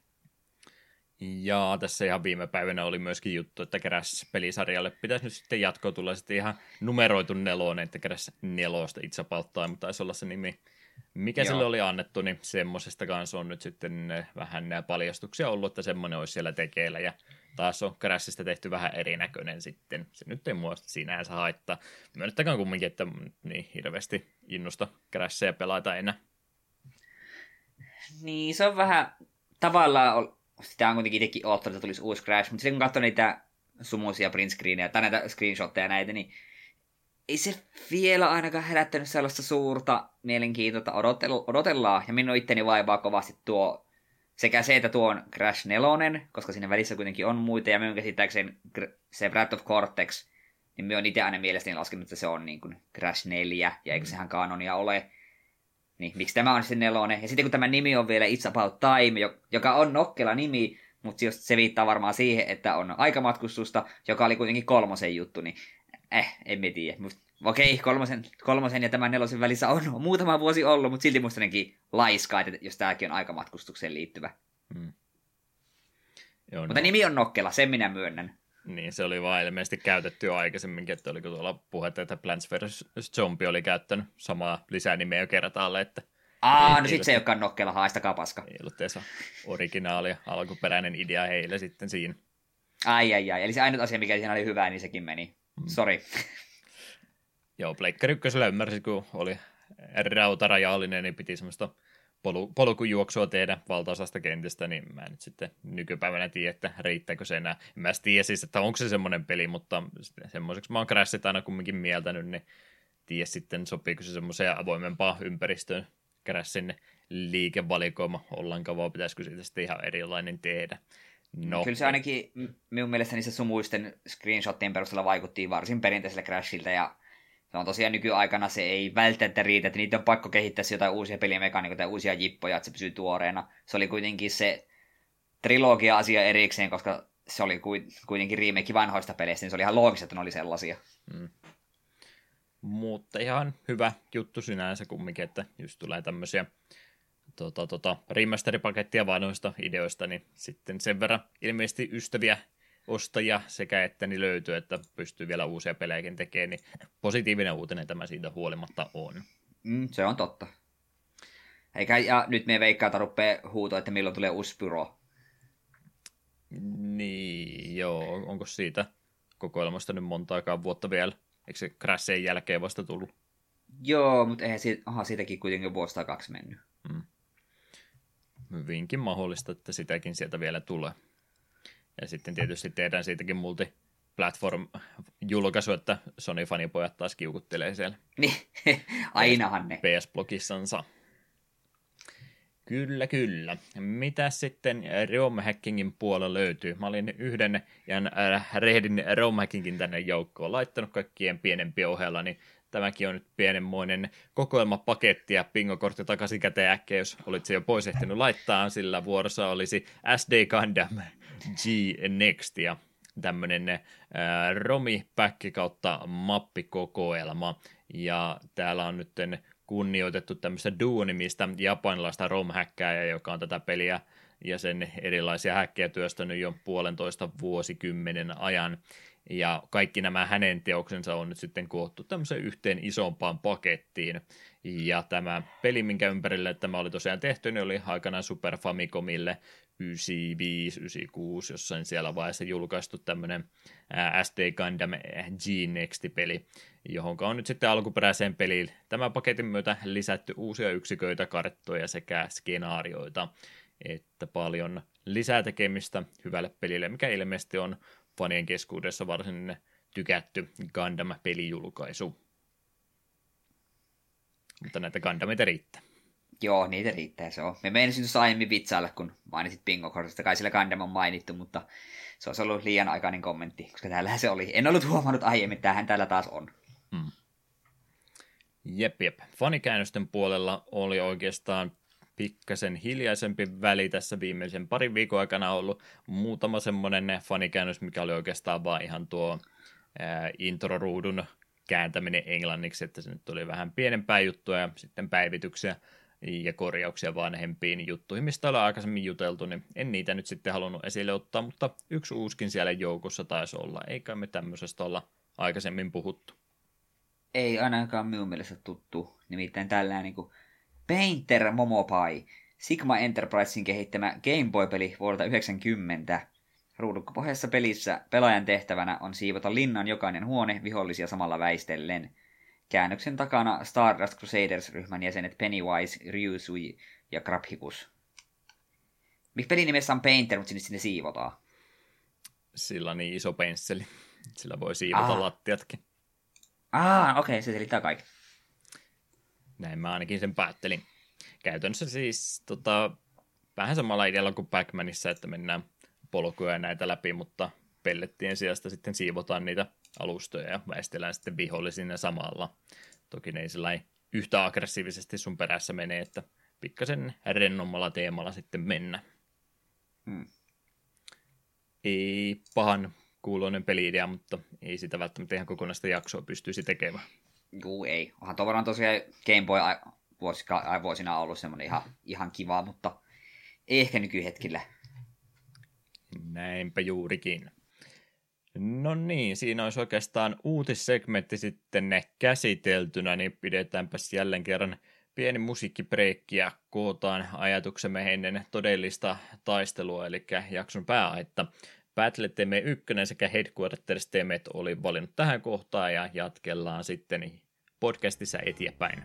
Ja tässä ihan viime päivänä oli myöskin juttu, että keräs pelisarjalle pitäisi nyt sitten jatkoa tulla sitten ihan numeroitu nelonen, että keräs nelosta itse pauttaa, mutta taisi olla se nimi. Mikä Joo. sille oli annettu, niin semmoisesta kanssa on nyt sitten eh, vähän paljastuksia ollut, että semmoinen olisi siellä tekeillä ja taas on Crashista tehty vähän erinäköinen sitten. Se nyt ei muista sinänsä haittaa. Myönnettäkään kumminkin, että niin hirveästi innosta Crashia pelata enää. Niin, se on vähän tavallaan, sitä on kuitenkin itsekin oottanut, että tulisi uusi Crash, mutta sitten kun katsoo niitä sumuisia print screenejä tai näitä screenshotteja näitä, niin ei se vielä ainakaan herättänyt sellaista suurta mielenkiintoa, että odotellaan. Ja minun itteni vaivaa kovasti tuo sekä se, että tuo on Crash 4, koska siinä välissä kuitenkin on muita, ja minun käsittääkseni se Wrath of Cortex, niin minä olen itse aina mielestäni laskenut, että se on niin kuin Crash 4, ja eikö sehän kanonia ole. Niin, miksi tämä on se nelonen? Ja sitten kun tämä nimi on vielä It's About Time, joka on nokkela nimi, mutta se viittaa varmaan siihen, että on aikamatkustusta, joka oli kuitenkin kolmosen juttu, niin eh, en tiedä. Okei, kolmosen, kolmosen ja tämän nelosen välissä on muutama vuosi ollut, mutta silti musta laiskaa, että jos tämäkin on aikamatkustukseen liittyvä. Hmm. Joo, mutta no. nimi on Nokkela, sen minä myönnän. Niin, se oli vaan ilmeisesti käytetty jo aikaisemminkin, että oliko tuolla puhetta, että Plants vs. Zombie oli käyttänyt samaa lisänimeä jo kertaalle, että Aa, ei, no sit se ei olekaan Nokkela, haistakaa paska. Ei ollut teessä originaalia, alkuperäinen idea heille sitten siinä. Ai, ai, ai. Eli se ainut asia, mikä siinä oli hyvä, niin sekin meni. Mm. Sori. Joo, Pleikkari ykkösellä ymmärsi, kun oli rautarajallinen, niin piti semmoista polu, polkujuoksua tehdä valtaosasta kentistä, niin mä en nyt sitten nykypäivänä tiedä, että riittääkö se enää. En mä tiedä siis, että onko se semmoinen peli, mutta semmoiseksi mä oon Crashit aina kumminkin mieltänyt, niin tiedä sitten sopiiko se semmoiseen avoimempaan ympäristöön Crashin liikevalikoima ollenkaan, vaan pitäisikö siitä sitten ihan erilainen tehdä. No. Kyllä se ainakin minun mielestä niissä sumuisten screenshottien perusteella vaikutti varsin perinteiselle Crashilta ja se on tosiaan nykyaikana se ei välttämättä riitä, että niitä on pakko kehittää jotain uusia pelimekaniikoita ja uusia jippoja, että se pysyy tuoreena. Se oli kuitenkin se trilogia-asia erikseen, koska se oli kuitenkin remake vanhoista peleistä, niin se oli ihan loogista, että ne oli sellaisia. Mm. Mutta ihan hyvä juttu sinänsä kumminkin, että just tulee tämmöisiä tota, tota, remasteripakettia vanhoista ideoista, niin sitten sen verran ilmeisesti ystäviä ostajia sekä että niin löytyy, että pystyy vielä uusia pelejäkin tekemään, niin positiivinen uutinen tämä siitä huolimatta on. Mm, se on totta. Eikä, ja nyt me veikkaa rupeaa huuto, että milloin tulee uusi Pyro. Niin, joo. Onko siitä kokoelmasta nyt montaakaan vuotta vielä Eikö se Crashen jälkeen vasta tullut? Joo, mutta eihän siitä, aha, siitäkin kuitenkin vuosi tai kaksi mennyt. Mm. Hyvinkin mahdollista, että sitäkin sieltä vielä tulee. Ja sitten tietysti tehdään siitäkin multi platform-julkaisu, että Sony-fanipojat taas kiukuttelee siellä. Niin, ainahan ne. PS-blogissansa. Kyllä, kyllä. Mitä sitten ROM hackingin puolella löytyy? Mä olin yhden ja äh, rehdin ROM hackingin tänne joukkoon laittanut kaikkien pienempien ohella, niin tämäkin on nyt pienenmoinen kokoelmapaketti ja pingokortti takaisin käteen äkkiä, jos olit se jo pois ehtinyt laittaa, sillä vuorossa olisi SD Gundam G Next ja tämmöinen äh, romi-päkki kautta mappikokoelma. Ja täällä on nyt kunnioitettu tämmöistä duonimista japanilaista rom joka on tätä peliä ja sen erilaisia häkkejä työstänyt jo puolentoista vuosikymmenen ajan. Ja kaikki nämä hänen teoksensa on nyt sitten koottu tämmöiseen yhteen isompaan pakettiin. Ja tämä peli, minkä ympärille tämä oli tosiaan tehty, niin oli aikanaan Super Famicomille 95, 96, jossain siellä vaiheessa julkaistu tämmöinen SD Gundam G-Next-peli, johon on nyt sitten alkuperäiseen peliin tämän paketin myötä lisätty uusia yksiköitä, karttoja sekä skenaarioita, että paljon lisää tekemistä hyvälle pelille, mikä ilmeisesti on fanien keskuudessa varsin tykätty Gundam-pelijulkaisu. Mutta näitä Gundamita riittää. Joo, niitä riittää se on. Me meinasin tuossa aiemmin vitsailla, kun mainitsit bingo kortista kai sillä Gundam on mainittu, mutta se olisi ollut liian aikainen kommentti, koska täällähän se oli. En ollut huomannut aiemmin, että tämähän täällä taas on. Hmm. Jep, jep. Fanikäännösten puolella oli oikeastaan pikkasen hiljaisempi väli tässä viimeisen parin viikon aikana ollut. Muutama semmoinen fanikäännös, mikä oli oikeastaan vaan ihan tuo intro-ruudun kääntäminen englanniksi, että se nyt tuli vähän pienempää juttua ja sitten päivityksiä ja korjauksia vanhempiin juttuihin, mistä ollaan aikaisemmin juteltu, niin en niitä nyt sitten halunnut esille ottaa, mutta yksi uuskin siellä joukossa taisi olla, eikä me tämmöisestä olla aikaisemmin puhuttu. Ei ainakaan minun mielestä tuttu, nimittäin tällainen niin kuin Painter Momopai, Sigma Enterprisein kehittämä Game Boy-peli vuodelta 90. Ruudukkopohjassa pelissä pelaajan tehtävänä on siivota linnan jokainen huone vihollisia samalla väistellen – Käännöksen takana Stardust Crusaders-ryhmän jäsenet Pennywise, Ryusui ja Krabhikus. Miksi pelin nimessä on Painter, mutta sinne, sinne siivotaan? Sillä on niin iso pensseli. Sillä voi siivota ah. lattiatkin. Ah, okei, okay, se selittää kaiken. Näin mä ainakin sen päättelin. Käytännössä siis tota, vähän samalla idealla kuin pac että mennään polkuja näitä läpi, mutta pellettien sijasta sitten siivotaan niitä alustoja ja väistellään sitten vihollisina samalla. Toki ne ei sellainen yhtä aggressiivisesti sun perässä menee, että pikkasen rennommalla teemalla sitten mennä. Hmm. Ei pahan kuuloinen peli-idea, mutta ei sitä välttämättä ihan kokonaista jaksoa pystyisi tekemään. Juu, ei. Onhan tuo varmaan tosiaan Game Boy vuosina ollut semmoinen ihan, ihan kiva, mutta ei ehkä nykyhetkillä. Näinpä juurikin. No niin, siinä olisi oikeastaan uutissegmentti sitten käsiteltynä, niin pidetäänpäs jälleen kerran pieni musiikkibreikki ja kootaan ajatuksemme ennen todellista taistelua, eli jakson pääaihetta. Battle Teemme 1 sekä Headquarters Teemet oli valinnut tähän kohtaan ja jatkellaan sitten podcastissa eteenpäin.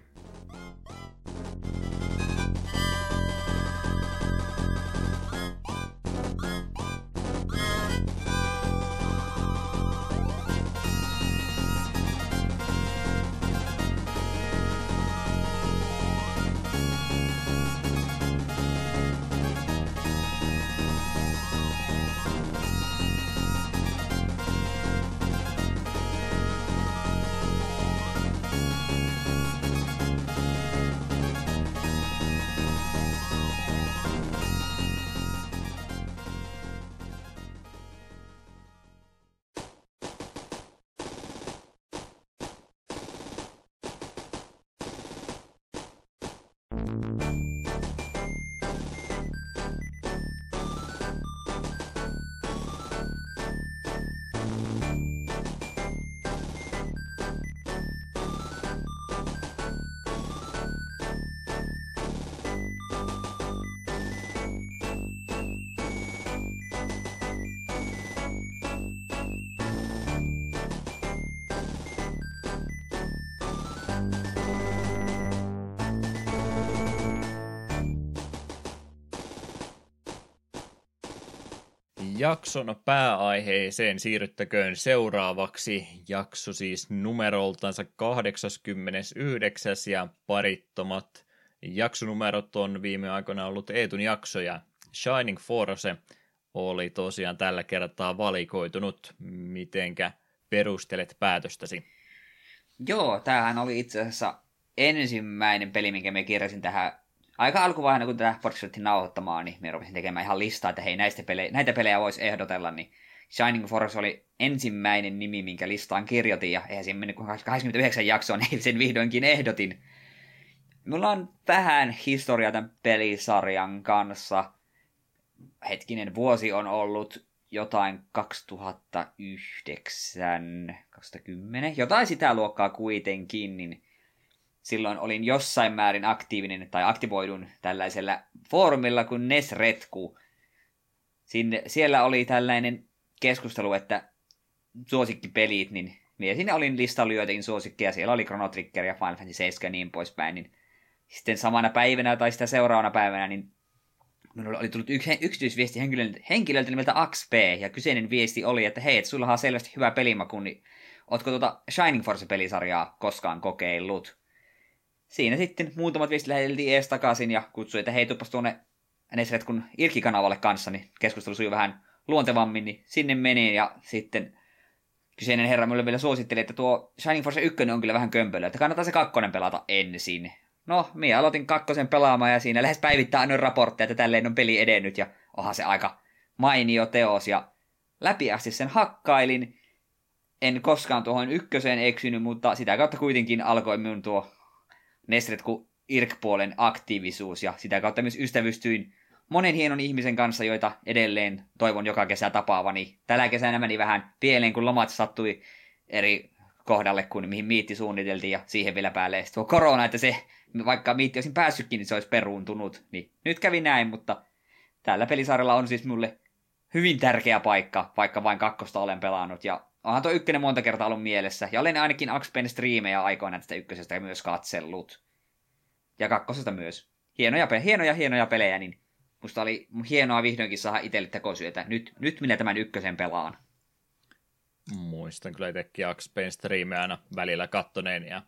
Jakson pääaiheeseen siirryttäköön seuraavaksi. Jakso siis numeroltansa 89. ja parittomat jaksonumerot on viime aikoina ollut Eetun jaksoja. Shining Force oli tosiaan tällä kertaa valikoitunut. Mitenkä perustelet päätöstäsi? Joo, tämähän oli itse asiassa ensimmäinen peli, minkä me kirjasin tähän aika alkuvaiheena, kun tätä podcastia nauhoittamaan, niin me rupesin tekemään ihan listaa, että hei, näistä pelejä, näitä pelejä voisi ehdotella, niin Shining Force oli ensimmäinen nimi, minkä listaan kirjoitin, ja eihän siinä mennyt 89 jaksoa, niin sen vihdoinkin ehdotin. Mulla on vähän historiaa tämän pelisarjan kanssa. Hetkinen vuosi on ollut jotain 2009, 2010, jotain sitä luokkaa kuitenkin, niin silloin olin jossain määrin aktiivinen tai aktivoidun tällaisella foorumilla kuin Nesretku. Sinne, siellä oli tällainen keskustelu, että suosikkipelit, niin minä sinne olin listannut joitakin suosikkeja. Siellä oli Chrono Trigger ja Final Fantasy 7 ja niin poispäin. Niin sitten samana päivänä tai sitä seuraavana päivänä, niin minulle oli tullut yksi yksityisviesti henkilöltä, henkilöltä nimeltä XP, ja kyseinen viesti oli, että hei, et sulla on selvästi hyvä pelimaku, niin ootko tuota Shining Force-pelisarjaa koskaan kokeillut? Siinä sitten muutamat viestit läheteltiin ees takaisin ja kutsui, että hei, tuppas tuonne Nesretkun Irki-kanavalle kanssa, niin keskustelu sujui vähän luontevammin, niin sinne menin ja sitten kyseinen herra mulle vielä suositteli, että tuo Shining Force 1 on kyllä vähän kömpelö, että kannattaa se kakkonen pelata ensin. No, minä aloitin kakkosen pelaamaan ja siinä lähes päivittää aina raportteja, että tälleen on peli edennyt ja onhan se aika mainio teos ja läpi asti sen hakkailin. En koskaan tuohon ykköseen eksynyt, mutta sitä kautta kuitenkin alkoi minun tuo Nesret kuin Irk-puolen aktiivisuus ja sitä kautta myös ystävystyin monen hienon ihmisen kanssa, joita edelleen toivon joka kesä tapaavani. Tällä kesänä meni vähän pieleen, kun lomat sattui eri kohdalle kuin mihin miitti suunniteltiin ja siihen vielä päälle tuo korona, että se, vaikka miitti olisin päässytkin, niin se olisi peruuntunut. Niin nyt kävi näin, mutta tällä pelisarjalla on siis mulle hyvin tärkeä paikka, vaikka vain kakkosta olen pelannut. Ja onhan tuo ykkönen monta kertaa ollut mielessä. Ja olen ainakin Axpen striimejä aikoina tästä ykkösestä myös katsellut. Ja kakkosesta myös. Hienoja, hienoja, hienoja pelejä, niin musta oli hienoa vihdoinkin saada itselle tekosyy, että nyt, nyt minä tämän ykkösen pelaan. Muistan kyllä itsekin Axpen striimejä aina välillä kattoneen ja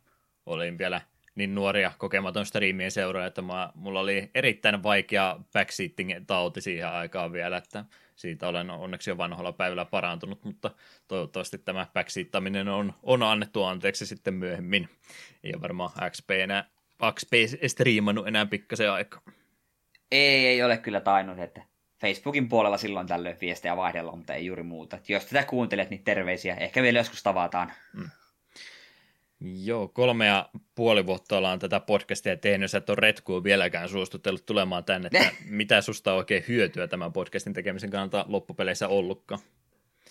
olin vielä niin nuoria kokematon striimien seuraaja, että mä, mulla oli erittäin vaikea backseating-tauti siihen aikaan vielä, että siitä olen onneksi jo vanhoilla päivillä parantunut, mutta toivottavasti tämä backseattaminen on, on annettu anteeksi sitten myöhemmin. Ei ole varmaan XP enää, XP striimannut enää pikkasen aikaa. Ei, ei ole kyllä tainnut, että Facebookin puolella silloin tällöin viestejä vaihdella, mutta ei juuri muuta. Jos tätä kuuntelet, niin terveisiä. Ehkä vielä joskus tavataan. Mm. Joo, kolme ja puoli vuotta ollaan tätä podcastia tehnyt, sä et ole Retkuun vieläkään suostutellut tulemaan tänne, että mitä susta on oikein hyötyä tämän podcastin tekemisen kannalta loppupeleissä ollutkaan?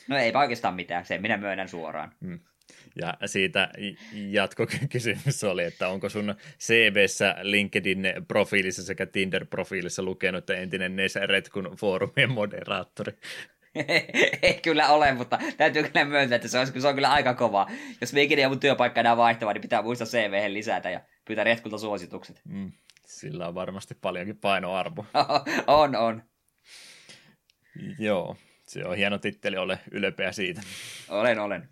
No ei oikeastaan mitään, se minä myönnän suoraan. Hmm. Ja siitä jatkokysymys oli, että onko sun CVssä, LinkedIn-profiilissa sekä Tinder-profiilissa lukenut, että entinen Nes Retkun foorumien moderaattori? Ei kyllä ole, mutta täytyy kyllä myöntää, että se on, se on kyllä aika kova. Jos me ikinä joku työpaikka enää vaihtamaan, niin pitää muistaa cv lisätä ja pyytää retkulta suositukset. Mm, sillä on varmasti paljonkin painoarvo. on, on. Joo, se on hieno titteli, ole ylpeä siitä. Olen, olen.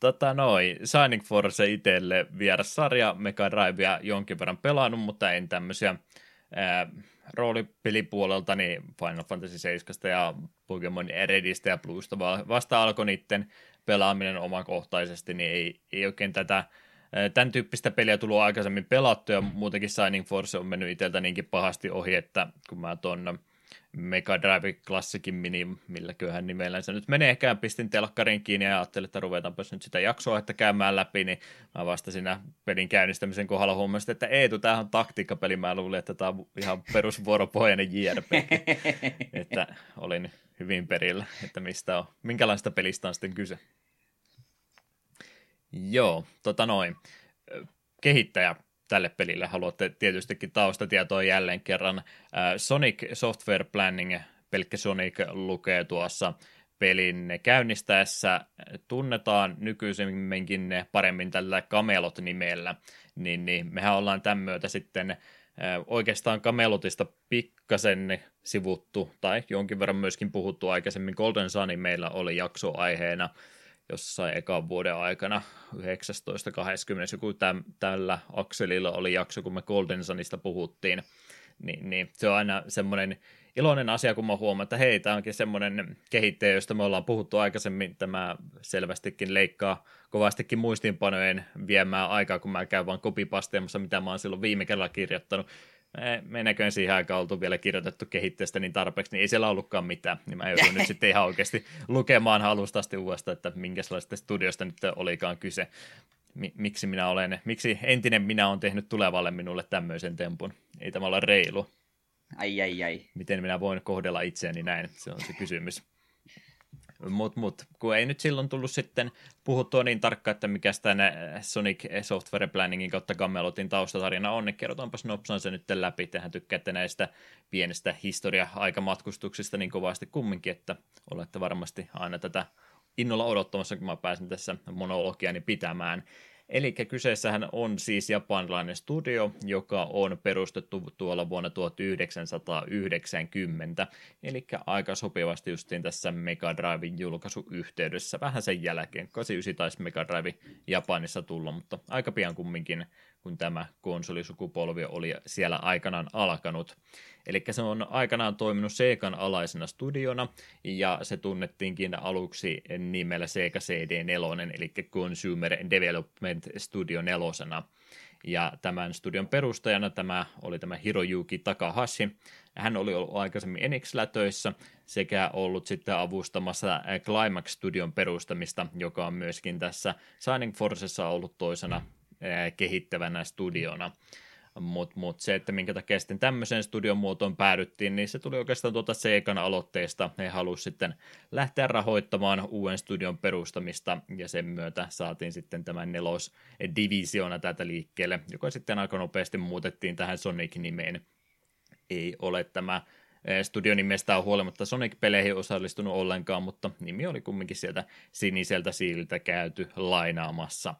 Tota noin, Shining Force itselle vieras sarja, Mega Drivea jonkin verran pelannut, mutta en tämmöisiä ää, roolipelipuolelta niin Final Fantasy 7 ja Pokemon Redistä ja Bluesta vasta alkoi niiden pelaaminen omakohtaisesti, niin ei, ei oikein tätä tämän tyyppistä peliä tullut aikaisemmin pelattu ja muutenkin Signing Force on mennyt itseltä niinkin pahasti ohi, että kun mä tuon Mega Drive Classicin mini, millä köyhän nimellä se nyt menee. Ehkä pistin telkkarin kiinni ja ajattelin, että ruvetaanpa nyt sitä jaksoa, että käymään läpi, niin mä vasta siinä pelin käynnistämisen kohdalla huomasin, että Eetu, tämähän on taktiikkapeli. Mä luulin, että tämä on ihan perusvuoropohjainen JRP. että olin hyvin perillä, että mistä on, minkälaista pelistä on sitten kyse. Joo, tota noin. Kehittäjä tälle pelille haluatte tietystikin taustatietoa jälleen kerran. Sonic Software Planning, pelkkä Sonic lukee tuossa pelin käynnistäessä tunnetaan nykyisemminkin paremmin tällä Camelot-nimellä, niin, niin mehän ollaan tämän myötä sitten Oikeastaan Camelotista pikkasen sivuttu, tai jonkin verran myöskin puhuttu aikaisemmin. Golden Sun meillä oli jakso aiheena jossain ekan vuoden aikana, 19.20. joku täm, tällä akselilla oli jakso, kun me Golden Sunista puhuttiin. Niin, niin se on aina semmoinen iloinen asia, kun mä huomaan, että hei, tämä onkin semmoinen kehittäjä, josta me ollaan puhuttu aikaisemmin. Tämä selvästikin leikkaa kovastikin muistiinpanojen viemään aikaa, kun mä käyn vaan kopipasteemassa, mitä mä oon silloin viime kerralla kirjoittanut. Me, me näköjään siihen aikaan oltu vielä kirjoitettu kehittäjästä niin tarpeeksi, niin ei siellä ollutkaan mitään. Niin mä joudun nyt sitten ihan oikeasti lukemaan alusta asti uudestaan, että minkälaista studiosta nyt olikaan kyse. Miksi minä olen, miksi entinen minä on tehnyt tulevalle minulle tämmöisen tempun. Ei tämä ole reilu. Ai, ai, ai. Miten minä voin kohdella itseäni näin, se on se kysymys. Mutta mut, kun ei nyt silloin tullut sitten puhuttua niin tarkkaan, että mikä tämän Sonic Software Planningin kautta Camelotin taustatarina on, niin kerrotaanpas nopsaan se nyt läpi. Tehän tykkäätte näistä pienestä historia-aikamatkustuksista niin kovasti kumminkin, että olette varmasti aina tätä innolla odottamassa, kun mä pääsen tässä monologiani pitämään. Eli kyseessähän on siis japanilainen studio, joka on perustettu tuolla vuonna 1990, eli aika sopivasti justiin tässä Mega Driven julkaisuyhteydessä, vähän sen jälkeen, 89 taisi Mega Drive Japanissa tulla, mutta aika pian kumminkin, kun tämä konsolisukupolvi oli siellä aikanaan alkanut. Eli se on aikanaan toiminut Segan alaisena studiona, ja se tunnettiinkin aluksi nimellä Sega CD4, eli Consumer Development Studio 4. Ja tämän studion perustajana tämä oli tämä Hiroyuki Takahashi. Hän oli ollut aikaisemmin Enixillä töissä sekä ollut sitten avustamassa Climax Studion perustamista, joka on myöskin tässä Signing Forcessa ollut toisena kehittävänä studiona. Mutta mut se, että minkä takia sitten tämmöiseen studion muotoon päädyttiin, niin se tuli oikeastaan tuota Seikan aloitteesta. He halusivat sitten lähteä rahoittamaan uuden studion perustamista, ja sen myötä saatiin sitten tämän nelos divisiona tätä liikkeelle, joka sitten aika nopeasti muutettiin tähän Sonic-nimeen. Ei ole tämä studion nimestään huolimatta Sonic-peleihin osallistunut ollenkaan, mutta nimi oli kumminkin sieltä siniseltä siiltä käyty lainaamassa.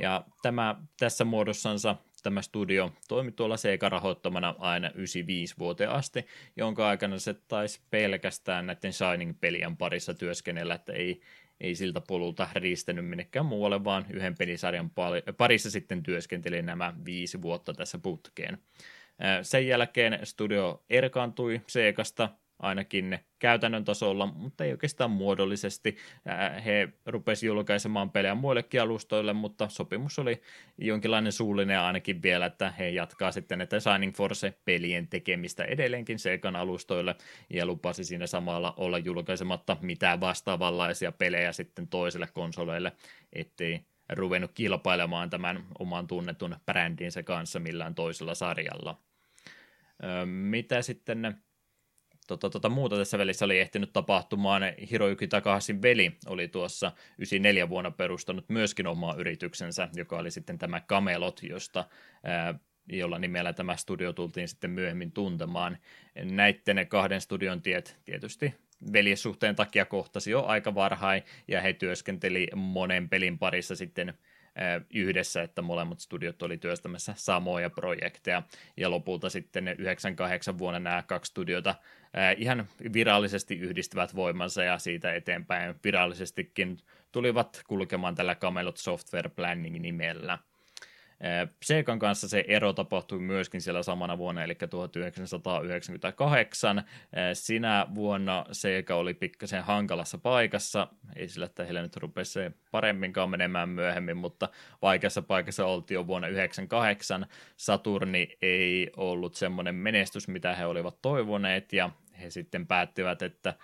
Ja tämä tässä muodossansa tämä studio toimi tuolla Sega rahoittamana aina 95 vuoteen asti, jonka aikana se taisi pelkästään näiden Shining-pelien parissa työskennellä, että ei, ei siltä polulta riistänyt minnekään muualle, vaan yhden pelisarjan parissa sitten työskenteli nämä viisi vuotta tässä putkeen. Sen jälkeen studio erkaantui Segasta ainakin käytännön tasolla, mutta ei oikeastaan muodollisesti. He rupesivat julkaisemaan pelejä muillekin alustoille, mutta sopimus oli jonkinlainen suullinen ainakin vielä, että he jatkaa sitten näitä Signing Force-pelien tekemistä edelleenkin Segan alustoille, ja lupasi siinä samalla olla julkaisematta mitään vastaavanlaisia pelejä sitten toisille konsoleille, ettei ruvennut kilpailemaan tämän oman tunnetun brändinsä kanssa millään toisella sarjalla. Mitä sitten tota, tota, muuta tässä välissä oli ehtinyt tapahtumaan. Hiroyuki Takahashin veli oli tuossa 94 vuonna perustanut myöskin omaa yrityksensä, joka oli sitten tämä Camelot, josta ää, jolla nimellä tämä studio tultiin sitten myöhemmin tuntemaan. Näitten kahden studion tiet tietysti veljessuhteen takia kohtasi jo aika varhain, ja he työskenteli monen pelin parissa sitten yhdessä, että molemmat studiot oli työstämässä samoja projekteja, ja lopulta sitten 98 vuonna nämä kaksi studiota ihan virallisesti yhdistävät voimansa, ja siitä eteenpäin virallisestikin tulivat kulkemaan tällä Camelot Software Planning nimellä. Segan kanssa se ero tapahtui myöskin siellä samana vuonna, eli 1998. Sinä vuonna Sega oli pikkasen hankalassa paikassa, ei sillä, että heillä nyt rupesi paremminkaan menemään myöhemmin, mutta vaikeassa paikassa oltiin jo vuonna 1998. Saturni ei ollut semmoinen menestys, mitä he olivat toivoneet, ja he sitten päättivät, että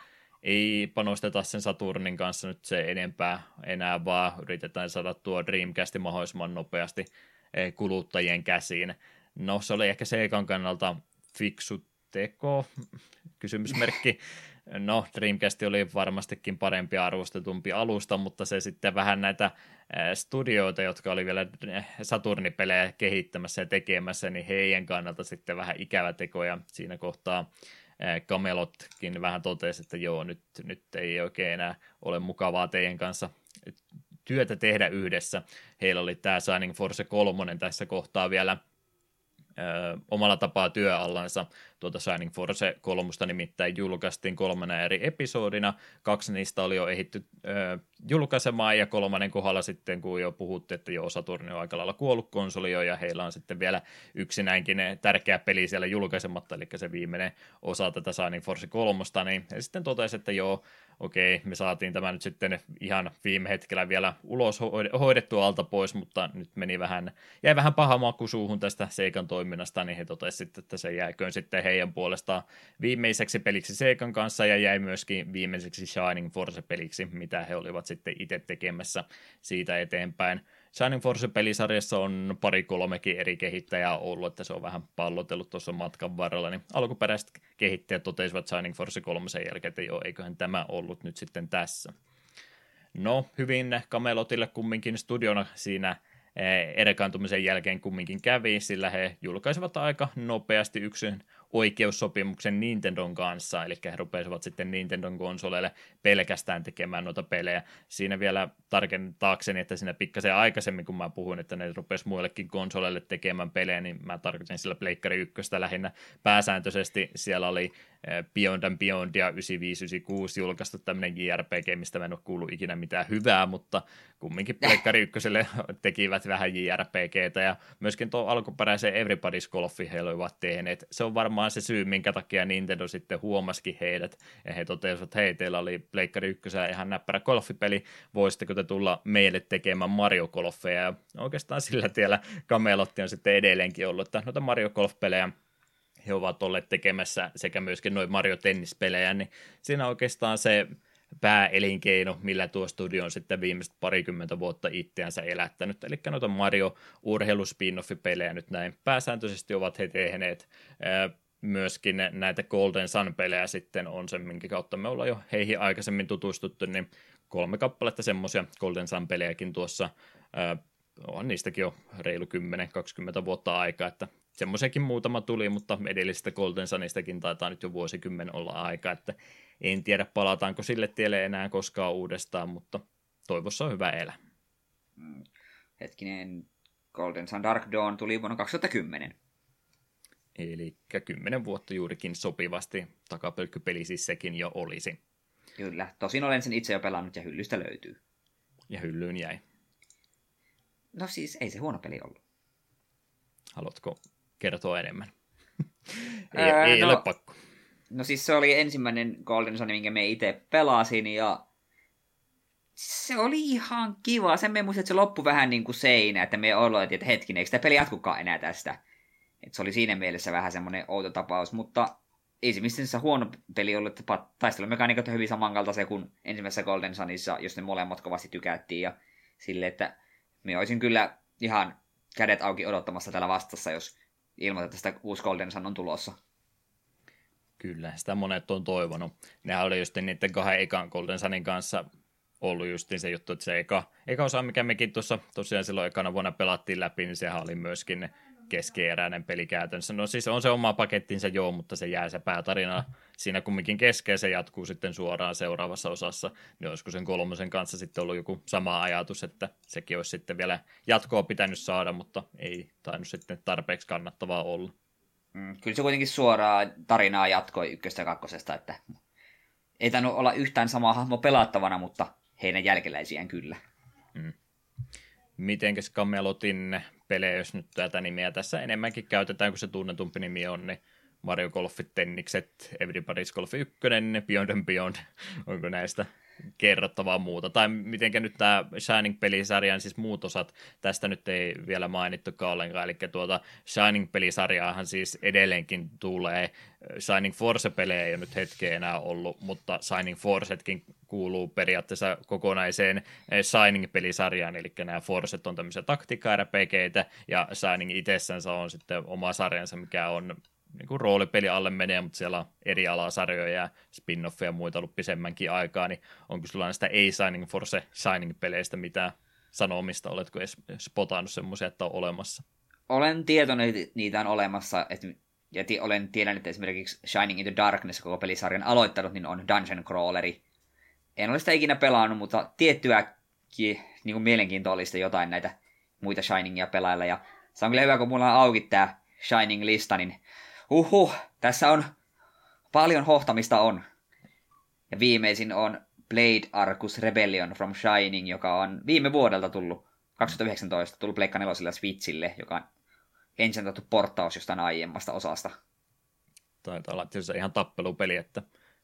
ei panosteta sen Saturnin kanssa nyt se enempää enää, vaan yritetään saada tuo Dreamcast mahdollisimman nopeasti kuluttajien käsiin. No se oli ehkä Segan kannalta fiksu teko, kysymysmerkki. No, Dreamcast oli varmastikin parempi arvostetumpi alusta, mutta se sitten vähän näitä eh, studioita, jotka oli vielä eh, Saturni-pelejä kehittämässä ja tekemässä, niin heidän kannalta sitten vähän ikävä teko, ja siinä kohtaa Camelotkin vähän totesi, että joo, nyt, nyt ei oikein enää ole mukavaa teidän kanssa työtä tehdä yhdessä. Heillä oli tämä Signing Force 3 tässä kohtaa vielä ö, omalla tapaa työallansa. Tuota Shining Force kolmusta nimittäin julkaistiin kolmena eri episodina. Kaksi niistä oli jo ehitty ö, julkaisemaan ja kolmannen kohdalla sitten, kun jo puhuttiin, että jo Saturni on aika lailla kuollut konsoli jo, ja heillä on sitten vielä yksi näinkin tärkeä peli siellä julkaisematta, eli se viimeinen osa tätä Shining Force kolmosta, niin he sitten totesi, että joo, okei, me saatiin tämä nyt sitten ihan viime hetkellä vielä ulos hoidettua alta pois, mutta nyt meni vähän, jäi vähän paha maku suuhun tästä Seikan toiminnasta, niin he totesivat, että se jääköön sitten heidän puolestaan viimeiseksi peliksi Seikan kanssa ja jäi myöskin viimeiseksi Shining Force-peliksi, mitä he olivat sitten itse tekemässä siitä eteenpäin. Shining Force-pelisarjassa on pari kolmekin eri kehittäjää ollut, että se on vähän pallotellut tuossa matkan varrella, niin alkuperäiset kehittäjät totesivat Shining Force 3 jälkeen, että joo, eiköhän tämä ollut nyt sitten tässä. No, hyvin Kamelotille kumminkin studiona siinä eh, erkaantumisen jälkeen kumminkin kävi, sillä he julkaisivat aika nopeasti yksin oikeussopimuksen Nintendon kanssa, eli he rupesivat sitten Nintendon konsoleille pelkästään tekemään noita pelejä. Siinä vielä tarkentaakseni, että siinä pikkasen aikaisemmin, kun mä puhuin, että ne rupesi muillekin konsoleille tekemään pelejä, niin mä tarkoitin sillä Pleikkari 1 lähinnä pääsääntöisesti. Siellä oli Beyond and Beyond ja 9596 julkaistu tämmöinen JRPG, mistä mä en ole kuullut ikinä mitään hyvää, mutta kumminkin Pleikkari 1 tekivät vähän JRPGtä ja myöskin tuo alkuperäisen Everybody's Golfi he olivat tehneet. Se on varmaan se syy, minkä takia Nintendo sitten huomasikin heidät. Ja he totesivat, että hei, teillä oli Pleikkari 1 ihan näppärä golfipeli, voisitteko te tulla meille tekemään Mario Golfeja? Ja oikeastaan sillä tiellä Kamelotti on sitten edelleenkin ollut, että noita Mario Golf-pelejä he ovat olleet tekemässä sekä myöskin noin Mario Tennis-pelejä, niin siinä oikeastaan se pääelinkeino, millä tuo studio on sitten viimeiset parikymmentä vuotta itseänsä elättänyt. Eli noita Mario urheiluspin-off-pelejä nyt näin pääsääntöisesti ovat he tehneet. Myöskin näitä Golden Sun-pelejä sitten on se, minkä kautta me ollaan jo heihin aikaisemmin tutustuttu, niin kolme kappaletta semmoisia Golden Sun-pelejäkin tuossa on niistäkin jo reilu 10-20 vuotta aikaa, että semmoisiakin muutama tuli, mutta edellisestä Golden Sunistakin taitaa nyt jo vuosikymmen olla aika, että en tiedä palataanko sille tielle enää koskaan uudestaan, mutta toivossa on hyvä elä. Mm. Hetkinen, Golden Sun Dark Dawn tuli vuonna 2010. Eli kymmenen vuotta juurikin sopivasti takapölkkypeli siis sekin jo olisi. Kyllä, tosin olen sen itse jo pelannut ja hyllystä löytyy. Ja hyllyyn jäi. No siis ei se huono peli ollut. Haluatko kertoa enemmän? ei, Ää, ei no, ole pakko. No siis se oli ensimmäinen Golden Sun, minkä me itse pelasin ja se oli ihan kiva. Sen me muistin, että se loppui vähän niin kuin seinä, että me oloitin, että hetkinen, eikö tämä peli jatkukaan enää tästä. Et se oli siinä mielessä vähän semmoinen outo tapaus, mutta ei se missään huono peli ollut, että taistelumekaniikat on hyvin samankaltaisia kuin ensimmäisessä Golden Sunissa, jos ne molemmat kovasti tykättiin ja sille, että me olisin kyllä ihan kädet auki odottamassa täällä vastassa, jos ilmoitetaan, että uusi Golden Sun on tulossa. Kyllä, sitä monet on toivonut. Nehän oli just niiden kahden ekan Golden Sunin kanssa ollut just se juttu, että se eka, eka osa, mikä mekin tuossa tosiaan silloin ekana vuonna pelattiin läpi, niin sehän oli myöskin keskeeräinen peli käytännössä. No siis on se oma pakettinsa joo, mutta se jää se päätarina siinä kumminkin keskeä, se jatkuu sitten suoraan seuraavassa osassa. Niin olisiko sen kolmosen kanssa sitten ollut joku sama ajatus, että sekin olisi sitten vielä jatkoa pitänyt saada, mutta ei tainnut sitten tarpeeksi kannattavaa olla. Mm, kyllä se kuitenkin suoraa tarinaa jatkoi ykköstä ja kakkosesta, että ei tainnut olla yhtään samaa hahmo pelattavana, mutta heidän jälkeläisiään kyllä. Mm. Mitenkäs Camelotin pelejä, jos nyt tätä nimeä tässä enemmänkin käytetään, kun se tunnetumpi nimi on, niin Mario Golfit, Tennikset, Everybody's Golf 1, Beyond and Beyond, onko näistä kerrottavaa muuta. Tai mitenkä nyt tämä Shining-pelisarjan siis muut osat, tästä nyt ei vielä mainittukaan ollenkaan, eli tuota Shining-pelisarjaahan siis edelleenkin tulee. Shining Force-pelejä ei ole nyt hetkeä enää ollut, mutta Shining Forceetkin kuuluu periaatteessa kokonaiseen Shining-pelisarjaan, eli nämä Forcet on tämmöisiä taktiikka ja Shining itsessänsä on sitten oma sarjansa, mikä on niin kuin roolipeli alle menee, mutta siellä on eri alasarjoja ja spin-offeja ja muita ollut pisemmänkin aikaa, niin onko sulla näistä ei-Signing Force Signing-peleistä mitään sanomista? Oletko edes spotannut semmoisia, että on olemassa? Olen tietoinen, että niitä on olemassa, että ja t- olen tiedän, että esimerkiksi Shining into Darkness, koko pelisarjan aloittanut, niin on Dungeon Crawleri. En ole sitä ikinä pelannut, mutta tiettyä niin kuin mielenkiintoista jotain näitä muita Shiningia pelailla. Ja se on kyllä hyvä, kun mulla on auki tämä Shining-lista, niin uhu, tässä on paljon hohtamista on. Ja viimeisin on Blade Arcus Rebellion from Shining, joka on viime vuodelta tullut, 2019, tullut Pleikka 4 Switchille, joka on ensin porttaus jostain aiemmasta osasta. Taitaa olla tietysti ihan tappelupeli, että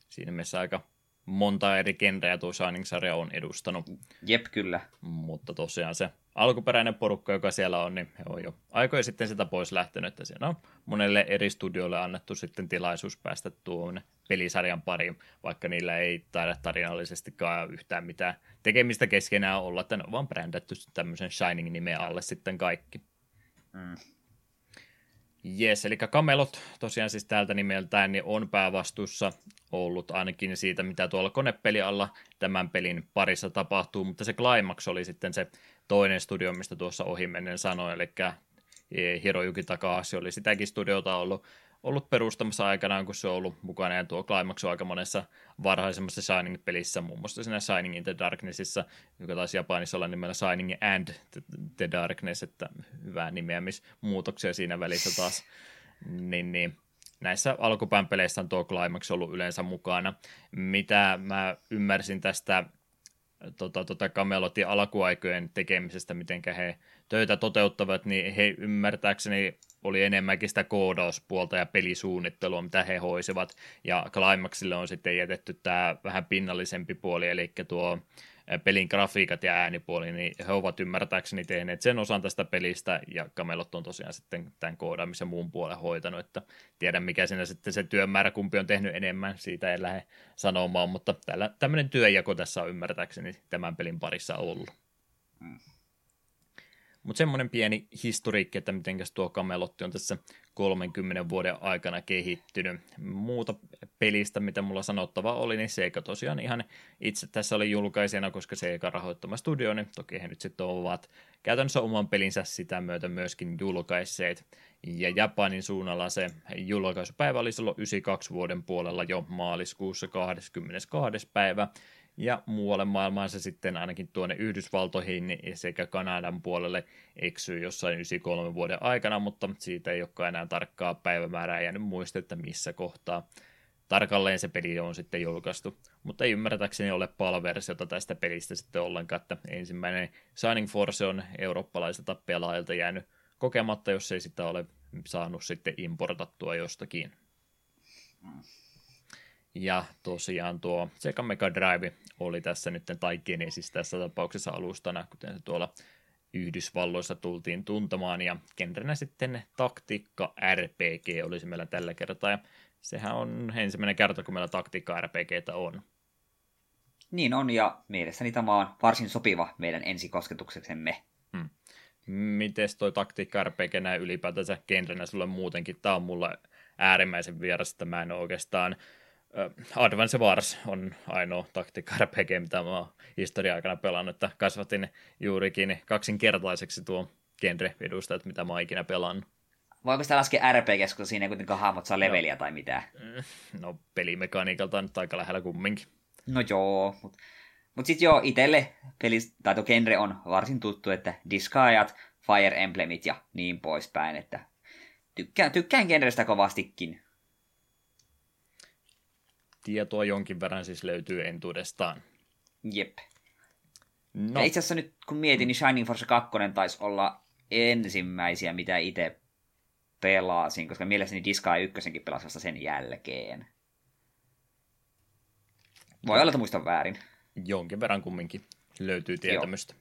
siinä mielessä aika monta eri genreä tuo Shining-sarja on edustanut. Jep, kyllä. Mutta tosiaan se alkuperäinen porukka, joka siellä on, niin he on jo aikoja sitten sitä pois lähtenyt, että siinä on monelle eri studioille annettu sitten tilaisuus päästä tuon pelisarjan pariin, vaikka niillä ei taida tarinallisestikaan yhtään mitään tekemistä keskenään olla, että ne on vaan brändätty tämmöisen Shining-nimen alle sitten kaikki. Mm. Jes, eli Kamelot tosiaan siis täältä nimeltään niin on päävastuussa ollut ainakin siitä, mitä tuolla konepelialla tämän pelin parissa tapahtuu, mutta se Climax oli sitten se toinen studio, mistä tuossa ohimennen sanoin, eli Hirojuki Takahashi oli sitäkin studiota ollut ollut perustamassa aikanaan, kun se on ollut mukana, ja tuo Climax on aika monessa varhaisemmassa Shining-pelissä, muun muassa siinä Shining in the Darknessissa, joka taisi Japanissa olla nimellä Shining and the Darkness, että hyvää nimeämismuutoksia siinä välissä taas. Niin, niin näissä alkupään peleissä on tuo Climax ollut yleensä mukana. Mitä mä ymmärsin tästä tota, tota Camelotin alkuaikojen tekemisestä, miten he töitä toteuttavat, niin he ymmärtääkseni oli enemmänkin sitä koodauspuolta ja pelisuunnittelua, mitä he hoisivat, ja Climaxille on sitten jätetty tämä vähän pinnallisempi puoli, eli tuo pelin grafiikat ja äänipuoli, niin he ovat ymmärtääkseni tehneet sen osan tästä pelistä, ja Camelot on tosiaan sitten tämän koodaamisen muun puolen hoitanut, että tiedän mikä siinä sitten se työmäärä, kumpi on tehnyt enemmän, siitä en lähde sanomaan, mutta täällä tämmöinen työjako tässä on ymmärtääkseni tämän pelin parissa ollut. Mm. Mutta semmoinen pieni historiikki, että miten tuo kamelotti on tässä 30 vuoden aikana kehittynyt. Muuta pelistä, mitä mulla sanottava oli, niin Seika tosiaan ihan itse tässä oli julkaisena, koska Seika rahoittama studio, niin toki he nyt sitten ovat käytännössä oman pelinsä sitä myötä myöskin julkaisseet. Ja Japanin suunnalla se julkaisupäivä oli silloin 92 vuoden puolella jo maaliskuussa 22. päivä, ja muualle maailmaan se sitten ainakin tuonne Yhdysvaltoihin sekä Kanadan puolelle eksyy jossain 93 vuoden aikana, mutta siitä ei olekaan enää tarkkaa päivämäärää jäänyt muista, että missä kohtaa tarkalleen se peli on sitten julkaistu. Mutta ei ymmärtäkseni ole palversiota tästä pelistä sitten ollenkaan, että ensimmäinen Shining Force on eurooppalaiselta pelaajilta jäänyt kokematta, jos ei sitä ole saanut sitten importattua jostakin. Ja tosiaan tuo Sega Mega Drive oli tässä nyt tai Genesis tässä tapauksessa alustana, kuten se tuolla Yhdysvalloissa tultiin tuntemaan, ja genrenä sitten taktiikka RPG olisi meillä tällä kertaa, ja sehän on ensimmäinen kerta, kun meillä taktiikka RPGtä on. Niin on, ja mielestäni tämä on varsin sopiva meidän ensikosketukseksemme. Hmm. Mites toi taktiikka RPG näin ylipäätänsä genrenä sulle muutenkin? Tämä on mulle äärimmäisen vieras, että mä en oikeastaan Advance Wars on ainoa taktiikka RPG, mitä mä oon historian aikana pelannut, että kasvatin juurikin kaksinkertaiseksi tuo genre edustajat, mitä mä oon ikinä pelannut. Voiko sitä laskea RPG, koska siinä ei kuitenkaan hahmot saa leveliä no, tai mitään? Mm, no pelimekaniikalta on nyt aika lähellä kumminkin. No joo, mutta mut sitten joo, itelle peli, tai tuo genre on varsin tuttu, että Disgaeat, Fire Emblemit ja niin poispäin, että tykkään, tykkään genrestä kovastikin tietoa jonkin verran siis löytyy entuudestaan. Jep. No. Ja itse asiassa nyt kun mietin, niin Shining Force 2 taisi olla ensimmäisiä, mitä itse pelasin, koska mielestäni Disgaea 1 pelasi vasta sen jälkeen. Voi olla, että muistan väärin. Jonkin verran kumminkin löytyy tietämystä. Joo.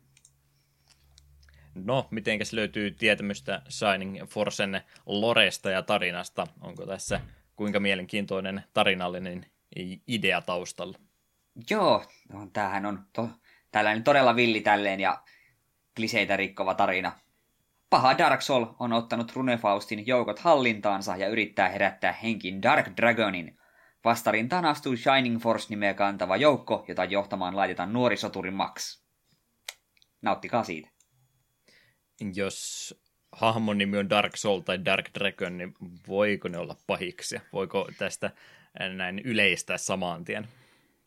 No, mitenkäs löytyy tietämystä Shining Forcen loresta ja tarinasta? Onko tässä kuinka mielenkiintoinen tarinallinen idea taustalla. Joo, no, tämähän on to, tällainen todella villi tälleen ja kliseitä rikkova tarina. Paha Dark Soul on ottanut Runefaustin joukot hallintaansa ja yrittää herättää henkin Dark Dragonin. Vastarintaan astuu Shining Force-nimeä kantava joukko, jota johtamaan laitetaan nuori soturi Max. Nauttikaa siitä. Jos hahmon nimi on Dark Soul tai Dark Dragon, niin voiko ne olla pahiksi? Voiko tästä näin yleistää samaan tien.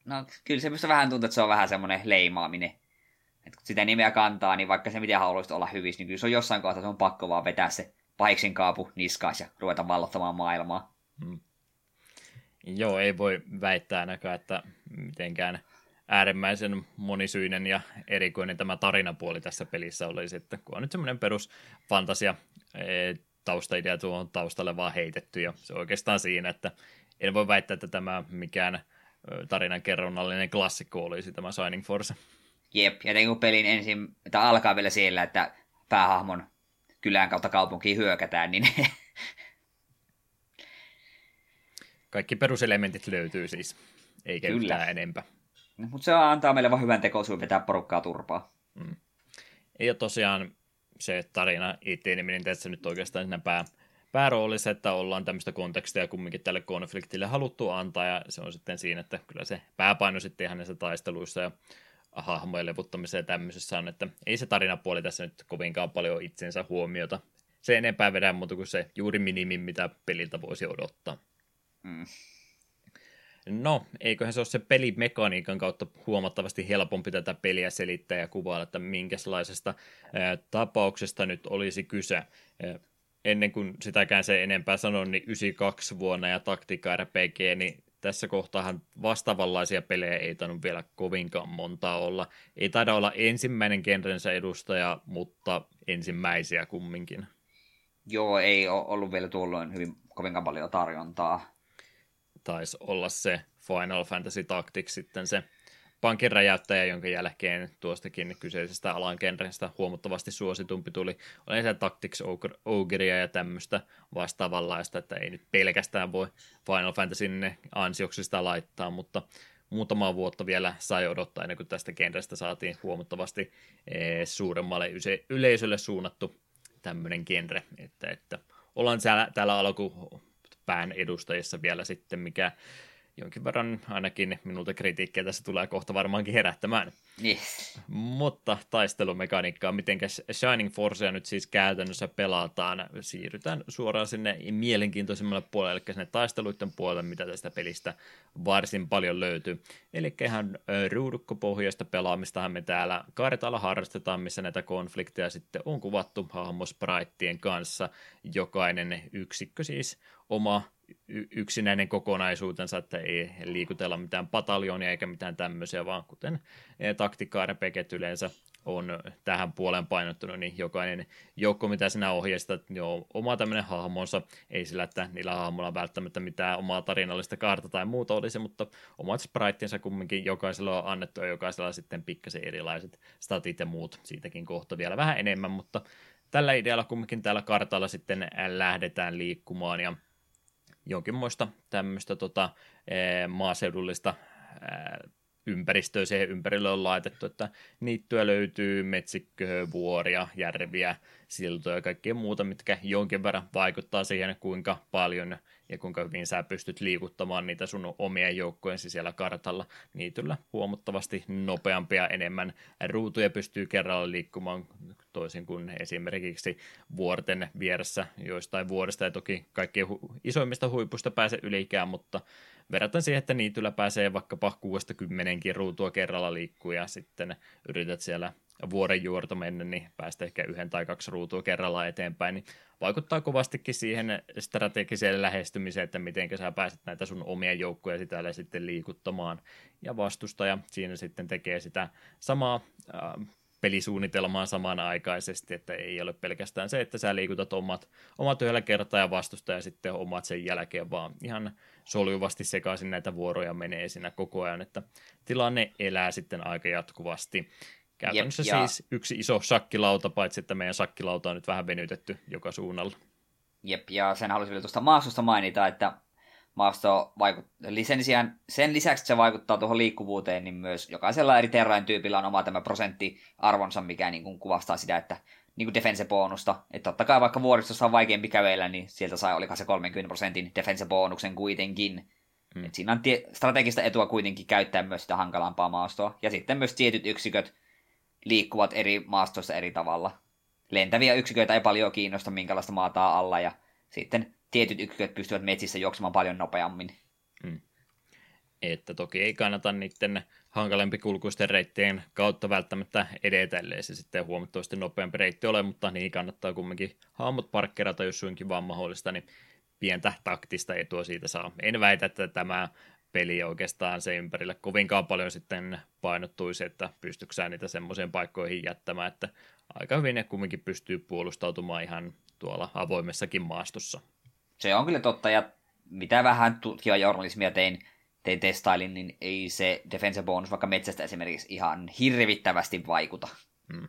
No kyllä se vähän tuntuu, että se on vähän semmoinen leimaaminen. Että kun sitä nimeä kantaa, niin vaikka se miten haluaisit olla hyvissä, niin kyllä se on jossain kohtaa se on pakko vaan vetää se pahiksin kaapu niskaas ja ruveta vallottamaan maailmaa. Hmm. Joo, ei voi väittää ainakaan, että mitenkään äärimmäisen monisyinen ja erikoinen tämä tarinapuoli tässä pelissä olisi, että kun on nyt semmoinen perus fantasia e, taustaidea tuohon taustalle vaan heitetty ja se on oikeastaan siinä, että en voi väittää, että tämä mikään tarinan kerronnallinen klassikko olisi tämä Shining Force. Jep, ja kun pelin ensin, tai alkaa vielä siellä, että päähahmon kylään kautta kaupunkiin hyökätään, niin Kaikki peruselementit löytyy siis, eikä Kyllä. yhtään enempää. No, mutta se antaa meille vaan hyvän tekoisuuden vetää porukkaa turpaa. Mm. Ja tosiaan se tarina eteneminen tässä nyt oikeastaan siinä pää, pääroolissa, että ollaan tämmöistä kontekstia kumminkin tälle konfliktille haluttu antaa, ja se on sitten siinä, että kyllä se pääpaino sitten ihan näissä taisteluissa ja hahmojen levuttamisessa ja tämmöisessä on, että ei se tarinapuoli tässä nyt kovinkaan paljon itsensä huomiota. Se enempää vedä muuta kuin se juuri minimi, mitä peliltä voisi odottaa. Mm. No, eiköhän se ole se pelimekaniikan kautta huomattavasti helpompi tätä peliä selittää ja kuvailla, että minkälaisesta ää, tapauksesta nyt olisi kyse. Ää, ennen kuin sitäkään se enempää sanon, niin 92 vuonna ja taktiikka RPG, niin tässä kohtaahan vastaavanlaisia pelejä ei tainnut vielä kovinkaan montaa olla. Ei taida olla ensimmäinen genrensä edustaja, mutta ensimmäisiä kumminkin. Joo, ei ole ollut vielä tuolloin hyvin kovinkaan paljon tarjontaa taisi olla se Final Fantasy Tactics sitten se pankin räjäyttäjä, jonka jälkeen tuostakin kyseisestä alan genrestä huomattavasti suositumpi tuli. Oli se Tactics Ogrea ja tämmöistä vastaavanlaista, että ei nyt pelkästään voi Final Fantasyn ansioksi sitä laittaa, mutta muutama vuotta vielä sai odottaa ennen kuin tästä genrestä saatiin huomattavasti eh, suuremmalle yleisölle suunnattu tämmöinen genre, että, että ollaan täällä, täällä alku pään edustajissa vielä sitten, mikä jonkin verran ainakin minulta kritiikkiä tässä tulee kohta varmaankin herättämään. Yes. Mutta taistelumekaniikkaa, miten Shining Forcea nyt siis käytännössä pelataan, siirrytään suoraan sinne mielenkiintoisemmalle puolelle, eli sinne taisteluiden puolelle, mitä tästä pelistä varsin paljon löytyy. Eli ihan ruudukkopohjaista pelaamistahan me täällä kartalla harrastetaan, missä näitä konflikteja sitten on kuvattu hahmospraittien kanssa. Jokainen yksikkö siis oma yksinäinen kokonaisuutensa, että ei liikutella mitään pataljonia eikä mitään tämmöisiä, vaan kuten e, taktiikka RPG yleensä on tähän puoleen painottunut, niin jokainen joukko, mitä sinä ohjeistat, niin on oma tämmöinen hahmonsa, ei sillä, että niillä hahmolla välttämättä mitään omaa tarinallista kaarta tai muuta olisi, mutta omat spritetinsa kumminkin jokaisella on annettu ja jokaisella sitten pikkasen erilaiset statit ja muut, siitäkin kohta vielä vähän enemmän, mutta tällä idealla kumminkin täällä kartalla sitten lähdetään liikkumaan ja jonkinmoista tämmöistä tota, maaseudullista ympäristöä siihen ympärille on laitettu, että niittyä löytyy, metsikköä, vuoria, järviä, siltoja ja kaikkea muuta, mitkä jonkin verran vaikuttaa siihen, kuinka paljon ja kuinka hyvin sä pystyt liikuttamaan niitä sun omia joukkojen siellä kartalla. Niityllä huomattavasti nopeampia enemmän ruutuja pystyy kerralla liikkumaan toisin kuin esimerkiksi vuorten vieressä. Joistain vuodesta, ja toki kaikkien hu- isoimmista huipusta pääse ylikään, mutta verrattuna siihen, että niityllä pääsee vaikkapa 6-10 ruutua kerralla liikkuu ja sitten yrität siellä vuoren juorto mennä, niin päästä ehkä yhden tai kaksi ruutua kerralla eteenpäin, niin vaikuttaa kovastikin siihen strategiseen lähestymiseen, että miten sä pääset näitä sun omia joukkoja sitä sitten liikuttamaan, ja vastustaja siinä sitten tekee sitä samaa äh, pelisuunnitelmaa samanaikaisesti, että ei ole pelkästään se, että sä liikutat omat, omat yhdellä kertaa ja vastustaja sitten omat sen jälkeen, vaan ihan soljuvasti sekaisin näitä vuoroja menee siinä koko ajan, että tilanne elää sitten aika jatkuvasti. Käytännössä Jep, ja... siis yksi iso sakkilauta, paitsi että meidän sakkilauta on nyt vähän venytetty joka suunnalla. Jep, ja sen halusin vielä tuosta maastosta mainita, että maasto vaikut... Eli sen, sijaan, sen lisäksi, että se vaikuttaa tuohon liikkuvuuteen, niin myös jokaisella eri terrain-tyypillä on oma tämä prosenttiarvonsa, mikä niin kuin kuvastaa sitä, että niin kuin defense-bonusta. Että totta kai vaikka vuoristossa on vaikeampi kävellä, niin sieltä sai olikaan se 30 prosentin defense-bonuksen kuitenkin. Hmm. Et siinä on tie- strategista etua kuitenkin käyttää myös sitä hankalampaa maastoa. Ja sitten myös tietyt yksiköt liikkuvat eri maastoissa eri tavalla. Lentäviä yksiköitä ei paljon kiinnosta, minkälaista maataa alla, ja sitten tietyt yksiköt pystyvät metsissä juoksemaan paljon nopeammin. Hmm. että toki ei kannata niiden hankalempi kulkuisten reittien kautta välttämättä edetä, ellei se sitten huomattavasti nopeampi reitti ole, mutta niin kannattaa kumminkin haamut parkkerata, jos suinkin vaan mahdollista, niin pientä taktista etua siitä saa. En väitä, että tämä peli oikeastaan se ympärillä kovinkaan paljon sitten painottuisi, että pystyksään niitä semmoiseen paikkoihin jättämään, että aika hyvin ne kumminkin pystyy puolustautumaan ihan tuolla avoimessakin maastossa. Se on kyllä totta, ja mitä vähän tutkijajournalismia tein, tein testailin, niin ei se defense bonus vaikka metsästä esimerkiksi ihan hirvittävästi vaikuta. Hmm.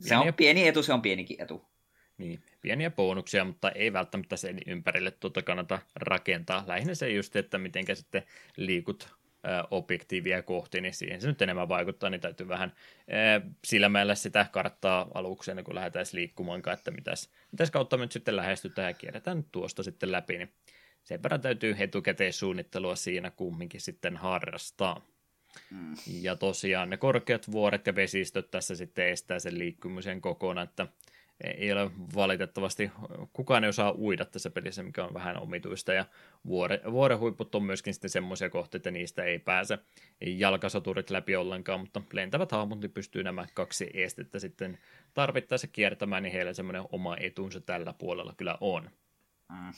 Se on pieni etu, se on pienikin etu. Niin, pieniä bonuksia, mutta ei välttämättä sen ympärille tuota kannata rakentaa. Lähinnä se just, että miten sitten liikut objektiivia kohti, niin siihen se nyt enemmän vaikuttaa, niin täytyy vähän silmäillä sitä karttaa aluksi ennen kuin lähdetään liikkumaan, että mitäs, mitäs kautta me nyt sitten lähestytään ja kierretään tuosta sitten läpi, niin sen verran täytyy etukäteissuunnittelua siinä kumminkin sitten harrastaa. Mm. Ja tosiaan ne korkeat vuoret ja vesistöt tässä sitten estää sen liikkumisen kokonaan, että ei ole valitettavasti, kukaan ei osaa uida tässä pelissä, mikä on vähän omituista, ja vuore, vuorehuiput on myöskin sitten semmoisia kohteita, että niistä ei pääse jalkasoturit läpi ollenkaan, mutta lentävät hahmot niin pystyy nämä kaksi estettä sitten tarvittaessa kiertämään, niin heillä semmoinen oma etunsa tällä puolella kyllä on. Mm.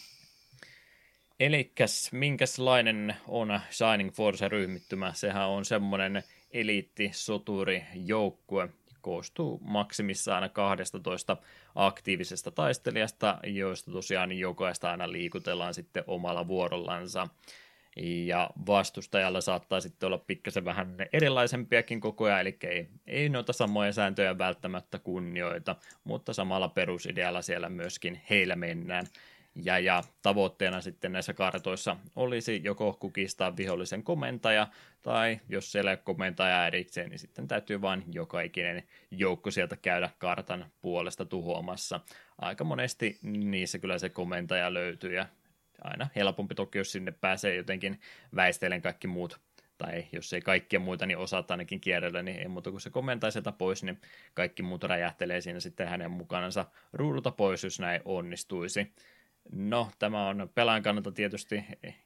Elikkäs, minkälainen on Shining Force-ryhmittymä? Sehän on semmoinen eliittisoturi-joukkue, koostuu maksimissaan aina 12 aktiivisesta taistelijasta, joista tosiaan jokaista aina liikutellaan sitten omalla vuorollansa. Ja vastustajalla saattaa sitten olla pikkasen vähän erilaisempiakin koko ajan, eli ei, ei noita samoja sääntöjä välttämättä kunnioita, mutta samalla perusidealla siellä myöskin heillä mennään. Ja, ja tavoitteena sitten näissä kartoissa olisi joko kukistaa vihollisen komentaja, tai jos siellä ei komentaja erikseen, niin sitten täytyy vain joka ikinen joukko sieltä käydä kartan puolesta tuhoamassa. Aika monesti niissä kyllä se komentaja löytyy, ja aina helpompi toki, jos sinne pääsee jotenkin väistelen kaikki muut tai jos ei kaikkia muita, niin osaat ainakin kierrellä, niin ei muuta kuin se komentaa sieltä pois, niin kaikki muut räjähtelee siinä sitten hänen mukanansa ruudulta pois, jos näin onnistuisi. No, tämä on pelaajan kannalta tietysti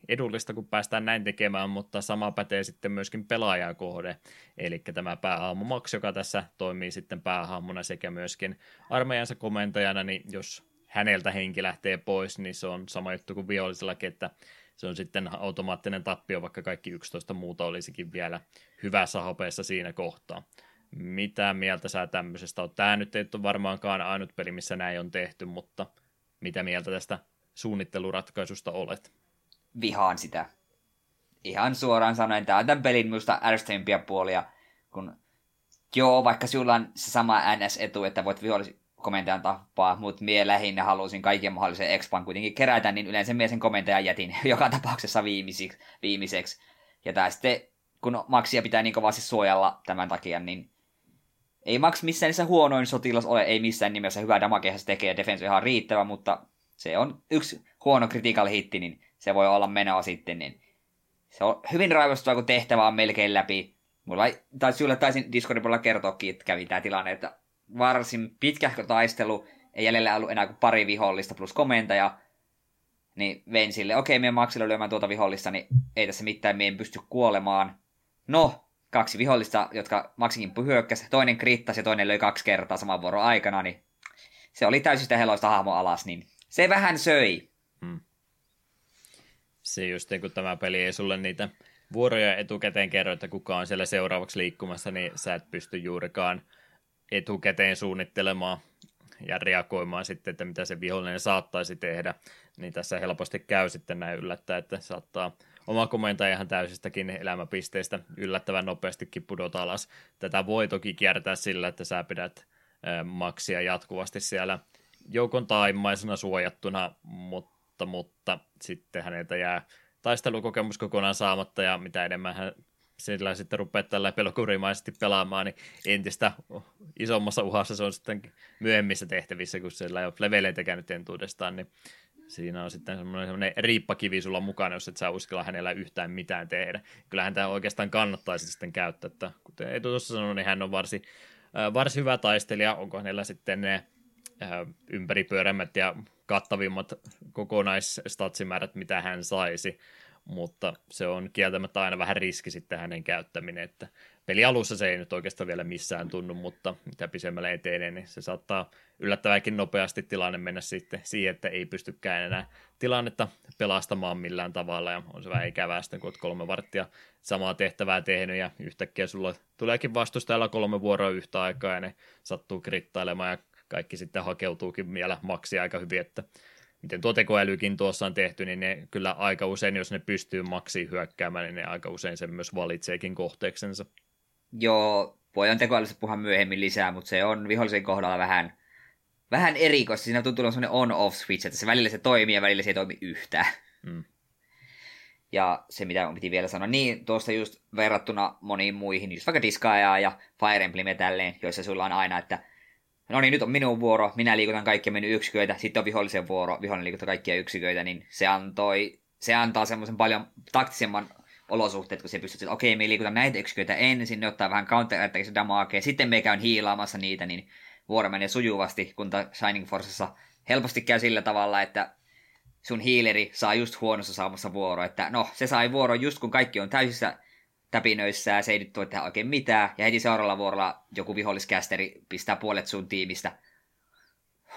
edullista, kun päästään näin tekemään, mutta sama pätee sitten myöskin pelaajan kohde. Eli tämä päähahmo joka tässä toimii sitten päähahmona sekä myöskin armeijansa komentajana, niin jos häneltä henki lähtee pois, niin se on sama juttu kuin vihollisellakin, että se on sitten automaattinen tappio, vaikka kaikki 11 muuta olisikin vielä hyvässä hopeessa siinä kohtaa. Mitä mieltä sä tämmöisestä on? Tämä nyt ei ole varmaankaan ainut peli, missä näin on tehty, mutta mitä mieltä tästä suunnitteluratkaisusta olet? Vihaan sitä. Ihan suoraan sanoen, tämä on tämän pelin minusta ärsyttävimpiä puolia, kun joo, vaikka sinulla on se sama NS-etu, että voit komentajan tappaa, mutta mie lähinnä halusin kaiken mahdollisen expan kuitenkin kerätä, niin yleensä mie sen komentajan jätin joka tapauksessa viimeisiksi. viimeiseksi. Ja tää sitten, kun Maxia pitää niin kovasti suojella tämän takia, niin ei Max missään niissä huonoin sotilas ole, ei missään nimessä hyvä damakeha se tekee, defense ihan riittävä, mutta se on yksi huono critical hitti, niin se voi olla menoa sitten, niin se on hyvin raivostavaa, kun tehtävä on melkein läpi. Mulla ei, tai sulle taisin Discordin puolella kertoakin, että kävi tämä tilanne, että varsin pitkähkö taistelu, ei jäljellä ollut enää kuin pari vihollista plus komentaja, niin vein sille, okei, okay, meidän maksilla lyömään tuota vihollista, niin ei tässä mitään, en pysty kuolemaan. No, kaksi vihollista, jotka maksikin hyökkäsi, toinen krittasi ja toinen löi kaksi kertaa saman vuoron aikana, niin se oli täysin sitä heloista hahmo alas, niin se vähän söi. Hmm. Se just kun tämä peli ei sulle niitä vuoroja etukäteen kerro, että kuka on siellä seuraavaksi liikkumassa, niin sä et pysty juurikaan etukäteen suunnittelemaan ja reagoimaan sitten, että mitä se vihollinen saattaisi tehdä, niin tässä helposti käy sitten näin yllättää, että saattaa oma komentaja ihan täysistäkin elämäpisteistä yllättävän nopeastikin pudota alas. Tätä voi toki kiertää sillä, että sä pidät maksia jatkuvasti siellä joukon taimaisena suojattuna, mutta, mutta sitten häneltä jää taistelukokemus kokonaan saamatta ja mitä enemmän hän sillä sitten rupeaa tällä pelokurimaisesti pelaamaan, niin entistä isommassa uhassa se on sitten myöhemmissä tehtävissä, kun siellä ei ole leveleitä käynyt entuudestaan, niin siinä on sitten semmoinen, semmoinen riippakivi sulla mukana, jos et saa uskalla hänellä yhtään mitään tehdä. Kyllähän tämä oikeastaan kannattaisi sitten käyttää, että kuten Etu tuossa sanoi, niin hän on varsin, äh, varsin hyvä taistelija, onko hänellä sitten ne äh, ympäripyöreämmät ja kattavimmat kokonaistatsimäärät, mitä hän saisi, mutta se on kieltämättä aina vähän riski sitten hänen käyttäminen, että peli alussa se ei nyt oikeastaan vielä missään tunnu, mutta mitä pisemmälle etenee, niin se saattaa yllättäväkin nopeasti tilanne mennä sitten siihen, että ei pystykään enää tilannetta pelastamaan millään tavalla, ja on se vähän ikävää sitten, kun kolme varttia samaa tehtävää tehnyt, ja yhtäkkiä sulla tuleekin vastustajalla kolme vuoroa yhtä aikaa, ja ne sattuu krittailemaan, ja kaikki sitten hakeutuukin vielä maksi aika hyvin, että miten tuo tekoälykin tuossa on tehty, niin ne kyllä aika usein, jos ne pystyy maksiin hyökkäämään, niin ne aika usein sen myös valitseekin kohteeksensa. Joo, voidaan tekoälystä puhua myöhemmin lisää, mutta se on vihollisen kohdalla vähän, vähän erikoista. Siinä tuntuu olevan sellainen on-off switch, että se välillä se toimii ja välillä se ei toimi yhtään. Mm. Ja se, mitä on piti vielä sanoa, niin tuosta just verrattuna moniin muihin, just vaikka Disgaea ja Fire Emblem tälleen, joissa sulla on aina, että no niin, nyt on minun vuoro, minä liikutan kaikkia minun yksiköitä, sitten on vihollisen vuoro, vihollinen liikuttaa kaikkia yksiköitä, niin se antoi, se antaa semmoisen paljon taktisemman olosuhteet, kun se pystyy, että okei, me liikutaan näitä yksiköitä ensin, ne ottaa vähän counter damakea, sitten me käyn hiilaamassa niitä, niin vuoro menee sujuvasti, kun Shining Forcessa helposti käy sillä tavalla, että sun hiileri saa just huonossa saamassa vuoro, että no, se sai vuoro just kun kaikki on täysissä täpinöissä ja se ei nyt voi tehdä oikein mitään, ja heti seuraavalla vuorolla joku viholliskästeri pistää puolet sun tiimistä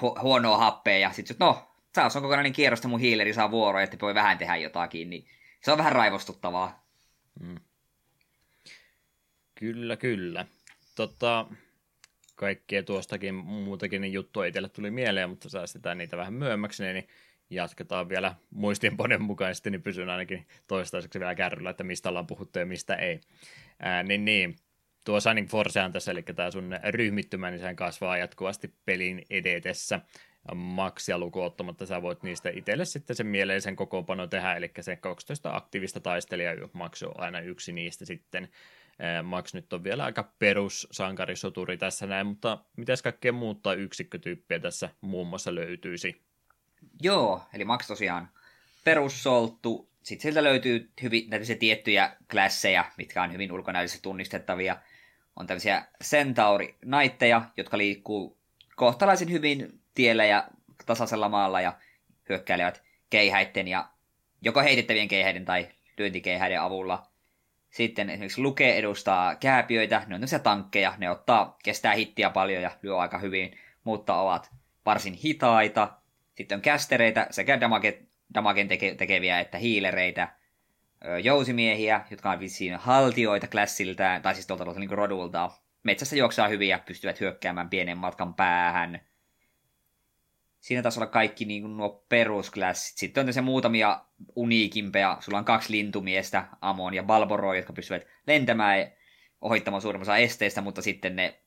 hu- huonoa happea, ja sitten no, taas on kokonainen kierrosta mun hiileri saa vuoro, että voi vähän tehdä jotakin, niin se on vähän raivostuttavaa. Mm. Kyllä, kyllä. Tota, kaikkea tuostakin muutakin niin juttua itselle tuli mieleen, mutta säästetään niitä vähän myöhemmäksi, niin jatketaan vielä muistiinpanen mukaisesti, niin pysyn ainakin toistaiseksi vielä kärryllä, että mistä ollaan puhuttu ja mistä ei. Ää, niin, niin. Tuo Shining on tässä, eli tämä sun ryhmittymä, niin sehän kasvaa jatkuvasti pelin edetessä maksia lukuottamatta, sä voit niistä itselle sitten sen mieleisen kokoonpano tehdä, eli se 12 aktiivista taistelijaa maksu on aina yksi niistä sitten. Max nyt on vielä aika perus sankarisoturi tässä näin, mutta mitäs kaikkea muuttaa yksikkötyyppiä tässä muun muassa löytyisi? Joo, eli Max tosiaan perussolttu, sitten sieltä löytyy hyvin näitä tiettyjä klasseja, mitkä on hyvin ulkonäöllisesti tunnistettavia. On tämmöisiä centauri naitteja, jotka liikkuu kohtalaisen hyvin tiellä ja tasaisella maalla ja hyökkäilevät keihäitten ja joko heitettävien keihäiden tai lyöntikeihäiden avulla. Sitten esimerkiksi Luke edustaa kääpiöitä, ne on tankkeja, ne ottaa, kestää hittiä paljon ja lyö aika hyvin, mutta ovat varsin hitaita. Sitten on kästereitä sekä damage, damagen teke, tekeviä että hiilereitä, jousimiehiä, jotka on vissiin haltioita klassiltään, tai siis tuolta, niin rodulta. Metsässä juoksaa hyvin ja pystyvät hyökkäämään pienen matkan päähän – siinä taisi olla kaikki niin kuin nuo perusklassit. Sitten on tässä muutamia uniikimpeja. Sulla on kaksi lintumiestä, Amon ja Balboro, jotka pystyvät lentämään ja ohittamaan suurin osa esteistä, mutta sitten ne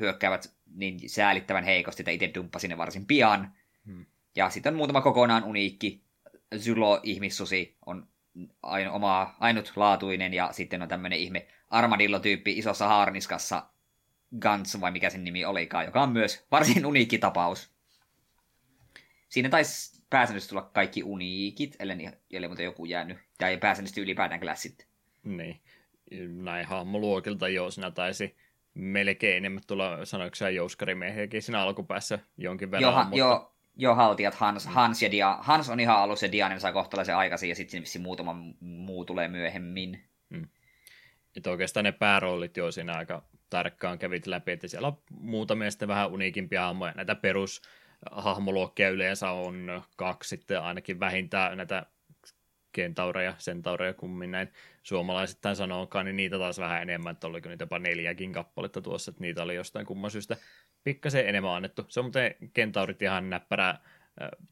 hyökkäävät niin säälittävän heikosti, että itse dumppasin ne varsin pian. Hmm. Ja sitten on muutama kokonaan uniikki. Zylo-ihmissusi on ain, oma, ainutlaatuinen ja sitten on tämmöinen ihme armadillo-tyyppi isossa haarniskassa Guns, vai mikä sen nimi olikaan, joka on myös varsin uniikki tapaus siinä taisi pääsäännöllisesti tulla kaikki uniikit, ellei, ellei muuten joku jäänyt. Tai pääsäännöllisesti ylipäätään klassit. Niin. Näin hahmoluokilta jo siinä taisi melkein enemmän tulla, sanoiko sä jouskarimiehiäkin siinä alkupäässä jonkin verran. Joo, mutta... jo, jo haltijat Hans, Hans, ja Dia, Hans on ihan alussa ja Dianen saa kohtalaisen aikaisin ja sitten muutama muu tulee myöhemmin. Hmm. Että oikeastaan ne pääroolit jo siinä aika tarkkaan kävit läpi, että siellä on muutamia sitten vähän uniikimpia hahmoja, näitä perus hahmoluokkia yleensä on kaksi sitten ainakin vähintään näitä kentaureja, sentaureja, kummin näin suomalaisittain sanookaan, niin niitä taas vähän enemmän, että oliko niitä jopa neljäkin kappaletta tuossa, että niitä oli jostain kumman syystä pikkasen enemmän annettu. Se on muuten kentaurit ihan näppärä äh,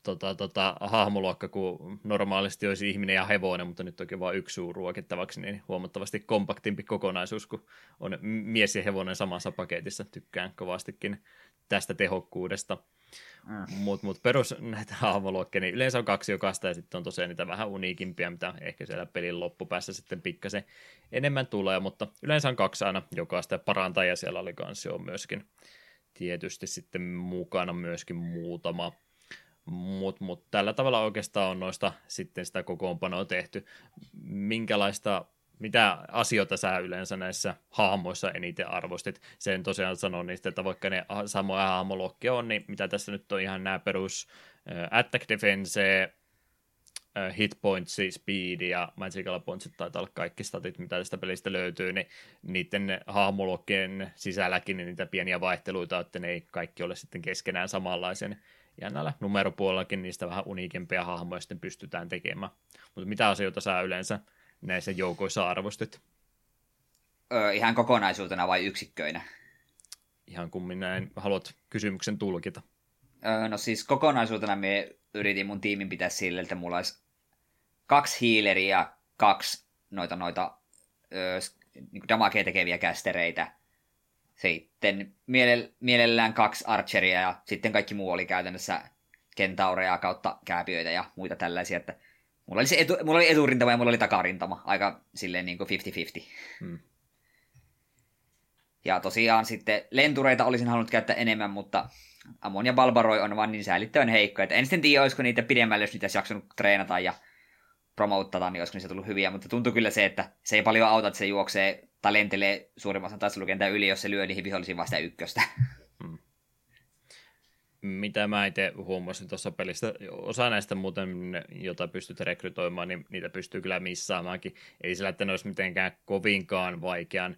tota, tota, hahmoluokka, kun normaalisti olisi ihminen ja hevonen, mutta nyt onkin vain yksi suu ruokittavaksi, niin huomattavasti kompaktimpi kokonaisuus, kun on mies ja hevonen samassa paketissa. Tykkään kovastikin tästä tehokkuudesta. Mm. Mutta mut perus näitä hahmoluokkia, niin yleensä on kaksi jokaista ja sitten on tosiaan niitä vähän uniikimpia, mitä ehkä siellä pelin loppupäässä sitten pikkasen enemmän tulee, mutta yleensä on kaksi aina jokaista ja parantaja siellä oli kanssa on myöskin tietysti sitten mukana myöskin muutama. Mutta mut, tällä tavalla oikeastaan on noista sitten sitä kokoonpanoa tehty. Minkälaista mitä asioita sä yleensä näissä hahmoissa eniten arvostit? Sen tosiaan sanon niistä, että vaikka ne samoja hahmolokkia on, niin mitä tässä nyt on ihan nämä perus Attack Defense, hit points, speed ja magical points taitaa olla kaikki statit, mitä tästä pelistä löytyy, niin niiden hahmolokkien sisälläkin niin niitä pieniä vaihteluita, että ne ei kaikki ole sitten keskenään samanlaisen. Ja näillä numeropuolellakin niistä vähän uniikempia hahmoja sitten pystytään tekemään. Mutta mitä asioita sä yleensä näissä joukoissa arvostit? Öö, ihan kokonaisuutena vai yksikköinä? Ihan kummin näin haluat kysymyksen tulkita. Öö, no siis kokonaisuutena me yritin mun tiimin pitää sille, että mulla olisi kaksi hiileriä ja kaksi noita, noita niin damagea tekeviä kästereitä. Sitten mielellään kaksi archeria ja sitten kaikki muu oli käytännössä kentaureja kautta kääpiöitä ja muita tällaisia, että mulla oli, se etu, mulla oli eturintama ja mulla oli takarintama, aika silleen niin kuin 50-50. Hmm. Ja tosiaan sitten lentureita olisin halunnut käyttää enemmän, mutta Amon ja Balbaroi on vaan niin säällittävän heikkoja, että en sitten tiedä, olisiko niitä pidemmälle, jos niitä olisi jaksanut treenata ja promouttata, niin olisiko niistä tullut hyviä, mutta tuntuu kyllä se, että se ei paljon auta, että se juoksee tai lentelee suurimmassa taistelukentän yli, jos se lyö niihin vihollisiin vasta ykköstä. Hmm. Mitä mä itse huomasin tuossa pelissä, osa näistä muuten, jota pystyt rekrytoimaan, niin niitä pystyy kyllä missaamaankin. Ei sillä, että ne olisi mitenkään kovinkaan vaikean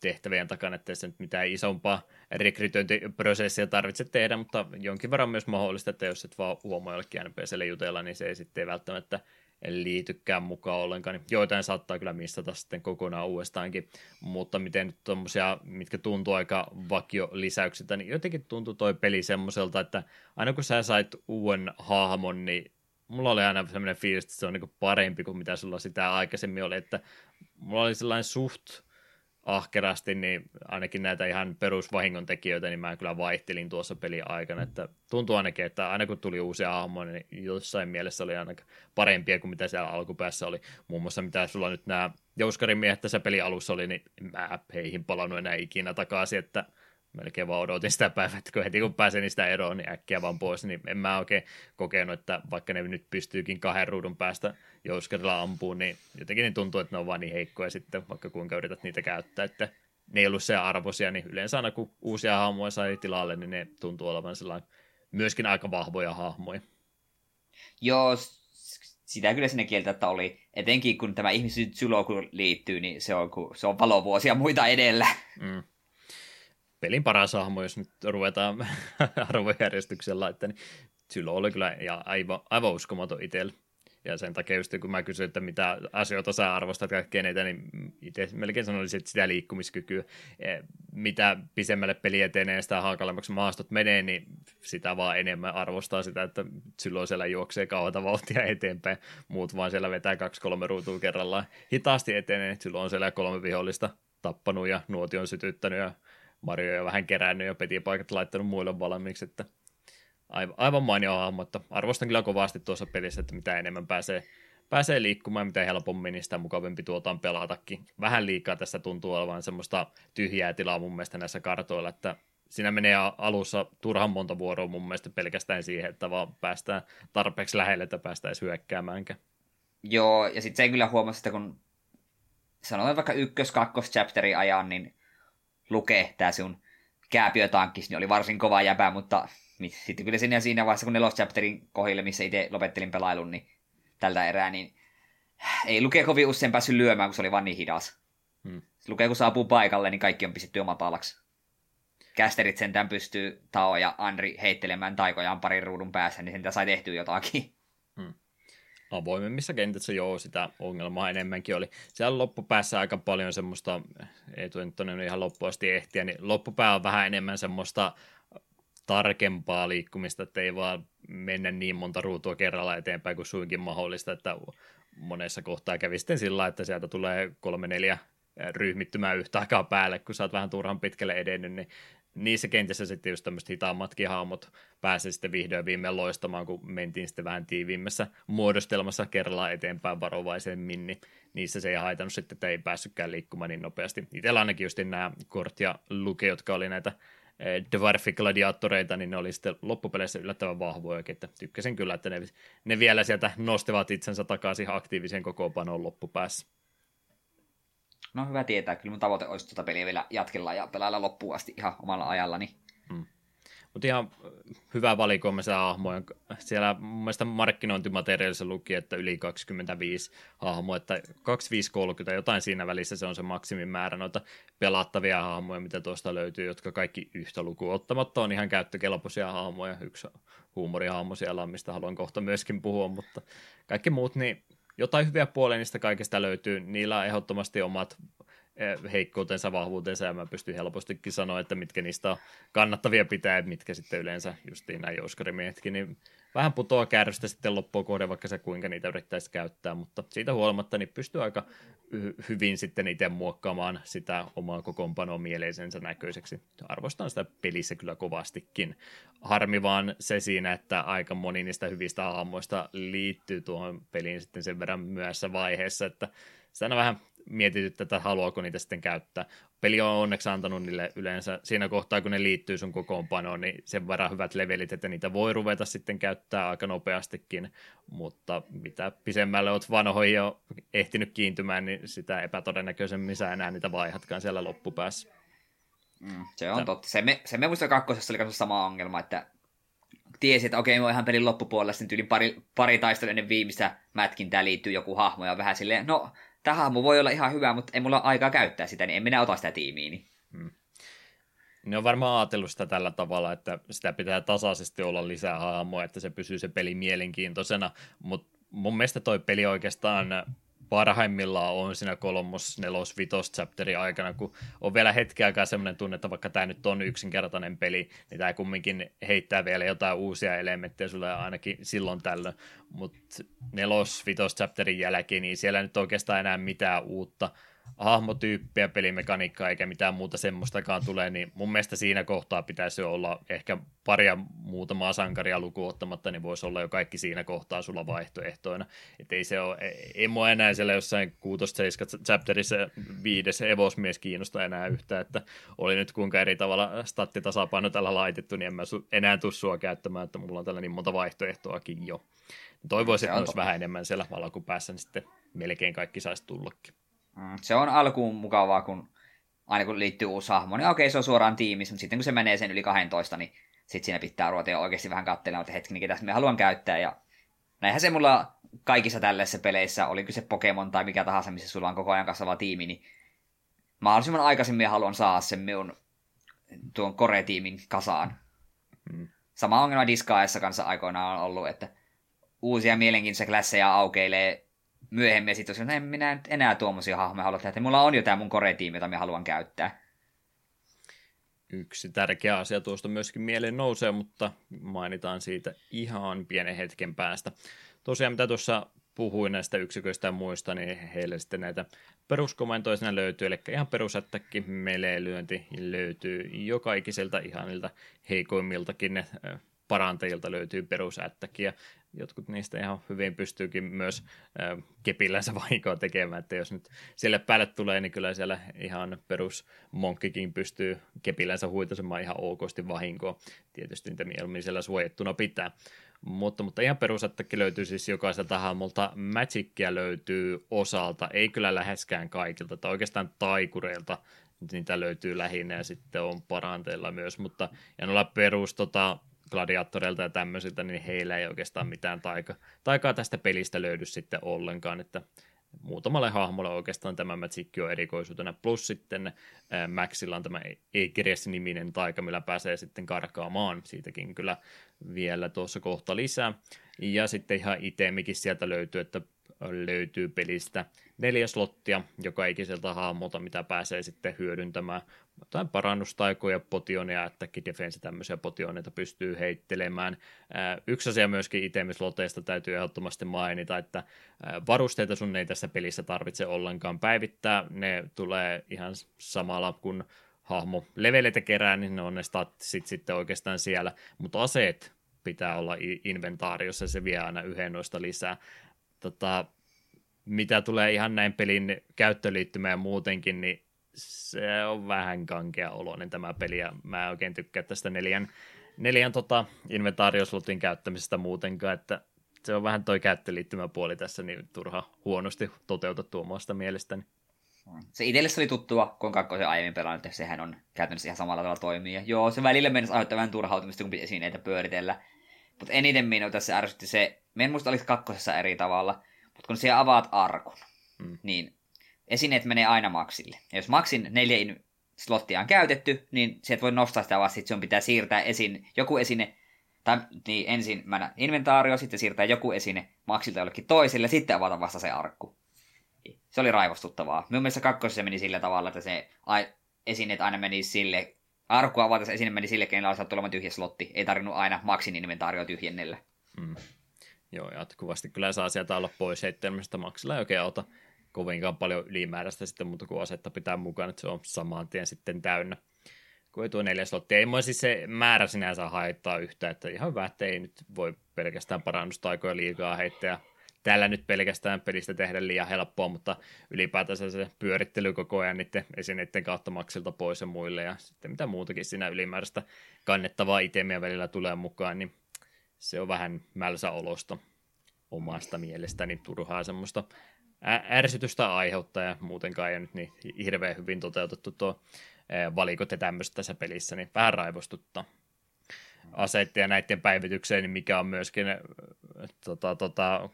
tehtävien takana, että se nyt mitään isompaa rekrytointiprosessia tarvitse tehdä, mutta jonkin verran myös mahdollista, että jos et vaan huomaa jollekin NPClle jutella, niin se ei sitten välttämättä liitykään mukaan ollenkaan, niin joitain saattaa kyllä missata sitten kokonaan uudestaankin, mutta miten nyt tuommoisia, mitkä tuntuu aika vakio lisäyksiltä, niin jotenkin tuntuu toi peli semmoiselta, että aina kun sä sait uuden hahmon, niin mulla oli aina semmoinen fiilis, että se on niin parempi kuin mitä sulla sitä aikaisemmin oli, että mulla oli sellainen suht ahkerasti, niin ainakin näitä ihan perusvahingon tekijöitä, niin mä kyllä vaihtelin tuossa pelin aikana, että tuntuu ainakin, että aina kun tuli uusia hahmoja, niin jossain mielessä oli aina parempia kuin mitä siellä alkupäässä oli. Muun muassa mitä sulla nyt nämä Jouskarin miehet tässä pelin alussa oli, niin mä heihin palannut enää ikinä takaisin, että melkein vaan odotin sitä päivää, että kun heti kun pääsen niistä eroon, niin äkkiä vaan pois, niin en mä oikein kokenut, että vaikka ne nyt pystyykin kahden ruudun päästä jouskarilla ampuun, niin jotenkin niin tuntuu, että ne on vaan niin heikkoja sitten, vaikka kuinka yrität niitä käyttää, että ne ei ollut se arvoisia, niin yleensä aina kun uusia hahmoja sai tilalle, niin ne tuntuu olevan sellainen myöskin aika vahvoja hahmoja. Joo, sitä kyllä sinne kieltä, että oli, etenkin kun tämä ihmisen kun liittyy, niin se on, se on valovuosia muita edellä. Mm pelin paras hahmo, jos nyt ruvetaan arvojärjestyksellä laittaa, niin Sylo oli kyllä ja aivan, aivan uskomaton itsellä. Ja sen takia just kun mä kysyin, että mitä asioita sä arvostat kaikkea niitä, niin itse melkein sanoisin, että sitä liikkumiskykyä, e, mitä pisemmälle peli etenee sitä hankalemmaksi maastot menee, niin sitä vaan enemmän arvostaa sitä, että silloin siellä juoksee kauata vauhtia eteenpäin. Muut vaan siellä vetää kaksi-kolme ruutua kerrallaan hitaasti etenee, silloin on siellä kolme vihollista tappanut ja nuoti on sytyttänyt ja Mario jo vähän kerännyt ja petipaikat laittanut muille valmiiksi, että aivan, aivan mainio hahmo, että arvostan kyllä kovasti tuossa pelissä, että mitä enemmän pääsee, pääsee liikkumaan, mitä helpommin, niin sitä mukavampi tuotaan pelatakin. Vähän liikaa tässä tuntuu olevan semmoista tyhjää tilaa mun mielestä näissä kartoilla, että siinä menee alussa turhan monta vuoroa mun mielestä pelkästään siihen, että vaan päästään tarpeeksi lähelle, että päästään hyökkäämäänkään. Joo, ja sitten se kyllä huomasi, että kun sanotaan vaikka ykkös, kakkos chapterin ajan, niin lukee tämä sun kääpiötankkis, niin oli varsin kova jäpä, mutta sitten kyllä siinä, siinä vaiheessa, kun nelos chapterin kohdille, missä itse lopettelin pelailun, niin tältä erää, niin ei lukee kovin usein päässyt lyömään, kun se oli vaan niin hidas. Hmm. Lukee, kun saapuu paikalle, niin kaikki on pistetty omatalaksi. Kästerit sentään pystyy Tao ja Andri heittelemään taikojaan parin ruudun päässä, niin sen sai tehtyä jotakin avoimemmissa kentissä joo, sitä ongelmaa enemmänkin oli. Siellä loppupäässä aika paljon semmoista, ei nyt ihan loppuasti ehtiä, niin loppupää on vähän enemmän semmoista tarkempaa liikkumista, että ei vaan mennä niin monta ruutua kerralla eteenpäin kuin suinkin mahdollista, että monessa kohtaa kävi sitten sillä, että sieltä tulee kolme neljä ryhmittymää yhtä aikaa päälle, kun sä oot vähän turhan pitkälle edennyt, niin niissä kentissä sitten just tämmöiset hitaammatkin hahmot pääsi sitten vihdoin viimein loistamaan, kun mentiin sitten vähän tiiviimmässä muodostelmassa kerrallaan eteenpäin varovaisemmin, niin niissä se ei haitannut sitten, että ei päässytkään liikkumaan niin nopeasti. Itsellä ainakin just nämä Kort Luke, jotka oli näitä eh, dwarfigladiaattoreita, niin ne oli sitten loppupeleissä yllättävän vahvoja, että tykkäsin kyllä, että ne, ne vielä sieltä nostivat itsensä takaisin aktiivisen kokoonpanoon loppupäässä. No hyvä tietää, kyllä mun tavoite olisi tuota peliä vielä jatkella ja pelailla loppuun asti ihan omalla ajallani. Hmm. Mutta ihan hyvä valikoima se hahmoja. Siellä mun mielestä markkinointimateriaalissa luki, että yli 25 hahmoa, että 25-30, jotain siinä välissä se on se maksimimäärä noita pelattavia hahmoja, mitä tuosta löytyy, jotka kaikki yhtä lukuun ottamatta on ihan käyttökelpoisia hahmoja. Yksi huumorihahmo siellä on, mistä haluan kohta myöskin puhua, mutta kaikki muut, niin jotain hyviä puolia niistä kaikista löytyy. Niillä on ehdottomasti omat Eh, heikkoutensa, vahvuutensa, ja mä pystyn helpostikin sanoa, että mitkä niistä on kannattavia pitää, mitkä sitten yleensä justiin nämä jouskarimiehetkin, niin vähän putoaa kärrystä sitten loppuun kohde, vaikka se kuinka niitä yrittäisi käyttää, mutta siitä huolimatta niin pystyy aika hyvin sitten itse muokkaamaan sitä omaa kokoonpanoa mieleisensä näköiseksi. Arvostan sitä pelissä kyllä kovastikin. Harmi vaan se siinä, että aika moni niistä hyvistä hahmoista liittyy tuohon peliin sitten sen verran myöhässä vaiheessa, että sitä vähän mietityt, että haluaako niitä sitten käyttää. Peli on onneksi antanut niille yleensä siinä kohtaa, kun ne liittyy sun kokoonpanoon, niin sen verran hyvät levelit, että niitä voi ruveta sitten käyttää aika nopeastikin, mutta mitä pisemmälle oot vanhoihin jo ehtinyt kiintymään, niin sitä epätodennäköisemmin sä enää niitä vaihatkaan siellä loppupäässä. Mm, se on totta. Se me, se me muista kakkosessa oli sama ongelma, että tiesi, että okei, mä ihan pelin loppupuolella, sitten yli pari, pari taistelua ennen viimeistä mätkintää liittyy joku hahmo, ja vähän silleen, no, tämä hahmo voi olla ihan hyvä, mutta ei mulla ole aikaa käyttää sitä, niin en minä ota sitä tiimiini. Hmm. Ne on varmaan ajatellut sitä tällä tavalla, että sitä pitää tasaisesti olla lisää hahmoa, että se pysyy se peli mielenkiintoisena, mutta mun mielestä toi peli oikeastaan parhaimmillaan on siinä kolmos, nelos, vitos chapterin aikana, kun on vielä hetki aikaa semmoinen tunne, että vaikka tämä nyt on yksinkertainen peli, niin tämä kumminkin heittää vielä jotain uusia elementtejä sulle ainakin silloin tällöin, mutta nelos, vitos chapterin jälkeen, niin siellä nyt oikeastaan enää mitään uutta hahmotyyppiä, pelimekaniikkaa eikä mitään muuta semmoistakaan tule, niin mun mielestä siinä kohtaa pitäisi olla ehkä paria muutamaa sankaria lukuun ottamatta, niin voisi olla jo kaikki siinä kohtaa sulla vaihtoehtoina. Että ei se ole, ei mua enää siellä jossain 6-7 chapterissa viides evosmies kiinnosta enää yhtä, että oli nyt kuinka eri tavalla stattitasapaino tällä laitettu, niin en mä enää tuu sua käyttämään, että mulla on tällä niin monta vaihtoehtoakin jo. Toivoisin, että olisi vähän enemmän siellä valakupäässä, niin sitten melkein kaikki saisi tullakin. Mm, se on alkuun mukavaa, kun aina kun liittyy uusi hahmo, niin okei, se on suoraan tiimissä, mutta sitten kun se menee sen yli 12, niin sitten siinä pitää ruveta jo oikeasti vähän katselemaan, että hetki, ketä me haluan käyttää. Ja näinhän se mulla kaikissa tällaisissa peleissä, oli kyse Pokemon tai mikä tahansa, missä sulla on koko ajan kasvava tiimi, niin mahdollisimman aikaisemmin haluan saada sen minun tuon Kore-tiimin kasaan. Hmm. Sama ongelma Disgaessa kanssa aikoinaan on ollut, että uusia mielenkiintoisia klasseja aukeilee myöhemmin sitten että en minä nyt enää tuommoisia hahmoja halua tehdä, mulla on jo tämä mun core-tiimi, jota minä haluan käyttää. Yksi tärkeä asia tuosta myöskin mieleen nousee, mutta mainitaan siitä ihan pienen hetken päästä. Tosiaan mitä tuossa puhuin näistä yksiköistä ja muista, niin heille sitten näitä peruskomentoja siinä löytyy, eli ihan perusättäkki, melee-lyönti löytyy joka ikiseltä ihan niiltä heikoimmiltakin ne parantajilta löytyy perusättäkin, ja jotkut niistä ihan hyvin pystyykin myös kepillänsä vahinkoa tekemään, että jos nyt sille päälle tulee, niin kyllä siellä ihan perusmonkkikin pystyy kepillänsä huitasemaan ihan okosti vahinkoa. Tietysti niitä mieluummin siellä suojattuna pitää. Mutta, mutta ihan perusattakin löytyy siis jokaiselta hahmolta. Magicia löytyy osalta, ei kyllä läheskään kaikilta, tai oikeastaan taikureilta niitä löytyy lähinnä ja sitten on paranteilla myös, mutta ja noilla perus tota, gladiattoreilta ja tämmöisiltä, niin heillä ei oikeastaan mitään taika, taikaa tästä pelistä löydy sitten ollenkaan, että muutamalle hahmolle oikeastaan tämä Magic on erikoisuutena, plus sitten Maxilla on tämä Egeres-niminen taika, millä pääsee sitten karkaamaan, siitäkin kyllä vielä tuossa kohta lisää, ja sitten ihan itemikin sieltä löytyy, että löytyy pelistä neljä slottia joka ikiseltä hahmolta, mitä pääsee sitten hyödyntämään. Jotain parannustaikoja, potioneja, että defense tämmöisiä potioneita pystyy heittelemään. Yksi asia myöskin itemisloteista täytyy ehdottomasti mainita, että varusteita sun ei tässä pelissä tarvitse ollenkaan päivittää. Ne tulee ihan samalla kuin hahmo leveleitä kerää, niin ne on ne statsit sitten oikeastaan siellä, mutta aseet pitää olla inventaariossa, se vie aina yhden noista lisää tota, mitä tulee ihan näin pelin käyttöliittymään muutenkin, niin se on vähän kankea oloinen tämä peli, ja mä en oikein tykkää tästä neljän, neljän tota, inventaarioslotin käyttämisestä muutenkaan, että se on vähän toi käyttöliittymäpuoli tässä niin turha huonosti toteutettu omasta mielestäni. Se itselle se oli tuttua, kun kakkosen aiemmin pelannut, että sehän on käytännössä ihan samalla tavalla toimii. Ja joo, se välillä mennessä aiheuttaa vähän turhautumista, kun piti esineitä pyöritellä. Mutta eniten minua tässä ärsytti se, en muista olisi kakkosessa eri tavalla, mutta kun siellä avaat arkun, mm. niin esineet menee aina maksille. Ja jos maksin neljä in- slottia on käytetty, niin sieltä voi nostaa sitä vaan, sitten sun pitää siirtää esin, joku esine, tai niin ensin mä inventaario, sitten siirtää joku esine maksilta jollekin toiselle, sitten avata vasta se arkku. Se oli raivostuttavaa. Minun mielestä kakkosessa meni sillä tavalla, että se esineet aina meni sille, arkku avata esine meni sille, kenellä olisi olemaan tyhjä slotti. Ei tarvinnut aina maksin inventaario tyhjennellä. Mm. Joo, jatkuvasti kyllä saa sieltä olla pois heittelmästä. Maksilla ei oikein auta kovinkaan paljon ylimääräistä sitten, mutta kun asetta pitää mukaan, että se on saman tien sitten täynnä. Kun ei tuo neljä slottia. Ei siis se määrä sinänsä haittaa yhtä, että ihan hyvä, että ei nyt voi pelkästään parannustaikoja liikaa heittää. Täällä nyt pelkästään pelistä tehdä liian helppoa, mutta ylipäätänsä se pyörittely koko ajan niiden esineiden kautta maksilta pois ja muille ja sitten mitä muutakin siinä ylimääräistä kannettavaa itemiä välillä tulee mukaan, niin se on vähän mälsä olosta omasta mielestäni turhaa semmoista ärsytystä aiheuttaa ja muutenkaan ei nyt niin hirveän hyvin toteutettu tuo valikot ja tämmöistä tässä pelissä, niin vähän raivostuttaa. Aseet ja näiden päivitykseen, niin mikä on myöskin tota, tota,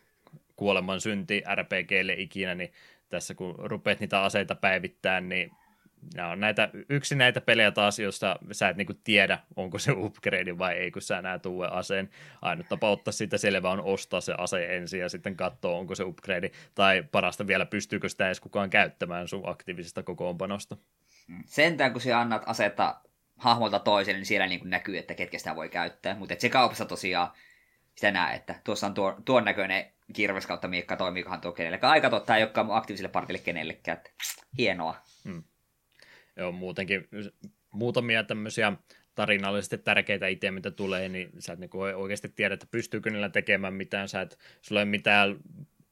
kuoleman synti RPGlle ikinä, niin tässä kun rupeat niitä aseita päivittämään, niin nämä on näitä, yksi näitä pelejä taas, jossa sä et niinku tiedä, onko se upgrade vai ei, kun sä näet uuden aseen. Ainut tapa ottaa siitä selvä on ostaa se ase ensin ja sitten katsoa, onko se upgrade. Tai parasta vielä, pystyykö sitä edes kukaan käyttämään sun aktiivisesta kokoonpanosta. Sentään, kun sä annat asetta hahmolta toiselle, niin siellä niin näkyy, että ketkä sitä voi käyttää. Mutta se kaupassa tosiaan sitä näe, että tuossa on tuo, tuon näköinen kirves kautta miekka, toimiikohan tuo kenellekään. Aika totta, ei olekaan aktiiviselle partille kenellekään. Hienoa. Joo, muutenkin muutamia tämmöisiä tarinallisesti tärkeitä itse, mitä tulee, niin sä et niinku oikeasti tiedä, että pystyykö niillä tekemään mitään, sä et, sulla ei mitään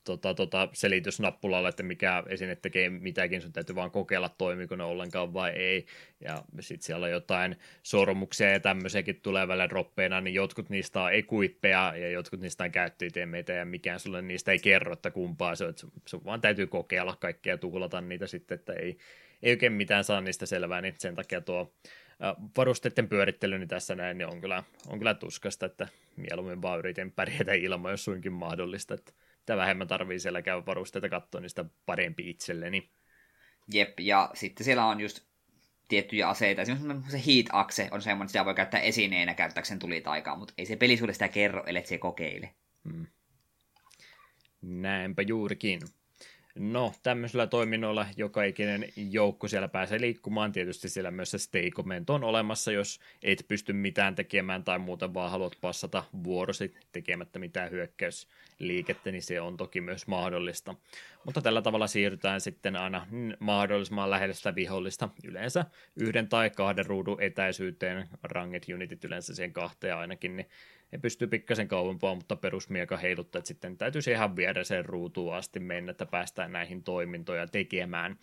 tota, tota, selitysnappulalla, että mikä esine tekee mitäkin, sun täytyy vaan kokeilla, toimiiko ne ollenkaan vai ei. Ja sitten siellä on jotain sormuksia ja tämmöisiäkin tulee välillä droppeina, niin jotkut niistä on ekuippeja ja jotkut niistä on käyttöitemeitä ja mikään sulle niistä ei kerro, että kumpaa se on. Sun vaan täytyy kokeilla kaikkea ja tuhlata niitä sitten, että ei, ei oikein mitään saa niistä selvää, niin sen takia tuo varusteiden pyörittely niin tässä näin niin on, kyllä, on kyllä tuskasta, että mieluummin vaan yritin pärjätä ilman, jos suinkin mahdollista, että mitä vähemmän tarvii siellä käydä varusteita katsoa, niin sitä parempi itselleni. Jep, ja sitten siellä on just tiettyjä aseita. Esimerkiksi se heat axe on semmoinen, että sitä voi käyttää esineenä käyttääkseen tulitaikaa, mutta ei se peli sulle sitä kerro, ellei se kokeile. Hmm. Näinpä juurikin. No, tämmöisellä toiminnoilla joka ikinen joukko siellä pääsee liikkumaan. Tietysti siellä myös se stay on olemassa, jos et pysty mitään tekemään tai muuten vaan haluat passata vuorosi tekemättä mitään hyökkäysliikettä, niin se on toki myös mahdollista. Mutta tällä tavalla siirrytään sitten aina mahdollisimman lähelle sitä vihollista, yleensä yhden tai kahden ruudun etäisyyteen, ranget unitit yleensä siihen kahteen ainakin, niin ne pystyy pikkasen kauempaa, mutta perusmieka heiluttaa, että sitten täytyisi ihan viereseen ruutuun asti mennä, että päästään näihin toimintoja tekemään.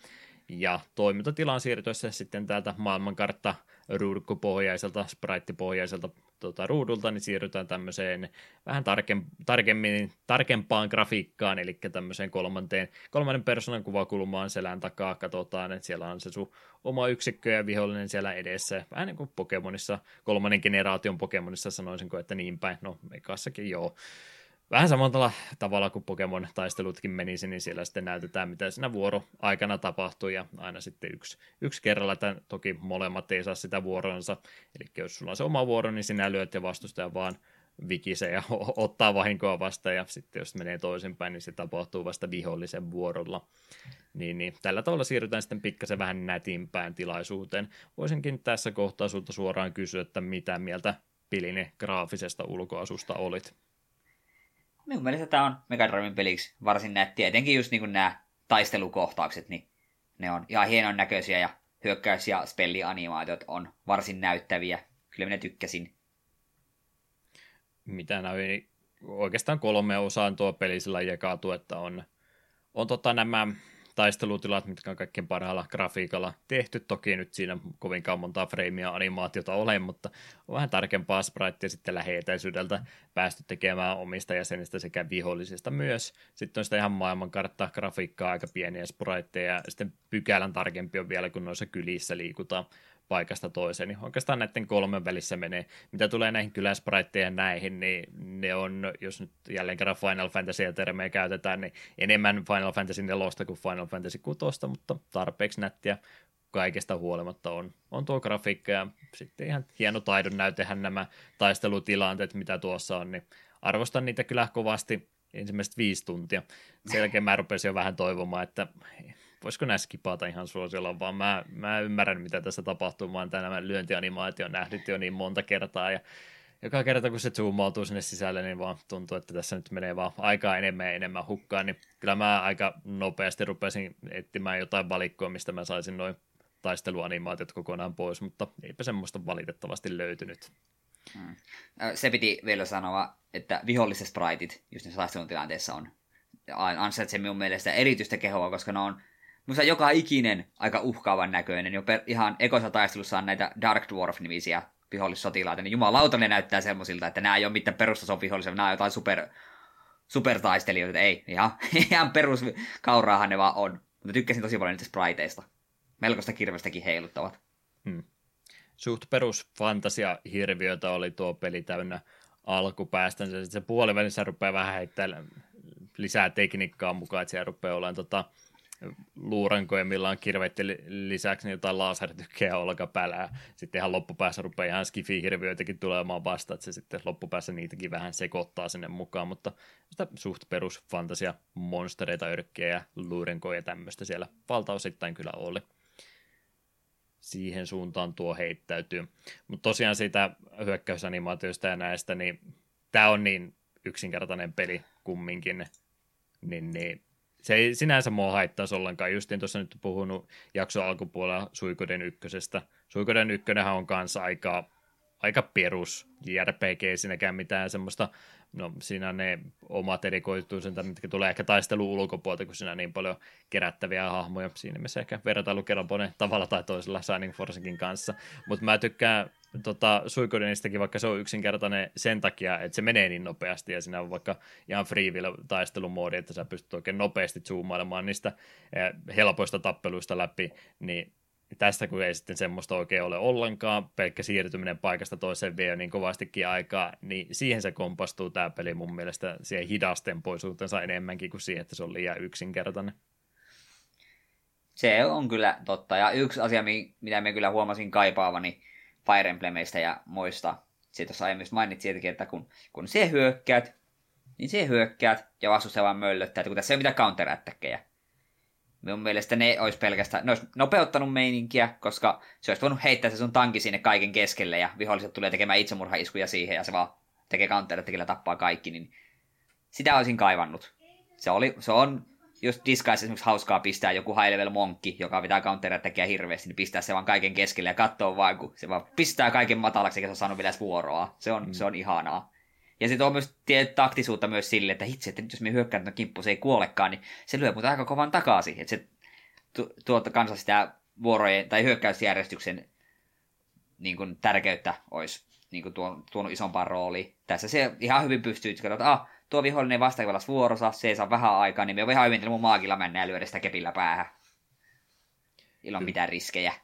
Ja toimintatilaan siirtyessä sitten täältä maailmankartta ruudukkopohjaiselta, sprite-pohjaiselta tuota, ruudulta, niin siirrytään tämmöiseen vähän tarkem, tarkemmin, tarkempaan grafiikkaan, eli tämmöiseen kolmanteen, kolmannen persoonan kuvakulmaan selän takaa, katsotaan, että siellä on se sun oma yksikkö ja vihollinen siellä edessä, vähän niin kuin Pokemonissa, kolmannen generaation Pokemonissa sanoisinko, että niin päin, no ekassakin joo, vähän samalla tavalla kuin Pokemon taistelutkin menisi, niin siellä sitten näytetään, mitä siinä vuoro aikana tapahtuu, ja aina sitten yksi, yksi kerralla, että toki molemmat ei saa sitä vuoronsa, eli jos sulla on se oma vuoro, niin sinä lyöt ja vastustaja vaan vikise ja ottaa vahinkoa vasta, ja sitten jos menee toisinpäin, niin se tapahtuu vasta vihollisen vuorolla. Niin, niin tällä tavalla siirrytään sitten pikkasen vähän nätimpään tilaisuuteen. Voisinkin tässä kohtaa sulta suoraan kysyä, että mitä mieltä Pilinen graafisesta ulkoasusta olit? Minun mielestä tämä on Mega Driven peliksi varsin nätti. Etenkin just niin nämä taistelukohtaukset, niin ne on ihan hienon näköisiä ja hyökkäys- ja spellianimaatiot on varsin näyttäviä. Kyllä minä tykkäsin. Mitä näin, oikeastaan kolme osaan tuo peli sillä jakautuu, että on, on tota nämä taistelutilat, mitkä on kaikkein parhaalla grafiikalla tehty. Toki nyt siinä kovinkaan montaa freimiä animaatiota ole, mutta on vähän tarkempaa spritea sitten läheetäisyydeltä päästy tekemään omista jäsenistä sekä vihollisista myös. Sitten on sitä ihan maailmankartta grafiikkaa, aika pieniä spriteja ja sitten pykälän tarkempi on vielä, kun noissa kylissä liikutaan paikasta toiseen, niin oikeastaan näiden kolmen välissä menee. Mitä tulee näihin kyläspraitteihin näihin, niin ne on, jos nyt jälleen kerran Final Fantasy termejä käytetään, niin enemmän Final Fantasy 4 kuin Final Fantasy 6, mutta tarpeeksi nättiä kaikesta huolimatta on, on tuo grafiikka ja sitten ihan hieno taidon näytehän nämä taistelutilanteet, mitä tuossa on, niin arvostan niitä kyllä kovasti ensimmäiset viisi tuntia. Sen jälkeen mä rupesin jo vähän toivomaan, että voisiko näissä skipata ihan suosiolla, vaan mä, mä ymmärrän, mitä tässä tapahtuu. Oon tämä lyöntianimaatio nähnyt jo niin monta kertaa, ja joka kerta kun se zoomautuu sinne sisälle, niin vaan tuntuu, että tässä nyt menee vaan aikaa enemmän ja enemmän hukkaan, niin kyllä mä aika nopeasti rupesin etsimään jotain valikkoa, mistä mä saisin noin taisteluanimaatiot kokonaan pois, mutta eipä semmoista valitettavasti löytynyt. Hmm. Se piti vielä sanoa, että viholliset spritit just näissä taistelutilanteissa on ansaitsee minun mielestä erityistä kehoa, koska ne on Musta joka ikinen aika uhkaavan näköinen. Jo per, ihan ekossa taistelussa on näitä Dark Dwarf-nimisiä vihollissotilaita, niin jumalauta ne näyttää semmoisilta, että nämä ei ole mitään perustason vihollisia, nämä on jotain super, supertaistelijoita. Ei, ihan, ihan perus kauraahan ne vaan on. Mutta tykkäsin tosi paljon niistä spriteista. Melkoista kirvestäkin heiluttavat. Hmm. Suht perus fantasia hirviötä oli tuo peli täynnä alkupäästä. Se, se puolivälissä rupeaa vähän heittämään lisää tekniikkaa mukaan, että siellä rupeaa olemaan tota, luurankoja, millä on kirveitten lisäksi niin jotain lasertykkejä olkapälää. Sitten ihan loppupäässä rupeaa ihan skifi-hirviöitäkin tulemaan vasta, että se sitten loppupäässä niitäkin vähän sekoittaa sinne mukaan, mutta sitä suht perus fantasia monstereita, ja luurankoja ja tämmöistä siellä valtaosittain kyllä oli. Siihen suuntaan tuo heittäytyy. Mutta tosiaan siitä hyökkäysanimaatioista ja näistä, niin tämä on niin yksinkertainen peli kumminkin, niin, niin se ei sinänsä mua haittaisi ollenkaan. Justiin tuossa nyt puhunut jakso alkupuolella Suikoden ykkösestä. Suikoden ykkönenhän on kanssa aika, aika perus JRPG, siinäkään mitään semmoista, no siinä ne omat erikoituisensa, mitkä tulee ehkä taistelu ulkopuolta, kun siinä on niin paljon kerättäviä hahmoja. Siinä mielessä ehkä vertailukelpoinen tavalla tai toisella Shining Forcekin kanssa. Mutta mä tykkään tota, Suikodenistakin, vaikka se on yksinkertainen sen takia, että se menee niin nopeasti ja siinä on vaikka ihan freeville taistelumoodi, että sä pystyt oikein nopeasti zoomailemaan niistä eh, helpoista tappeluista läpi, niin tästä kun ei sitten semmoista oikein ole ollenkaan, pelkkä siirtyminen paikasta toiseen vie niin kovastikin aikaa, niin siihen se kompastuu tämä peli mun mielestä siihen hidastempoisuutensa enemmänkin kuin siihen, että se on liian yksinkertainen. Se on kyllä totta, ja yksi asia, mitä me kyllä huomasin kaipaavani, Fire Emblemistä ja muista. Sitten tuossa aiemmin mainitsin että kun, kun se hyökkäät, niin se hyökkäät ja vastustaja vaan möllöttää, että kun tässä ei ole mitään counter Minun mielestä ne olisi pelkästään, ne olisi nopeuttanut meininkiä, koska se olisi voinut heittää se sun tanki sinne kaiken keskelle ja viholliset tulee tekemään itsemurhaiskuja siihen ja se vaan tekee counter tappaa kaikki, niin sitä olisin kaivannut. Se, oli, se on jos Disguise esimerkiksi hauskaa pistää joku high level monkki, joka pitää counter tekee hirveästi, niin pistää se vaan kaiken keskelle ja katsoo vaan, kun se vaan pistää kaiken matalaksi, eikä se ole saanut vielä vuoroa. Se on, mm. se on ihanaa. Ja sitten on myös taktisuutta myös sille, että hitse, että jos me hyökkään tuon kimppu, se ei kuolekaan, niin se lyö mutta aika kovan takaisin. Että se tu- tuota kanssa sitä vuorojen tai hyökkäysjärjestyksen niin kuin, tärkeyttä olisi niin kuin, tuon, tuonut isompaan rooliin. Tässä se ihan hyvin pystyy, että ah, tuo vihollinen vastaavalas vuorossa, se ei saa vähän aikaa, niin me voi ihan hyvin mun maagilla mennä ja lyödä sitä kepillä päähän. Ilman mitään riskejä.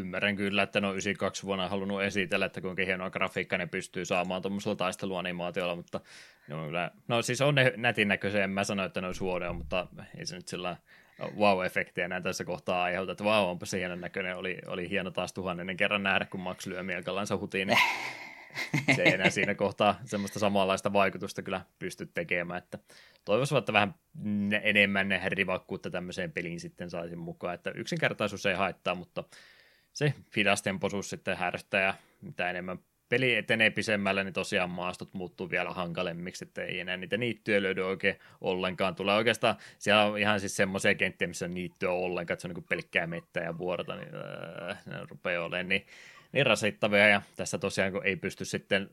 Ymmärrän kyllä, että no 92 vuonna halunnut esitellä, että kuinka hienoa grafiikka ne pystyy saamaan tuommoisella taisteluanimaatiolla, mutta no, kyllä, no siis on ne nätin näköisiä, en mä sano, että ne olisi huonoja, mutta ei se nyt sillä wow-efektiä näin tässä kohtaa aiheuta, että wow, onpa se hienon näköinen, oli, oli hieno taas tuhannen kerran nähdä, kun Max lyö mielkallansa hutiin, niin se ei enää siinä kohtaa semmoista samanlaista vaikutusta kyllä pysty tekemään, että toivoisivat, että vähän enemmän rivakkuutta tämmöiseen peliin sitten saisin mukaan, että yksinkertaisuus ei haittaa, mutta se hidastempoisuus sitten härstää ja mitä enemmän peli etenee pisemmälle, niin tosiaan maastot muuttuu vielä hankalemmiksi, että ei enää niitä niittyjä löydy oikein ollenkaan. Tulee oikeastaan, siellä on ihan siis semmoisia kenttiä, missä on niittyä ollenkaan, että se on niin pelkkää mettä ja vuorta, niin äh, ne rupeaa olemaan niin niin rasittavia, ja tässä tosiaan kun ei pysty sitten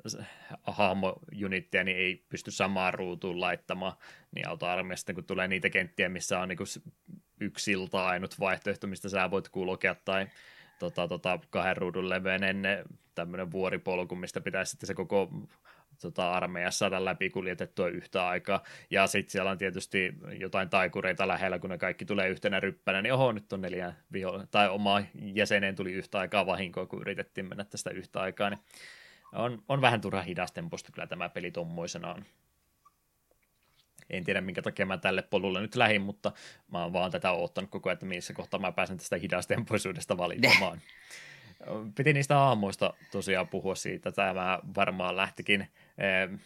hahmojunittia, niin ei pysty samaan ruutuun laittamaan, niin auto sitten kun tulee niitä kenttiä, missä on niin yksi silta ainut vaihtoehto, mistä sä voit kulkea, tai tota, tota, kahden ruudun leveinen tämmöinen vuoripolku, mistä pitäisi sitten se koko tota, armeijassa saada läpi kuljetettua yhtä aikaa. Ja sitten siellä on tietysti jotain taikureita lähellä, kun ne kaikki tulee yhtenä ryppänä, niin oho, nyt on neljä viho, tai oma jäseneen tuli yhtä aikaa vahinkoa, kun yritettiin mennä tästä yhtä aikaa, niin on, on vähän turha hidastemposta kyllä tämä peli on. En tiedä, minkä takia mä tälle polulle nyt lähin, mutta mä oon vaan tätä oottanut koko ajan, että missä kohtaa mä pääsen tästä hidastempoisuudesta valitsemaan. Piti niistä aamuista tosiaan puhua siitä. Tämä varmaan lähtikin eh,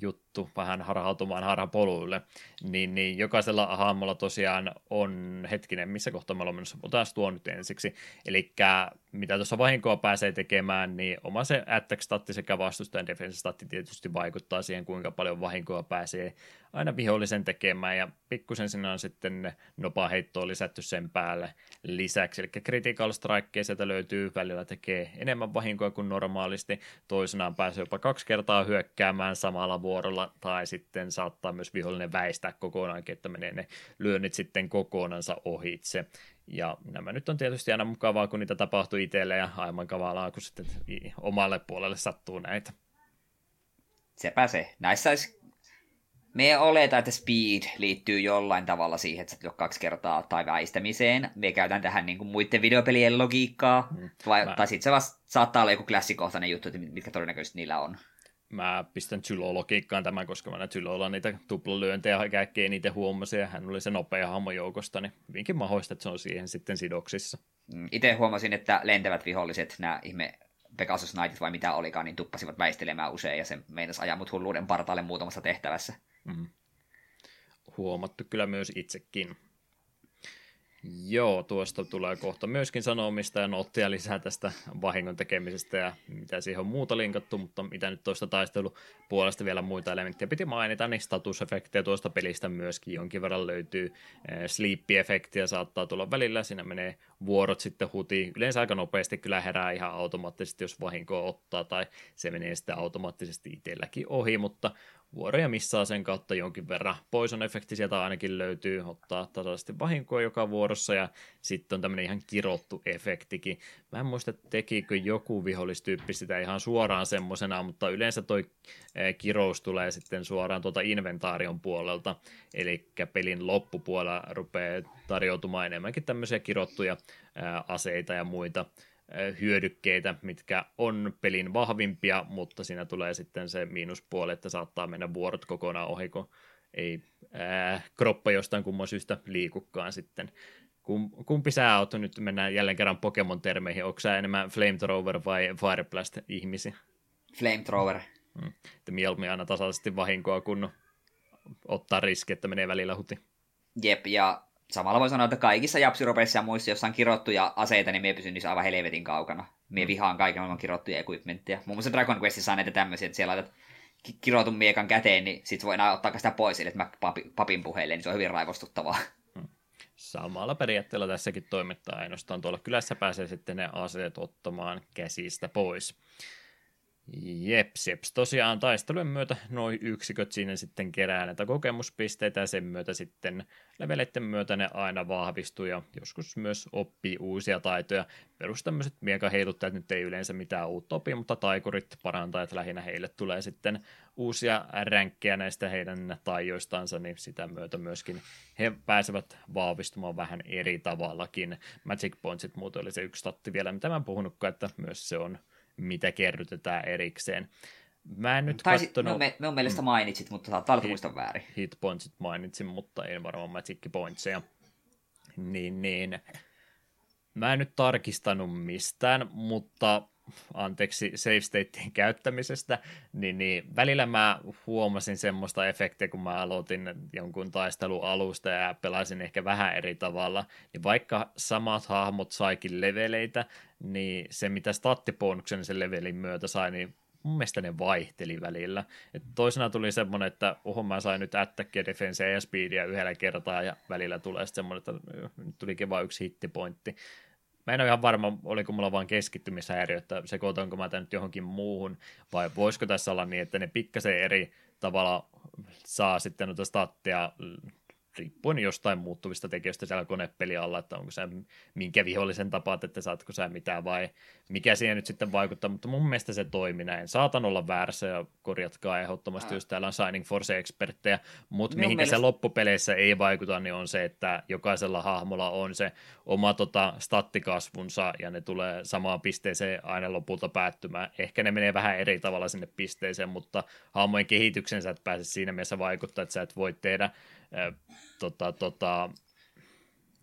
juttu vähän harhautumaan harhapoluille, niin, niin jokaisella hahmolla tosiaan on, hetkinen, missä kohtaa me ollaan menossa, otetaan tuo nyt ensiksi, eli mitä tuossa vahinkoa pääsee tekemään, niin oma se attack-statti sekä vastustajan defense-statti tietysti vaikuttaa siihen, kuinka paljon vahinkoa pääsee aina vihollisen tekemään, ja pikkusen sinne on sitten nopea heittoa lisätty sen päälle lisäksi, eli critical strike sieltä löytyy, välillä tekee enemmän vahinkoa kuin normaalisti, toisenaan pääsee jopa kaksi kertaa hyökkäämään samalla vuorolla, tai sitten saattaa myös vihollinen väistää kokonaankin, että menee ne lyönnit sitten kokonansa ohitse. Ja nämä nyt on tietysti aina mukavaa, kun niitä tapahtuu itselle ja aivan kavalaa, kun sitten omalle puolelle sattuu näitä. Sepä se. Näissä olisi... Me oletaan, että speed liittyy jollain tavalla siihen, että sä kaksi kertaa tai väistämiseen. Me käytän tähän niin kuin muiden videopelien logiikkaa. Mm. Vai, Mä... Tai sitten se vasta saattaa olla joku klassikohtainen juttu, mitkä todennäköisesti niillä on mä pistän Tylo-logiikkaan tämän, koska mä näin Tylolla niitä tuplalyöntejä kaikkea niitä huomasin, ja hän oli se nopea hahmo joukosta, niin hyvinkin mahdollista, että se on siihen sitten sidoksissa. Mm, Itse huomasin, että lentävät viholliset, nämä ihme Pegasus Knightit vai mitä olikaan, niin tuppasivat väistelemään usein, ja se meinasi ajaa mut hulluuden partaalle muutamassa tehtävässä. Mm. Huomattu kyllä myös itsekin. Joo, tuosta tulee kohta myöskin sanomista ja noottia lisää tästä vahingon tekemisestä ja mitä siihen on muuta linkattu, mutta mitä nyt tuosta taistelupuolesta vielä muita elementtejä piti mainita, niin statusefektejä tuosta pelistä myöskin jonkin verran löytyy. Eh, sleep-efektiä saattaa tulla välillä, siinä menee vuorot sitten huti. Yleensä aika nopeasti kyllä herää ihan automaattisesti, jos vahinkoa ottaa, tai se menee sitten automaattisesti itselläkin ohi, mutta vuoroja missaa sen kautta jonkin verran. Poison efekti sieltä ainakin löytyy, ottaa tasaisesti vahinkoa joka vuorossa ja sitten on tämmöinen ihan kirottu efektikin. Mä en muista, tekikö joku vihollistyyppi sitä ihan suoraan semmosena, mutta yleensä toi eh, kirous tulee sitten suoraan tuolta inventaarion puolelta, eli pelin loppupuolella rupeaa tarjoutumaan enemmänkin tämmöisiä kirottuja eh, aseita ja muita hyödykkeitä, mitkä on pelin vahvimpia, mutta siinä tulee sitten se miinuspuoli, että saattaa mennä vuorot kokonaan ohi, kun ei ää, kroppa jostain kumman syystä liikukaan sitten. Kumpi sä oot nyt, mennään jälleen kerran Pokemon-termeihin, onko sä enemmän Flamethrower vai Fireblast-ihmisiä? Flamethrower. Hmm. Että mieluummin aina tasaisesti vahinkoa, kun ottaa riski, että menee välillä huti. Jep, ja samalla voi sanoa, että kaikissa japsiropeissa ja muissa, jossa on kirottuja aseita, niin me pysyn niissä aivan helvetin kaukana. Mie mm. vihaan kaiken maailman kirottuja equipmentteja. Muun muassa Dragon Questissa on näitä tämmöisiä, että siellä laitat kirotun miekan käteen, niin sit voi enää ottaa sitä pois, että mä papi, papin puheille, niin se on hyvin raivostuttavaa. Mm. Samalla periaatteella tässäkin toimittaa ainoastaan tuolla kylässä pääsee sitten ne aseet ottamaan käsistä pois. Jeps, jeps. Tosiaan taistelujen myötä noin yksiköt siinä sitten kerää näitä kokemuspisteitä ja sen myötä sitten leveleiden myötä ne aina vahvistuu ja joskus myös oppii uusia taitoja. Perus tämmöiset miekaheiluttajat nyt ei yleensä mitään uutta opi, mutta taikurit parantajat lähinnä heille tulee sitten uusia ränkkejä näistä heidän taijoistansa, niin sitä myötä myöskin he pääsevät vahvistumaan vähän eri tavallakin. Magic Pointsit muuten oli se yksi statti vielä, mitä mä en puhunutkaan, että myös se on mitä kerrytetään erikseen. Mä en nyt Taisi, kattonut... me, me on mielestä mainitsit, mutta saattaa olla muistan väärin. Hit pointsit mainitsin, mutta en varmaan magic pointseja. Niin, niin. Mä en nyt tarkistanut mistään, mutta anteeksi save statein käyttämisestä, niin, niin välillä mä huomasin semmoista efektiä, kun mä aloitin jonkun taistelualusta ja pelasin ehkä vähän eri tavalla, niin vaikka samat hahmot saikin leveleitä, niin se mitä stattibonuksen sen levelin myötä sai, niin mun mielestä ne vaihteli välillä. Et toisena tuli semmoinen, että oho mä sain nyt attackia, defensea ja speedia yhdellä kertaa ja välillä tulee semmoinen, että nyt tulikin vain yksi hittipointti. Mä en ole ihan varma, oliko mulla vaan keskittymishäiriö, että sekoitanko mä tämän nyt johonkin muuhun, vai voisiko tässä olla niin, että ne pikkasen eri tavalla saa sitten noita statteja riippuen jostain muuttuvista tekijöistä siellä konepeli alla, että onko se minkä vihollisen tapaat, että saatko sä mitään vai mikä siihen nyt sitten vaikuttaa, mutta mun mielestä se toimi näin. Saatan olla väärässä ja korjatkaa ehdottomasti, jos täällä on Signing Force-eksperttejä, mutta mihinkä mielestä... se loppupeleissä ei vaikuta, niin on se, että jokaisella hahmolla on se oma tota, stattikasvunsa ja ne tulee samaan pisteeseen aina lopulta päättymään. Ehkä ne menee vähän eri tavalla sinne pisteeseen, mutta hahmojen kehityksen sä et pääse siinä mielessä vaikuttaa, että sä et voi tehdä tota, tota,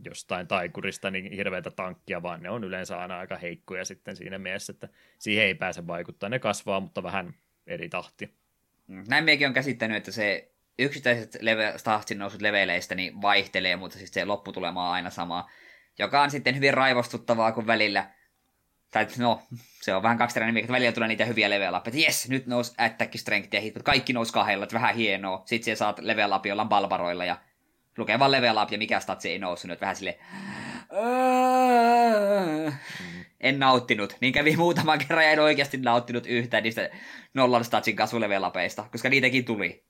jostain taikurista niin hirveätä tankkia, vaan ne on yleensä aina aika heikkoja sitten siinä mielessä, että siihen ei pääse vaikuttaa. Ne kasvaa, mutta vähän eri tahti. Mm, näin mekin on käsittänyt, että se yksittäiset leve, tahtin nousut leveleistä niin vaihtelee, mutta siis se lopputulema on aina sama, joka on sitten hyvin raivostuttavaa, kun välillä tai no, se on vähän kaksiteräinen että välillä tulee niitä hyviä level että jes, nyt nous attack strength ja hit, kaikki nous kahdella, että vähän hienoa. Sitten siellä saat level up jollain balvaroilla ja lukee vaan level up ja mikä statsi ei noussut, vähän silleen... Mm. En nauttinut. Niin kävi muutaman kerran ja en oikeasti nauttinut yhtään niistä nollan statsin kasvulevelapeista, koska niitäkin tuli.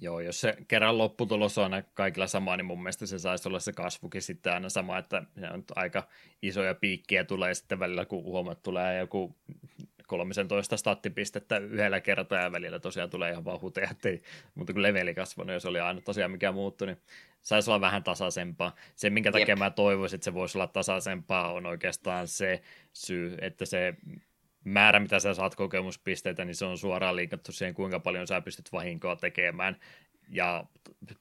Joo, jos se kerran lopputulos on aina kaikilla sama, niin mun mielestä se saisi olla se kasvukin sitten aina sama, että se on aika isoja piikkiä tulee sitten välillä, kun huomaat, tulee joku 13 stattipistettä yhdellä kertaa ja välillä tosiaan tulee ihan vaan huteja, ettei, mutta kun leveli kasvanut, jos oli aina tosiaan mikä muuttu, niin saisi olla vähän tasaisempaa. Se, minkä takia Jep. mä toivoisin, että se voisi olla tasaisempaa, on oikeastaan se syy, että se määrä, mitä sä saat kokemuspisteitä, niin se on suoraan liikattu siihen, kuinka paljon sä pystyt vahinkoa tekemään, ja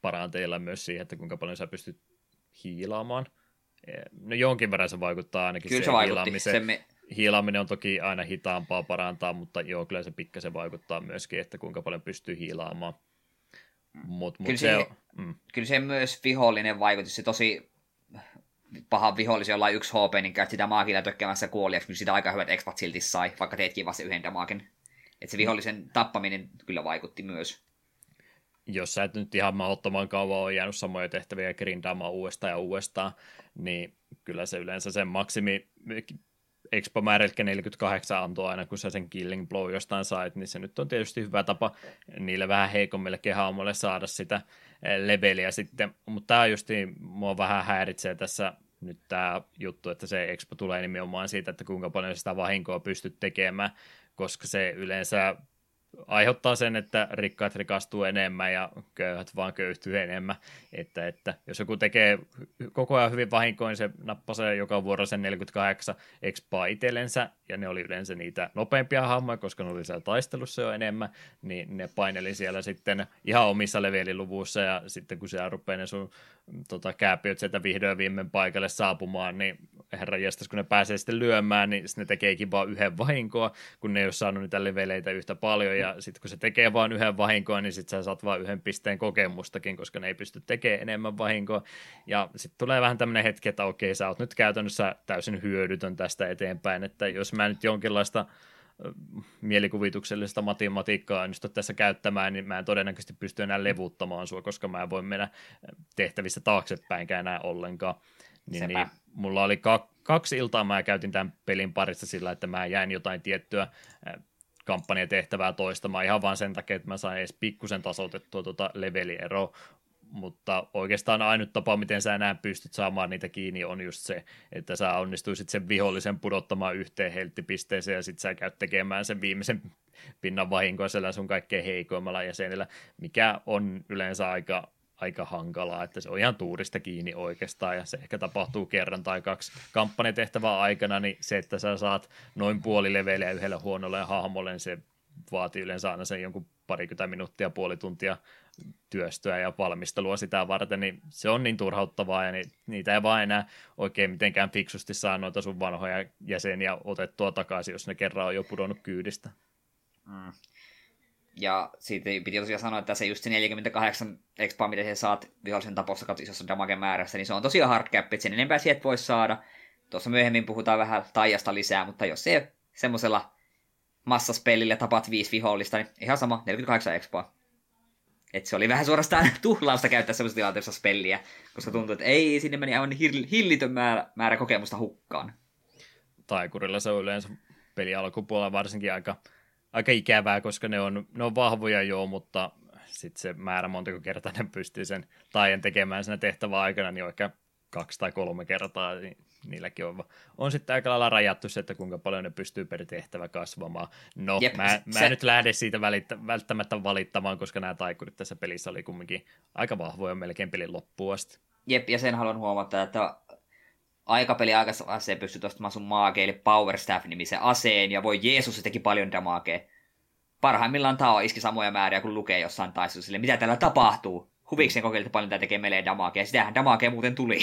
paranteilla myös siihen, että kuinka paljon sä pystyt hiilaamaan. No jonkin verran se vaikuttaa ainakin Kyllä se vaikutti. Se me... Hiilaaminen on toki aina hitaampaa parantaa, mutta joo, kyllä se pikkasen vaikuttaa myöskin, että kuinka paljon pystyy hiilaamaan. Mut, mut kyllä, se, se, mm. kyllä se myös vihollinen vaikutus, se tosi paha vihollisen, jolla on yksi HP, niin käyt sitä maagilla tökkäämässä kuoliaksi, kyllä sitä aika hyvät expat silti sai, vaikka teetkin vasta yhden damagen. Että se vihollisen tappaminen kyllä vaikutti myös. Jos sä et nyt ihan mahdottoman kauan ole jäänyt samoja tehtäviä grindaamaan uudestaan ja uudestaan, niin kyllä se yleensä sen maksimi expo määrä, eli 48 antoi aina, kun sä sen killing blow jostain sait, niin se nyt on tietysti hyvä tapa niille vähän heikommille kehaamoille saada sitä leveliä sitten, mutta tämä just mua vähän häiritsee tässä nyt tämä juttu, että se expo tulee nimenomaan siitä, että kuinka paljon sitä vahinkoa pystyt tekemään, koska se yleensä aiheuttaa sen, että rikkaat rikastuu enemmän ja köyhät vaan köyhtyy enemmän. Että, että jos joku tekee koko ajan hyvin vahinkoin, se nappasee joka vuoro sen 48 expaa itsellensä, ja ne oli yleensä niitä nopeimpia hahmoja, koska ne oli siellä taistelussa jo enemmän, niin ne paineli siellä sitten ihan omissa leveliluvuissa, ja sitten kun siellä rupeaa ne sun tota, kääpiöt sieltä vihdoin viimein paikalle saapumaan, niin herra jästäs, kun ne pääsee sitten lyömään, niin ne tekeekin vaan yhden vahinkoa, kun ne ei ole saanut niitä leveleitä yhtä paljon, ja sitten kun se tekee vain yhden vahinkoa, niin sitten sä saat vain yhden pisteen kokemustakin, koska ne ei pysty tekemään enemmän vahinkoa, ja sitten tulee vähän tämmöinen hetki, että okei, sä oot nyt käytännössä täysin hyödytön tästä eteenpäin, että jos mä nyt jonkinlaista mielikuvituksellista matematiikkaa onnistu tässä käyttämään, niin mä en todennäköisesti pysty enää levuttamaan sua, koska mä en voi mennä tehtävissä taaksepäinkään enää ollenkaan. Niin, niin, mulla oli ka- kaksi iltaa, mä käytin tämän pelin parissa sillä, että mä jäin jotain tiettyä kampanjatehtävää toistamaan ihan vain sen takia, että mä sain edes pikkusen tasoitettua tuota levelieroa, mutta oikeastaan ainut tapa, miten sä enää pystyt saamaan niitä kiinni, on just se, että sä onnistuisit sen vihollisen pudottamaan yhteen helttipisteeseen ja sitten sä käyt tekemään sen viimeisen pinnan vahinkoa sun kaikkein heikoimmalla jäsenellä, mikä on yleensä aika aika hankalaa, että se on ihan tuurista kiinni oikeastaan, ja se ehkä tapahtuu kerran tai kaksi kampanjatehtävää aikana, niin se, että sä saat noin puoli leveliä yhdelle huonolle hahmolle, niin se vaatii yleensä aina sen jonkun parikymmentä minuuttia, puoli tuntia työstöä ja valmistelua sitä varten, niin se on niin turhauttavaa ja niitä ei vaan enää oikein mitenkään fiksusti saa noita sun vanhoja jäseniä otettua takaisin, jos ne kerran on jo pudonnut kyydistä. Mm. Ja siitä piti tosiaan sanoa, että se just se 48 expa, mitä sä saat vihollisen tapossa kautta isossa damagen määrässä, niin se on tosiaan hard cap, että sen enempää sieltä voisi saada. Tuossa myöhemmin puhutaan vähän taijasta lisää, mutta jos se semmoisella massaspelillä tapat viisi vihollista, niin ihan sama, 48 expa. Et se oli vähän suorastaan tuhlausta käyttää semmoisessa tilanteessa spelliä, koska tuntuu, että ei, sinne meni aivan hillitön määrä, määrä kokemusta hukkaan. Taikurilla se on yleensä peli alkupuolella varsinkin aika, aika ikävää, koska ne on, ne on vahvoja joo, mutta sitten se määrä montako kertaa ne pystyy sen taian tekemään siinä tehtävän aikana, niin on ehkä kaksi tai kolme kertaa, niin niilläkin on, on sitten aika lailla rajattu se, että kuinka paljon ne pystyy per tehtävä kasvamaan. No, Jep, mä, se... mä en nyt lähde siitä välittä, välttämättä valittamaan, koska nämä taikurit tässä pelissä oli kumminkin aika vahvoja melkein pelin loppuun asti. Jep, ja sen haluan huomata, että aikapeli aikassa se pystyy ostamaan sun maakeille Power Staff-nimisen aseen, ja voi Jeesus, se teki paljon damakea. Parhaimmillaan Tao iski samoja määriä kuin lukee jossain taistelussa, mitä täällä tapahtuu. Huvikseen kokeilta paljon tämä tekee meille damakea, sitähän damakea muuten tuli.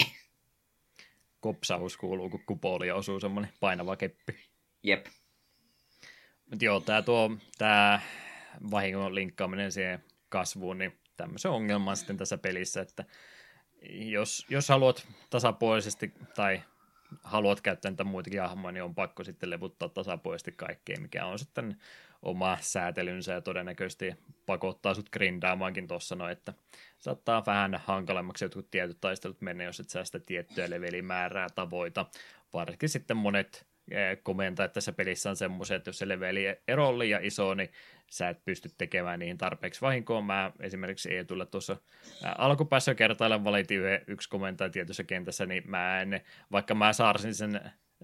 Kopsaus kuuluu, kun kupolia osuu semmoinen painava keppi. Jep. Mutta joo, tämä tuo, tämä vahingon linkkaaminen siihen kasvuun, niin tämmöisen ongelman sitten tässä pelissä, että jos, jos haluat tasapuolisesti tai haluat käyttää niitä muitakin hahmoja, niin on pakko sitten levuttaa tasapuolisesti kaikkea, mikä on sitten oma säätelynsä ja todennäköisesti pakottaa sut grindaamaankin tuossa no, että saattaa vähän hankalemmaksi jotkut tietyt taistelut mennä, jos et saa sitä tiettyä levelimäärää tavoita. Varsinkin sitten monet Eh, komentaa tässä pelissä on semmoisia, että jos se leveli ero on liian iso, niin sä et pysty tekemään niihin tarpeeksi vahinkoa. Mä esimerkiksi ei tulla tuossa alkupäässä kertaalleen valitin yksi komentaja tietyssä kentässä, niin mä en, vaikka mä saarsin sen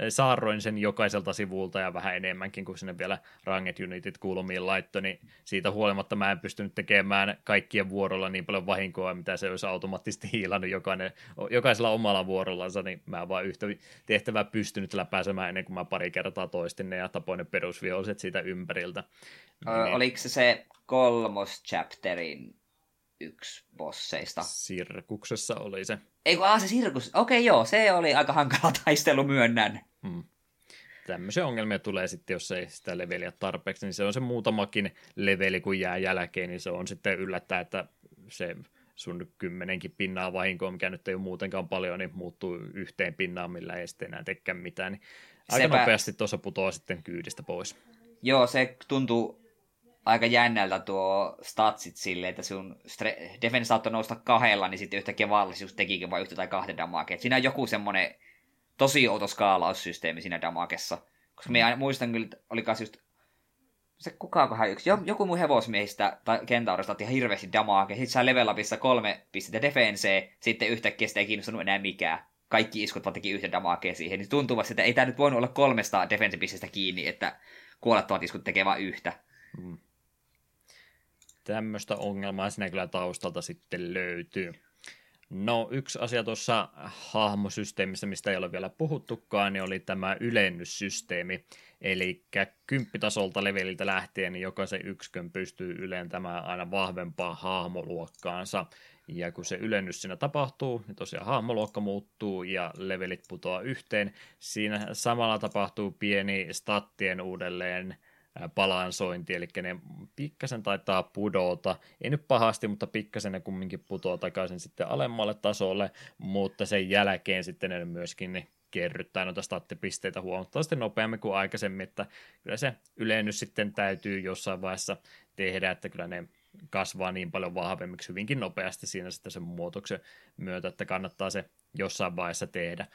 saarroin sen jokaiselta sivulta ja vähän enemmänkin, kuin sinne vielä ranget unitit kulmiin laittoi, niin siitä huolimatta mä en pystynyt tekemään kaikkien vuorolla niin paljon vahinkoa, mitä se olisi automaattisesti hiilannut jokainen, jokaisella omalla vuorollansa, niin mä vaan yhtä tehtävää pystynyt läpääsemään ennen kuin mä pari kertaa toistin ne ja tapoin ne perusviholliset siitä ympäriltä. Ö, niin. Oliko se se kolmos chapterin yksi bosseista? Sirkuksessa oli se. Ei kun, se sirkus. Okei, joo, se oli aika hankala taistelu, myönnän. Hmm. Tämmöisiä ongelmia tulee sitten, jos ei sitä leveliä tarpeeksi, niin se on se muutamakin leveli, kun jää jälkeen, niin se on sitten yllättää, että se sun kymmenenkin pinnaa vahinkoa, mikä nyt ei ole muutenkaan paljon, niin muuttuu yhteen pinnaan, millä ei sitten enää tekään mitään. Niin aika Sepä... nopeasti tuossa putoaa sitten kyydistä pois. Joo, se tuntuu aika jännältä tuo statsit silleen, että sun stre- defense saattoi nousta kahdella, niin sitten yhtäkkiä vallisuus tekikin vain yhtä tai kahden damakea. Siinä on joku semmoinen tosi outo skaalaussysteemi siinä damakessa. Koska me muistan kyllä, että oli just se kukaakohan yksi, joku mun hevosmiehistä tai kentaurista otti ihan hirveästi damakea. Sitten sai level upissa kolme pistettä defensee, sitten yhtäkkiä sitä ei kiinnostanut enää mikään. Kaikki iskut vaan teki yhden damakea siihen. Niin tuntuu että ei tämä nyt voinut olla kolmesta defense kiinni, että kuolettavat iskut tekee vain yhtä. Mm tämmöistä ongelmaa siinä kyllä taustalta sitten löytyy. No yksi asia tuossa hahmosysteemissä, mistä ei ole vielä puhuttukaan, niin oli tämä ylennyssysteemi. Eli kymppitasolta leveliltä lähtien niin jokaisen yksikön pystyy ylentämään aina vahvempaa hahmoluokkaansa. Ja kun se ylennys siinä tapahtuu, niin tosiaan hahmoluokka muuttuu ja levelit putoaa yhteen. Siinä samalla tapahtuu pieni stattien uudelleen balansointi, eli ne pikkasen taitaa pudota, ei nyt pahasti, mutta pikkasen ne kumminkin putoaa takaisin sitten alemmalle tasolle, mutta sen jälkeen sitten ne myöskin ne kerryttää noita stattipisteitä huomattavasti nopeammin kuin aikaisemmin, että kyllä se ylennys sitten täytyy jossain vaiheessa tehdä, että kyllä ne kasvaa niin paljon vahvemmiksi hyvinkin nopeasti siinä sitten sen muutoksen myötä, että kannattaa se jossain vaiheessa tehdä.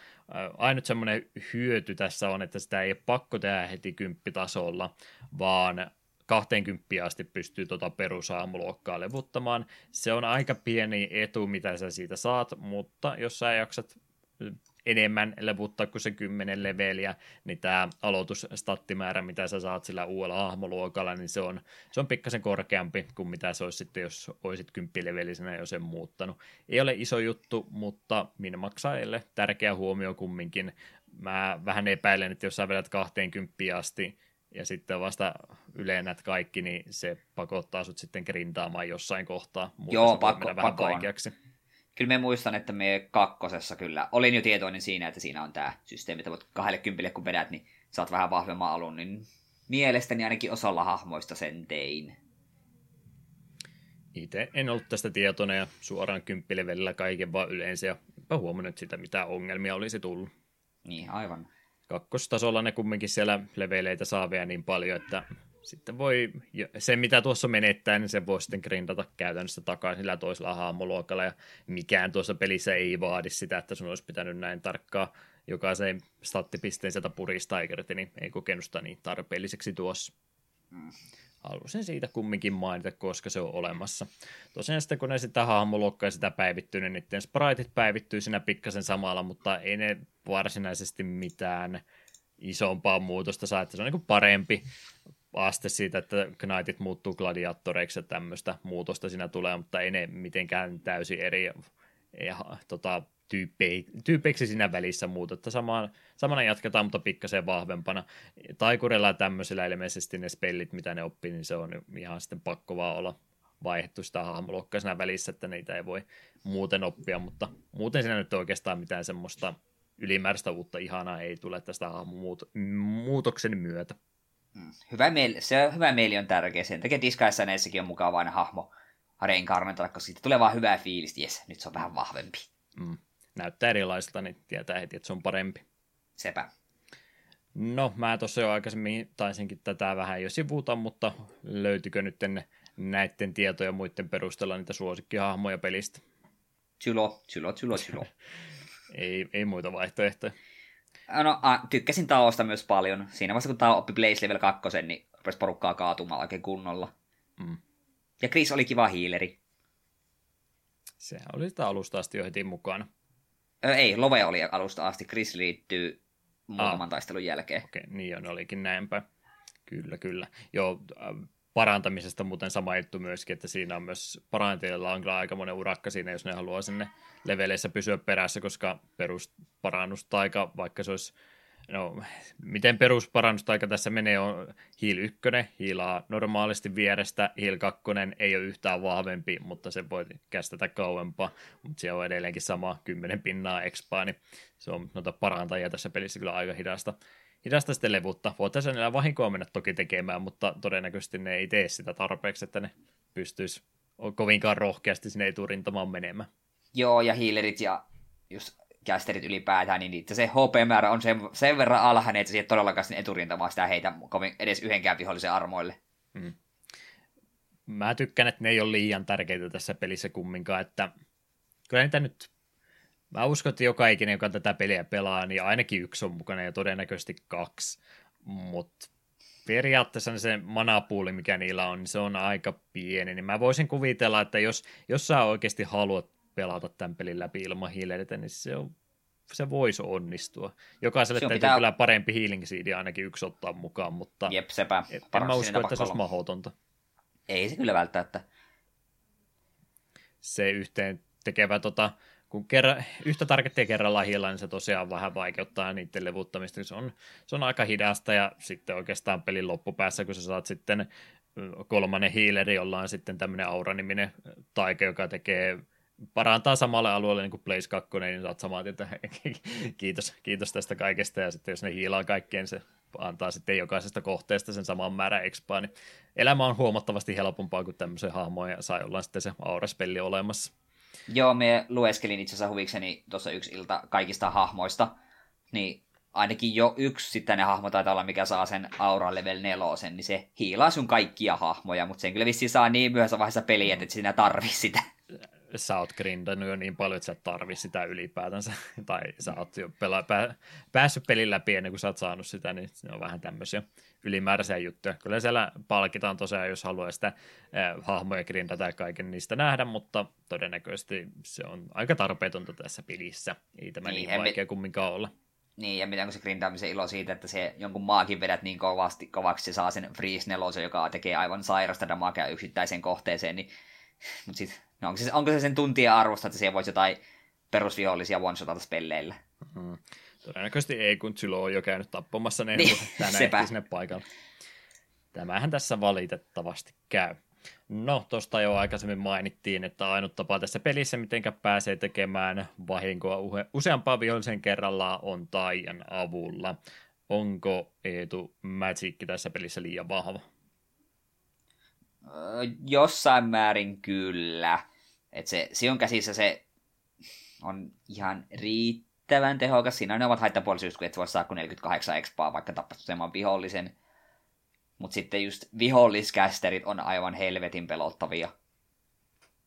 Ainut semmoinen hyöty tässä on, että sitä ei ole pakko tehdä heti kymppitasolla, vaan 20 asti pystyy tuota perusaamuluokkaa levuttamaan. Se on aika pieni etu, mitä sä siitä saat, mutta jos sä jaksat enemmän levuttaa kuin se 10 leveliä, niin tämä aloitusstattimäärä, mitä sä saat sillä uudella hahmoluokalla, niin se on, se on pikkasen korkeampi kuin mitä se olisi sitten, jos olisit 10 levelisenä jo sen muuttanut. Ei ole iso juttu, mutta maksaajille tärkeä huomio kumminkin. Mä vähän epäilen, että jos sä vedät 20 asti, ja sitten vasta ylennät kaikki, niin se pakottaa sut sitten grindaamaan jossain kohtaa. Joo, pakko, pakko on kyllä me muistan, että me kakkosessa kyllä olin jo tietoinen siinä, että siinä on tämä systeemi, että voit 20 kun vedät, niin saat vähän vahvemman alun, niin mielestäni ainakin osalla hahmoista sen tein. Itse en ollut tästä tietoinen ja suoraan kymppilevelillä kaiken vaan yleensä ja huomannut sitä, mitä ongelmia olisi tullut. Niin, aivan. Kakkostasolla ne kumminkin siellä leveleitä saa vielä niin paljon, että sitten voi, se mitä tuossa menettää, niin se voi sitten grindata käytännössä takaisin sillä toisella hahmoluokalla, ja mikään tuossa pelissä ei vaadi sitä, että sun olisi pitänyt näin tarkkaa jokaisen stattipisteen sieltä puristaa irti, niin ei kokenut sitä niin tarpeelliseksi tuossa. Mm. halusin siitä kumminkin mainita, koska se on olemassa. Tosiaan sitten kun ne sitä hahmoluokkaa sitä päivittyy, niin niiden spriteit päivittyy siinä pikkasen samalla, mutta ei ne varsinaisesti mitään isompaa muutosta saa, että se on niin parempi aste siitä, että Knightit muuttuu gladiattoreiksi ja tämmöistä muutosta siinä tulee, mutta ei ne mitenkään täysin eri ja, tota, tyyppei, tyypeiksi siinä välissä muuta, samaan, samana jatketaan, mutta pikkasen vahvempana. Taikurilla ja tämmöisillä ilmeisesti ne spellit, mitä ne oppii, niin se on ihan sitten pakko vaan olla vaihdettu sitä hahmoluokkaa siinä välissä, että niitä ei voi muuten oppia, mutta muuten siinä nyt oikeastaan mitään semmoista ylimääräistä uutta ihanaa ei tule tästä hahmomuutoksen myötä. Mm. Hyvä mieli, se hyvä mieli on tärkeä. Sen takia Disguise on mukava aina hahmo reinkarnata, koska siitä tulee vaan hyvää fiilistä. Jes, nyt se on vähän vahvempi. Mm näyttää erilaiselta, niin tietää heti, että se on parempi. Sepä. No, mä tuossa jo aikaisemmin taisinkin tätä vähän jo sivuuta, mutta löytyykö nyt näiden tietoja muiden perusteella niitä suosikkihahmoja pelistä? Chylo, chylo, chylo, chylo. ei, ei muita vaihtoehtoja. No, a, tykkäsin Taosta myös paljon. Siinä vaiheessa, kun Tao oppi Blaze Level 2, niin rupesi porukkaa kaatumaan oikein kunnolla. Mm. Ja Chris oli kiva hiileri. Sehän oli sitä alusta asti jo heti mukana. Ö, ei, Love oli alusta asti. Chris liittyy muutaman ah. taistelun jälkeen. Okei, okay, niin on, olikin näinpä. Kyllä, kyllä. Joo, äh, parantamisesta muuten sama juttu myöskin, että siinä on myös parantajilla on kyllä aika monen urakka siinä, jos ne haluaa sinne leveleissä pysyä perässä, koska perusparannustaika, vaikka se olisi No, miten perusparannustaika tässä menee on Heal 1, hiilaa normaalisti vierestä, Heal 2 ei ole yhtään vahvempi, mutta se voi kästetä kauempaa, mutta se on edelleenkin sama 10 pinnaa expaa, niin se on noita parantajia tässä pelissä kyllä aika hidasta. Hidasta sitten levutta. Voitaisiin niillä vahinkoa mennä toki tekemään, mutta todennäköisesti ne ei tee sitä tarpeeksi, että ne pystyisi kovinkaan rohkeasti sinne eturintamaan menemään. Joo, ja hiilerit ja just casterit ylipäätään, niin se HP-määrä on sen, sen verran alhainen, että ei todellakaan sinne eturintamaan sitä heitä kovin edes yhdenkään vihollisen armoille. Mm. Mä tykkään, että ne ei ole liian tärkeitä tässä pelissä kumminkaan, että kyllä niitä nyt Mä uskon, että joka ikinen, joka tätä peliä pelaa, niin ainakin yksi on mukana ja todennäköisesti kaksi. Mutta periaatteessa se manapuuli, mikä niillä on, niin se on aika pieni. Niin mä voisin kuvitella, että jos, jos sä oikeasti haluat pelata tämän pelin läpi ilman hiileitä, niin se, on, se voisi onnistua. Jokaiselle täytyy pitää... kyllä parempi healing seed ainakin yksi ottaa mukaan, mutta Jep, sepä. En mä usko, että se olisi mahdotonta. Ei se kyllä välttämättä. Se yhteen tekevä, tota, kun kerran, yhtä tarkettia kerrallaan hiilaa, niin se tosiaan vähän vaikeuttaa niiden levuttamista. Se on, se on aika hidasta ja sitten oikeastaan pelin loppupäässä, kun sä saat sitten kolmannen hiileri, jolla on sitten tämmöinen Aura-niminen taike, joka tekee parantaa samalle alueelle niin kuin Blaze 2, niin saat samaa että kiitos, kiitos tästä kaikesta, ja sitten jos ne hiilaa kaikkeen, se antaa sitten jokaisesta kohteesta sen saman määrän expaa, niin elämä on huomattavasti helpompaa kuin tämmöisen hahmoja, ja sai olla sitten se auraspelli olemassa. Joo, me lueskelin itse asiassa huvikseni tuossa yksi ilta kaikista hahmoista, niin ainakin jo yksi sitten ne hahmo taitaa olla, mikä saa sen aura level nelosen, niin se hiilaa sun kaikkia hahmoja, mutta sen kyllä vissiin saa niin myöhässä vaiheessa peliä, että sinä tarvii sitä sä oot grindannut jo niin paljon, että sä et tarvi sitä ylipäätänsä, tai sä oot jo pela, pää, päässyt pelin läpi ennen kuin sä oot saanut sitä, niin ne on vähän tämmöisiä ylimääräisiä juttuja. Kyllä siellä palkitaan tosiaan, jos haluaa sitä äh, hahmoja grindata ja kaiken niistä nähdä, mutta todennäköisesti se on aika tarpeetonta tässä pelissä. Ei tämä niin, niin vaikea mi- kumminkaan olla. Niin, ja miten kun se grindaamisen ilo siitä, että se jonkun maakin vedät niin kovasti, kovaksi, se saa sen freeze nelosen, joka tekee aivan sairasta damagea yksittäiseen kohteeseen, niin mutta sitten No onko se, onko se sen tuntien arvosta, että siellä voisi jotain perusvihollisia one-shotata spelleillä? Mm. Todennäköisesti ei, kun Zylo on jo käynyt tappamassa ne niin, tänään sinne paikalle. Tämähän tässä valitettavasti käy. No, tuosta jo aikaisemmin mainittiin, että ainut tapa tässä pelissä, miten pääsee tekemään vahinkoa useampaa vihollisen kerrallaan, on taian avulla. Onko Eetu Magic tässä pelissä liian vahva? Jossain määrin kyllä. Että se Sion käsissä se on ihan riittävän tehokas. Siinä ne ovat haittapuolisuus, kun et voi saada 48 expaa, vaikka tappaisi useamman vihollisen. Mutta sitten just viholliskästerit on aivan helvetin pelottavia.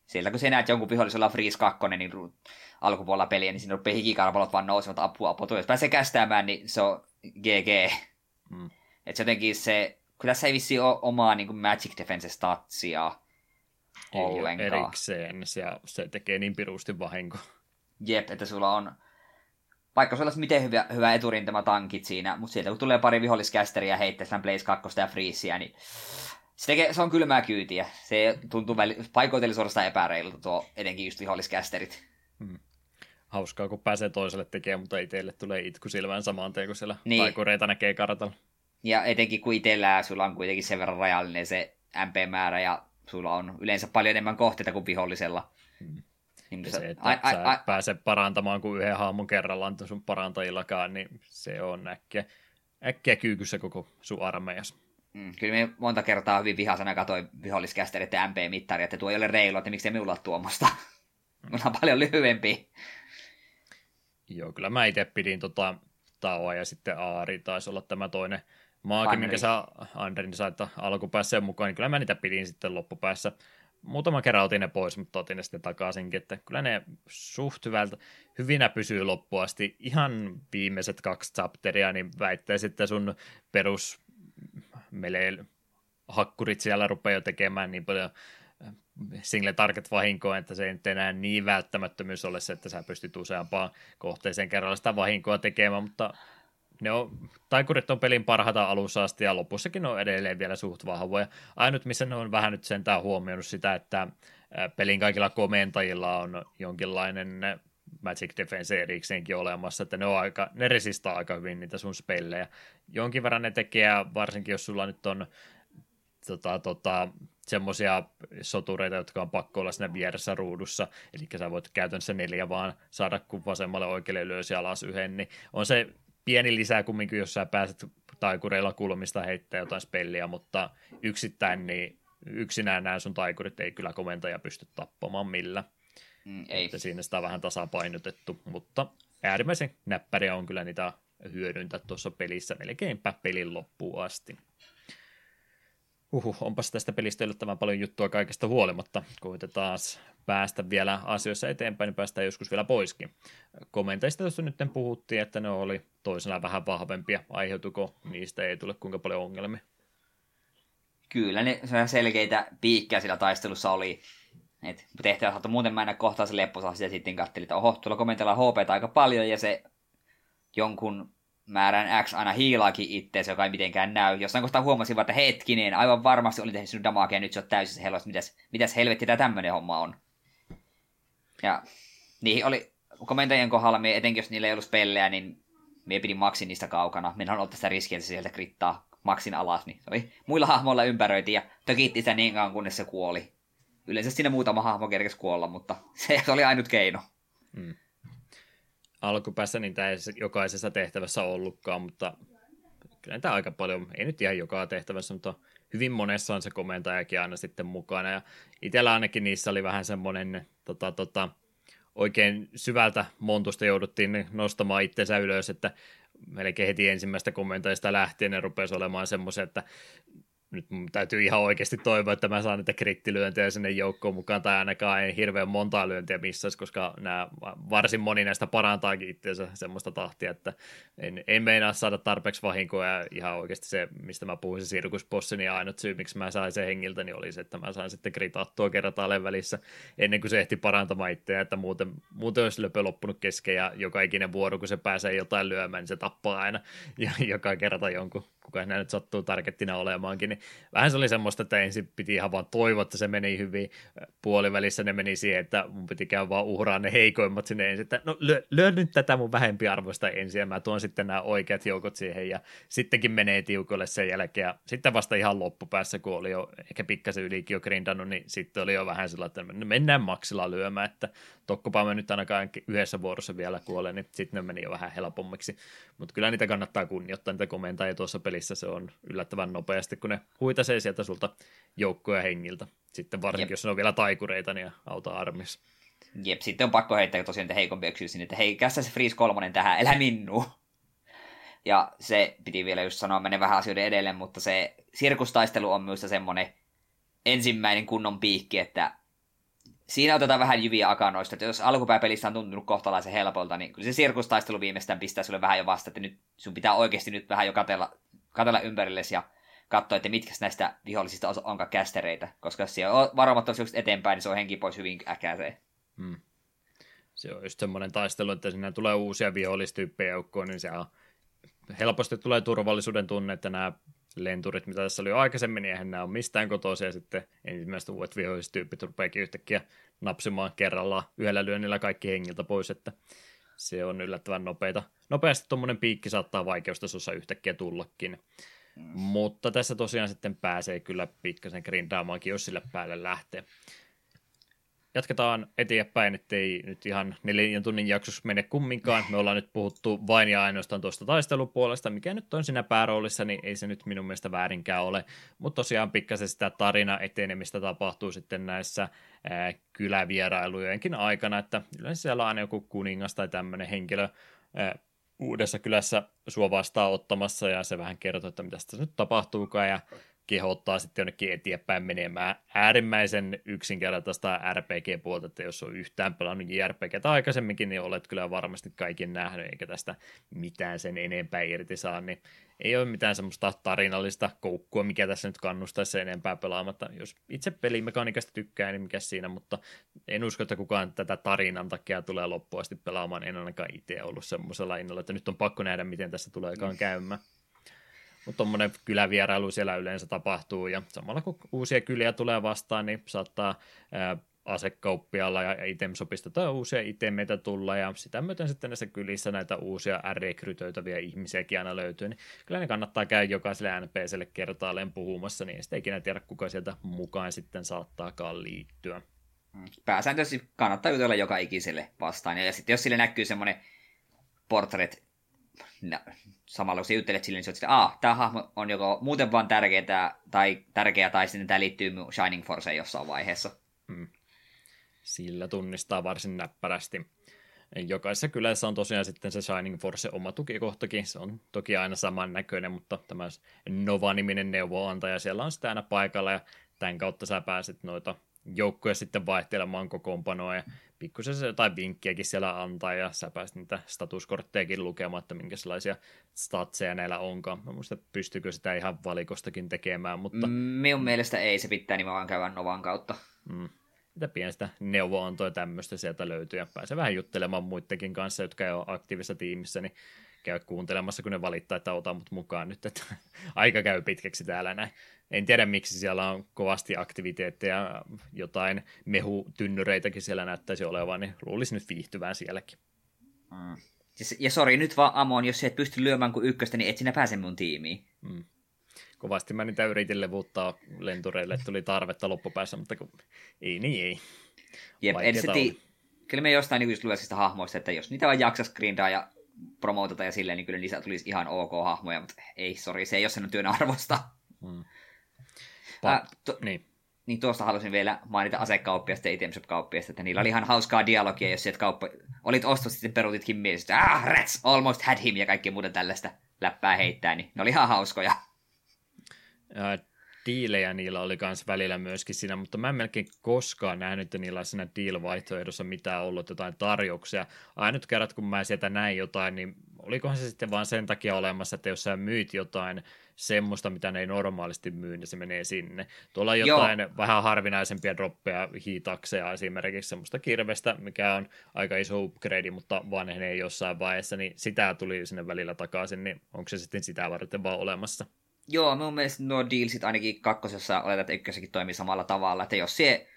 Sieltä kun sä näet jonkun vihollisella Freeze 2, niin alkupuolella peliä, niin siinä rupeaa hikikarvalot vaan nousevat apua apua. Jos pääsee kästäämään, niin se on GG. Mm. Et jotenkin se kun tässä ei vissi ole omaa niin kuin Magic Defense statsia ollenkaan. erikseen, se, se tekee niin pirusti vahinko. Jep, että sulla on, vaikka sulla olisi miten hyvä, hyvä eturintama tankit siinä, mutta sieltä kun tulee pari viholliskästeriä heittää Blaze 2 ja Freesia, niin se, tekee, se on kylmää kyytiä. Se tuntuu väli, paikoitellen suorastaan epäreilulta tuo etenkin just viholliskästerit. Hmm. Hauskaa, kun pääsee toiselle tekemään, mutta itselle tulee itku silmään samaan teen, kun siellä niin. taikureita näkee kartalla. Ja etenkin kun itsellään sulla on kuitenkin sen verran rajallinen se MP-määrä ja sulla on yleensä paljon enemmän kohteita kuin vihollisella. Hmm. Niin se, että ai, ai, sä ai, pääse parantamaan kuin yhden hahmon kerrallaan sun parantajillakaan, niin se on äkkiä, äkkiä kyykyssä koko sun armeijas. Mm, kyllä me monta kertaa hyvin vihasena katsoin viholliskästereiden MP-mittaria, että tuo ei ole reilu, että miksei minulla ole tuommoista. Mulla on paljon lyhyempi. Joo, kyllä mä itse pidin tota Taoa ja sitten Aari taisi olla tämä toinen maaki, minkä sä Andrin sait alkupäässä mukaan, niin kyllä mä niitä pidin sitten loppupäässä. Muutama kerran otin ne pois, mutta otin ne sitten takaisinkin, että kyllä ne suht hyvältä, hyvinä pysyy loppuasti. Ihan viimeiset kaksi chapteria, niin väittäisin, että sun perus hakkurit siellä rupeaa jo tekemään niin paljon äh, single target vahinkoa, että se ei nyt enää niin välttämättömyys ole se, että sä pystyt useampaan kohteeseen kerralla sitä vahinkoa tekemään, mutta ne on, taikurit on pelin parhaita alussa asti ja lopussakin on edelleen vielä suht vahvoja. Ainut, missä ne on vähän nyt sentään huomioinut sitä, että pelin kaikilla komentajilla on jonkinlainen Magic Defense erikseenkin olemassa, että ne, on aika, ne resistaa aika hyvin niitä sun spellejä. Jonkin verran ne tekee, varsinkin jos sulla nyt on tota, tota, semmoisia sotureita, jotka on pakko olla siinä vieressä ruudussa, eli sä voit käytännössä neljä vaan saada, kun vasemmalle oikealle löysi alas yhden, niin on se pieni lisää kumminkin, jos sä pääset taikureilla kulmista heittää jotain spelliä, mutta yksittäin niin yksinään nämä sun taikurit ei kyllä komentaja pysty tappamaan millä. Mm, ei. Että siinä sitä on vähän tasapainotettu, mutta äärimmäisen näppäriä on kyllä niitä hyödyntää tuossa pelissä melkeinpä pelin loppuun asti. Uhu, onpas tästä pelistä yllättävän paljon juttua kaikesta huolimatta. Koitetaan päästä vielä asioissa eteenpäin, niin päästään joskus vielä poiskin. Komenteista tuossa nyt puhuttiin, että ne oli toisena vähän vahvempia. Aiheutuko niistä ei tule kuinka paljon ongelmia? Kyllä, ne selkeitä piikkejä sillä taistelussa oli. Et tehtävä saattoi muuten mennä kohtaan se lepposasti ja sitten katselin, että oho, tuolla komentellaan HP aika paljon ja se jonkun määrän X aina hiilaakin itseensä, joka ei mitenkään näy. Jossain kohtaa huomasin, että hetkinen, aivan varmasti oli tehnyt sinun damakea, nyt se on täysin helposti, mitäs, mitäs helvetti tämä tämmöinen homma on. Ja niihin oli komentajien kohdalla, etenkin jos niillä ei ollut spellejä, niin me pidin maksin niistä kaukana. Minä on sitä riskiä, että se sieltä krittaa maksin alas, niin se oli muilla hahmoilla ympäröitiin ja tökitti sitä niin kauan, kunnes se kuoli. Yleensä siinä muutama hahmo kerkesi kuolla, mutta se oli ainut keino. Mm. Alkupäässä niin tämä ei jokaisessa tehtävässä ollutkaan, mutta kyllä tämä aika paljon, ei nyt ihan joka tehtävässä, mutta hyvin monessa on se komentajakin aina sitten mukana. Ja itsellä ainakin niissä oli vähän semmoinen tota, tota, oikein syvältä montusta jouduttiin nostamaan itsensä ylös, että melkein heti ensimmäistä komentajista lähtien ne rupesi olemaan semmoisia, että nyt mun täytyy ihan oikeasti toivoa, että mä saan niitä krittilyöntejä sinne joukkoon mukaan, tai ainakaan en hirveän montaa lyöntiä missäs, koska nämä varsin moni näistä parantaakin itseänsä semmoista tahtia, että en, en meinaa saada tarpeeksi vahinkoa, ja ihan oikeasti se, mistä mä puhuin, se sirkuspossi, niin ainut syy, miksi mä sain sen hengiltä, niin oli se, että mä sain sitten kritattua kertaalleen välissä, ennen kuin se ehti parantamaan itseä, että muuten, muuten olisi löpö loppunut kesken, ja joka ikinen vuoro, kun se pääsee jotain lyömään, niin se tappaa aina, ja joka kerta jonkun kuka nämä nyt sattuu targettina olemaankin, niin vähän se oli semmoista, että ensin piti ihan vaan toivoa, että se meni hyvin. Puolivälissä ne meni siihen, että mun piti käydä vaan uhraa ne heikoimmat sinne ensin, että no lyö, lyö nyt tätä mun vähempiarvoista ensin ja mä tuon sitten nämä oikeat joukot siihen ja sittenkin menee tiukolle sen jälkeen ja sitten vasta ihan loppupäässä, kun oli jo ehkä pikkasen ylikin jo grindannut, niin sitten oli jo vähän sillä, että mennään maksilla lyömään, että tokkopa me nyt ainakaan yhdessä vuorossa vielä kuolee, niin sitten ne meni jo vähän helpommiksi, mutta kyllä niitä kannattaa kunnioittaa niitä komentajia tuossa pelissä, se on yllättävän nopeasti, kun ne huitasee sieltä sulta joukkoja hengiltä. Sitten varsinkin, Jep. jos ne on vielä taikureita, niin auta armissa. Jep, sitten on pakko heittää tosiaan te heikompi sinne, että hei, kässä se Freeze kolmonen tähän, elä minnu. Ja se piti vielä just sanoa, menee vähän asioiden edelleen, mutta se sirkustaistelu on myös semmoinen ensimmäinen kunnon piikki, että siinä otetaan vähän jyviä akanoista, että jos alkupääpelissä on tuntunut kohtalaisen helpolta, niin kyllä se sirkustaistelu viimeistään pistää sulle vähän jo vasta, että nyt sun pitää oikeasti nyt vähän jo katella, katella ympärillesi ja katsoa, että mitkä näistä vihollisista onkaan kästereitä, koska jos siellä on varomattomasti eteenpäin, niin se on henki pois hyvin äkäiseen. Hmm. Se on just semmoinen taistelu, että sinne tulee uusia vihollistyyppejä joukkoon, niin se on helposti tulee turvallisuuden tunne, että nämä lenturit, mitä tässä oli aikaisemmin, niin eihän nämä ole mistään kotoisia, sitten ensimmäiset uudet vihollistyypit rupeakin yhtäkkiä napsimaan kerrallaan yhdellä lyönnillä kaikki hengiltä pois, että se on yllättävän nopeita. Nopeasti tuommoinen piikki saattaa vaikeustasossa yhtäkkiä tullakin. Mm. Mutta tässä tosiaan sitten pääsee kyllä pikkasen grindaamaankin, jos sille päälle lähtee jatketaan eteenpäin, ettei nyt ihan neljän tunnin jaksossa mene kumminkaan. Me ollaan nyt puhuttu vain ja ainoastaan tuosta taistelupuolesta, mikä nyt on siinä pääroolissa, niin ei se nyt minun mielestä väärinkään ole. Mutta tosiaan pikkasen sitä tarina etenemistä tapahtuu sitten näissä ää, kylävierailujenkin aikana, että yleensä siellä on joku kuningas tai tämmöinen henkilö ää, uudessa kylässä sua vastaan ottamassa ja se vähän kertoo, että mitä tässä nyt tapahtuukaan ja kehottaa sitten jonnekin eteenpäin menemään äärimmäisen yksinkertaista RPG-puolta, että jos on yhtään pelannut JRPGtä aikaisemminkin, niin olet kyllä varmasti kaikin nähnyt, eikä tästä mitään sen enempää irti saa, niin ei ole mitään semmoista tarinallista koukkua, mikä tässä nyt kannustaisi enempää pelaamatta. Jos itse pelimekaniikasta tykkää, niin mikä siinä, mutta en usko, että kukaan tätä tarinan takia tulee loppuasti pelaamaan. En ainakaan itse ollut semmoisella innolla, että nyt on pakko nähdä, miten tässä tuleekaan käymään. Mutta tuommoinen kylävierailu siellä yleensä tapahtuu, ja samalla kun uusia kyliä tulee vastaan, niin saattaa ää, asekauppialla ja itemsopista tai uusia itemeitä tulla, ja sitä myöten sitten näissä kylissä näitä uusia rekrytoitavia ihmisiäkin aina löytyy, niin kyllä ne kannattaa käydä jokaiselle NPClle kertaalleen puhumassa, niin sitä ikinä tiedä, kuka sieltä mukaan sitten saattaakaan liittyä. Mm. Pääsääntöisesti kannattaa jutella joka ikiselle vastaan, ja sitten jos sille näkyy semmoinen portrait samalla kun sä juttelet sille, niin sä että ah, tämä hahmo on joko muuten vaan tärkeää tai, tärkeä, tai sitten tämä liittyy Shining Forceen jossain vaiheessa. Hmm. Sillä tunnistaa varsin näppärästi. Jokaisessa kylässä on tosiaan sitten se Shining Force oma tukikohtakin. Se on toki aina saman näköinen, mutta tämä Nova-niminen neuvoantaja siellä on sitä aina paikalla ja tämän kautta sä pääset noita joukkoja sitten vaihtelemaan kokoonpanoa ja pikkusen se jotain vinkkiäkin siellä antaa ja sä pääset niitä statuskorttejakin lukemaan, että minkälaisia statseja näillä onkaan. Mä muista, pystyykö sitä ihan valikostakin tekemään, mutta... Minun mielestä ei, se pitää nimenomaan käydä Novan kautta. Mm. Mitä pienistä neuvoantoja tämmöistä sieltä löytyy ja pääsee vähän juttelemaan muidenkin kanssa, jotka ei ole aktiivisessa tiimissä, niin käy kuuntelemassa, kun ne valittaa, että ota mut mukaan nyt, että aika käy pitkäksi täällä näin. En tiedä, miksi siellä on kovasti aktiviteetteja, jotain mehutynnyreitäkin siellä näyttäisi olevan, niin luulisi nyt viihtyvään sielläkin. Mm. Siis, ja sori nyt vaan Amon, jos et pysty lyömään kuin ykköstä, niin et sinä pääse mun tiimiin. Mm. Kovasti mä niitä yritin levuttaa lentureille, että tuli tarvetta loppupäässä, mutta kun... ei niin ei. Jep, tii... Kyllä me jostain niin just hahmoista, että jos niitä vaan jaksas grindaa ja promotata ja silleen, niin kyllä niistä tulisi ihan ok hahmoja, mutta ei, sori, se ei ole sen työn arvosta. Mm. Pa- äh, to- niin. niin tuosta halusin vielä mainita asekauppiasta ja itemshop-kauppiasta, että niillä oli ihan hauskaa dialogia, jos sieltä kauppa... olit ostos sitten perutitkin mielessä, että ah, rats, almost had him ja kaikki muuta tällaista läppää heittää, niin ne oli ihan hauskoja. Ja diilejä niillä oli myös välillä myöskin siinä, mutta mä en melkein koskaan nähnyt, että niillä siinä deal-vaihtoehdossa mitään ollut jotain tarjouksia. Ainut kerrat, kun mä sieltä näin jotain, niin olikohan se sitten vaan sen takia olemassa, että jos sä myyt jotain semmoista, mitä ne ei normaalisti myy, niin se menee sinne. Tuolla on jotain Joo. vähän harvinaisempia droppeja, hiitakseja esimerkiksi semmoista kirvestä, mikä on aika iso upgrade, mutta vanhenee jossain vaiheessa, niin sitä tuli sinne välillä takaisin, niin onko se sitten sitä varten vaan olemassa? Joo, mun mielestä nuo dealsit ainakin kakkosessa oletat, että ykkössäkin toimii samalla tavalla, että jos se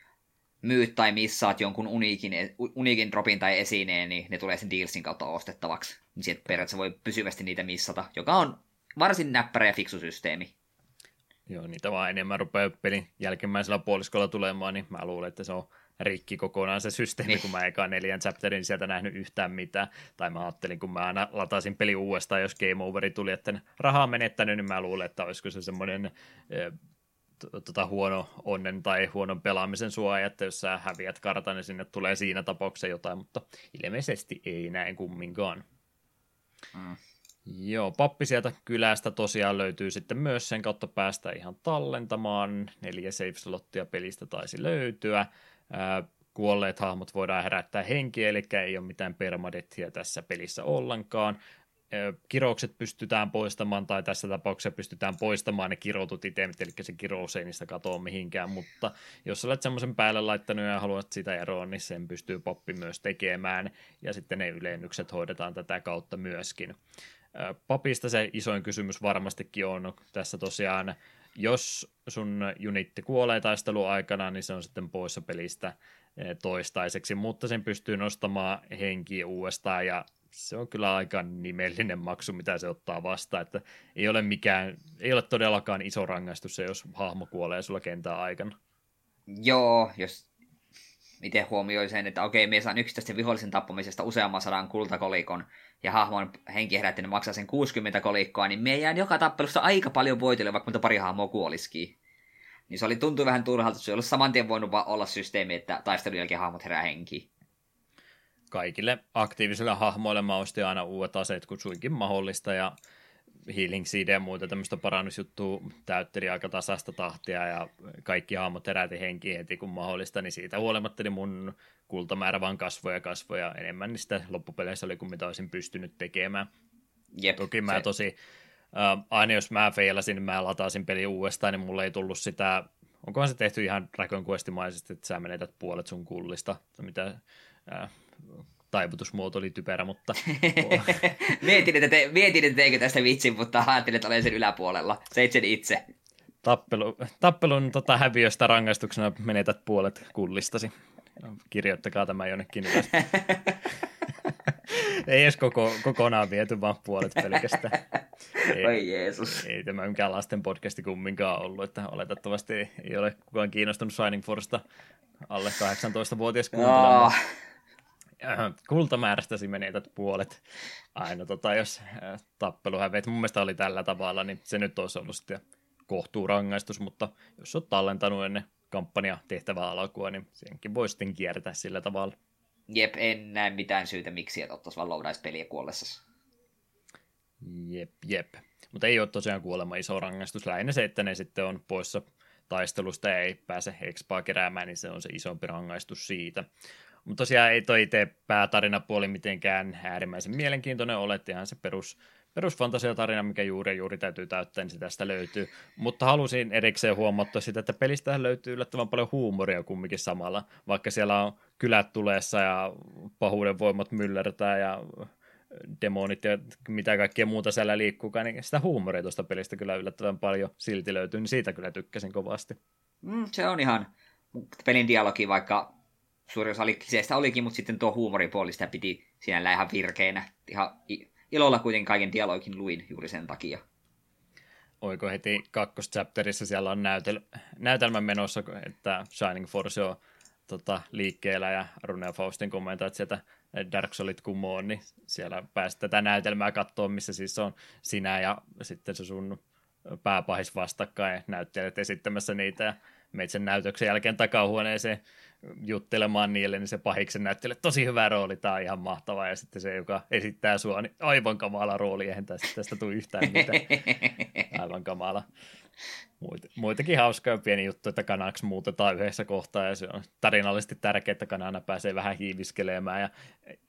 myyt tai missaat jonkun uniikin, uniikin dropin tai esineen, niin ne tulee sen dealsin kautta ostettavaksi. Niin sieltä periaatteessa voi pysyvästi niitä missata, joka on varsin näppärä ja fiksu systeemi. Joo, niitä vaan enemmän rupeaa pelin jälkimmäisellä puoliskolla tulemaan, niin mä luulen, että se on rikki kokonaan se systeemi, niin. kun mä ekaan neljän chapterin sieltä nähnyt yhtään mitään. Tai mä ajattelin, kun mä aina latasin peli uudestaan, jos game overi tuli, että rahaa menettänyt, niin mä luulen, että olisiko se semmoinen tota, huono onnen tai huonon pelaamisen suoja, että jos sä häviät kartan, niin sinne tulee siinä tapauksessa jotain, mutta ilmeisesti ei näin kumminkaan. Mm. Joo, pappi sieltä kylästä tosiaan löytyy sitten myös sen kautta päästä ihan tallentamaan. Neljä save-slottia pelistä taisi löytyä. Kuolleet hahmot voidaan herättää henkiä, eli ei ole mitään permadettia tässä pelissä ollenkaan. kiroukset pystytään poistamaan, tai tässä tapauksessa pystytään poistamaan ne kirotut itemit, eli se kirous ei niistä katoa mihinkään, mutta jos olet semmoisen päälle laittanut ja haluat sitä eroa, niin sen pystyy poppi myös tekemään, ja sitten ne ylennykset hoidetaan tätä kautta myöskin. Papista se isoin kysymys varmastikin on tässä tosiaan, jos sun unitti kuolee taistelun aikana, niin se on sitten poissa pelistä toistaiseksi, mutta sen pystyy nostamaan henkiä uudestaan ja se on kyllä aika nimellinen maksu, mitä se ottaa vastaan, että ei ole mikään, ei ole todellakaan iso rangaistus se, jos hahmo kuolee sulla kentän aikana. Joo, jos itse huomioi sen, että okei, me saan yksittäisten vihollisen tappamisesta useamman sadan kultakolikon, ja hahmon henki herättänyt maksaa sen 60 kolikkoa, niin me jään joka tappelussa aika paljon voitelle, vaikka mutta pari hahmoa kuolisikin. Niin se oli tuntui vähän turhalta, että se ollut saman tien voinut olla systeemi, että taistelun jälkeen hahmot herää henkiin kaikille aktiivisille hahmoille mä ostin aina uudet aseet, kun suinkin mahdollista, ja healing seed ja muuta tämmöistä parannusjuttua täytteli aika tasasta tahtia, ja kaikki hahmot heräti henki heti kun mahdollista, niin siitä huolimatta niin mun kultamäärä vaan kasvoja kasvoja enemmän, niin sitä loppupeleissä oli kuin mitä olisin pystynyt tekemään. Jep, Toki mä se... tosi, äh, aina jos mä feilasin, niin mä lataasin peli uudestaan, niin mulle ei tullut sitä, onkohan se tehty ihan Dragon Questimaisesti, että sä menetät puolet sun kullista, mitä äh, taivutusmuoto oli typerä, mutta... mietin, että te, mietin, että teikö tästä vitsin, mutta ajattelin, että olen sen yläpuolella. Seit sen itse. Tappelu, tappelun tota, häviöstä rangaistuksena menetät puolet kullistasi. Kirjoittakaa tämä jonnekin ylös. ei edes koko, kokonaan viety, vaan puolet pelkästään. Ei, Oi Jeesus. Ei tämä mikään lasten podcasti kumminkaan ollut, että oletettavasti ei ole kukaan kiinnostunut Shining Forcesta alle 18-vuotias kuuntelemaan. Oh kultamäärästäsi menetät puolet aina, tota, jos tappelu häveet. Mun mielestä oli tällä tavalla, niin se nyt olisi ollut sitten kohtuu rangaistus, mutta jos olet tallentanut ennen kampanja tehtävää alkua, niin senkin voi sitten kiertää sillä tavalla. Jep, en näe mitään syytä, miksi et ottaisi vaan loudaispeliä kuollessa. Jep, jep. Mutta ei ole tosiaan kuolema iso rangaistus. Lähinnä se, että ne sitten on poissa taistelusta ja ei pääse expaa keräämään, niin se on se isompi rangaistus siitä. Mutta tosiaan ei toi itse päätarinapuoli mitenkään äärimmäisen mielenkiintoinen ole, ihan se perus, perusfantasiatarina, mikä juuri ja juuri täytyy täyttää, niin se tästä löytyy. Mutta halusin erikseen huomattua sitä, että pelistä löytyy yllättävän paljon huumoria kumminkin samalla, vaikka siellä on kylät tuleessa ja pahuuden voimat myllertää ja demonit ja mitä kaikkea muuta siellä liikkuukaan, niin sitä huumoria tuosta pelistä kyllä yllättävän paljon silti löytyy, niin siitä kyllä tykkäsin kovasti. Mm, se on ihan pelin dialogi, vaikka suuri osa kliseistä olikin, mutta sitten tuo huumoripuoli sitä piti sinällä ihan virkeänä. Ihan ilolla kuitenkin kaiken dialogin luin juuri sen takia. Oiko heti kakkoschapterissa siellä on näytel, näytelmän menossa, että Shining Force on tota, liikkeellä ja Rune Faustin kommentoit sieltä Dark Soulit kumoon, niin siellä pääsit tätä näytelmää katsoa, missä siis on sinä ja sitten se sun pääpahis vastakkain näyttelijät esittämässä niitä ja meitä sen näytöksen jälkeen takahuoneeseen juttelemaan niille, niin se pahiksen näyttelee tosi hyvä rooli, tämä on ihan mahtavaa, ja sitten se, joka esittää sua, niin aivan kamala rooli, eihän tästä, tästä tule yhtään mitään. Aivan kamala. Muita, muitakin hauskoja pieni juttu, että kanaksi muutetaan yhdessä kohtaa, ja se on tarinallisesti tärkeää, että kanana pääsee vähän hiiviskelemään, ja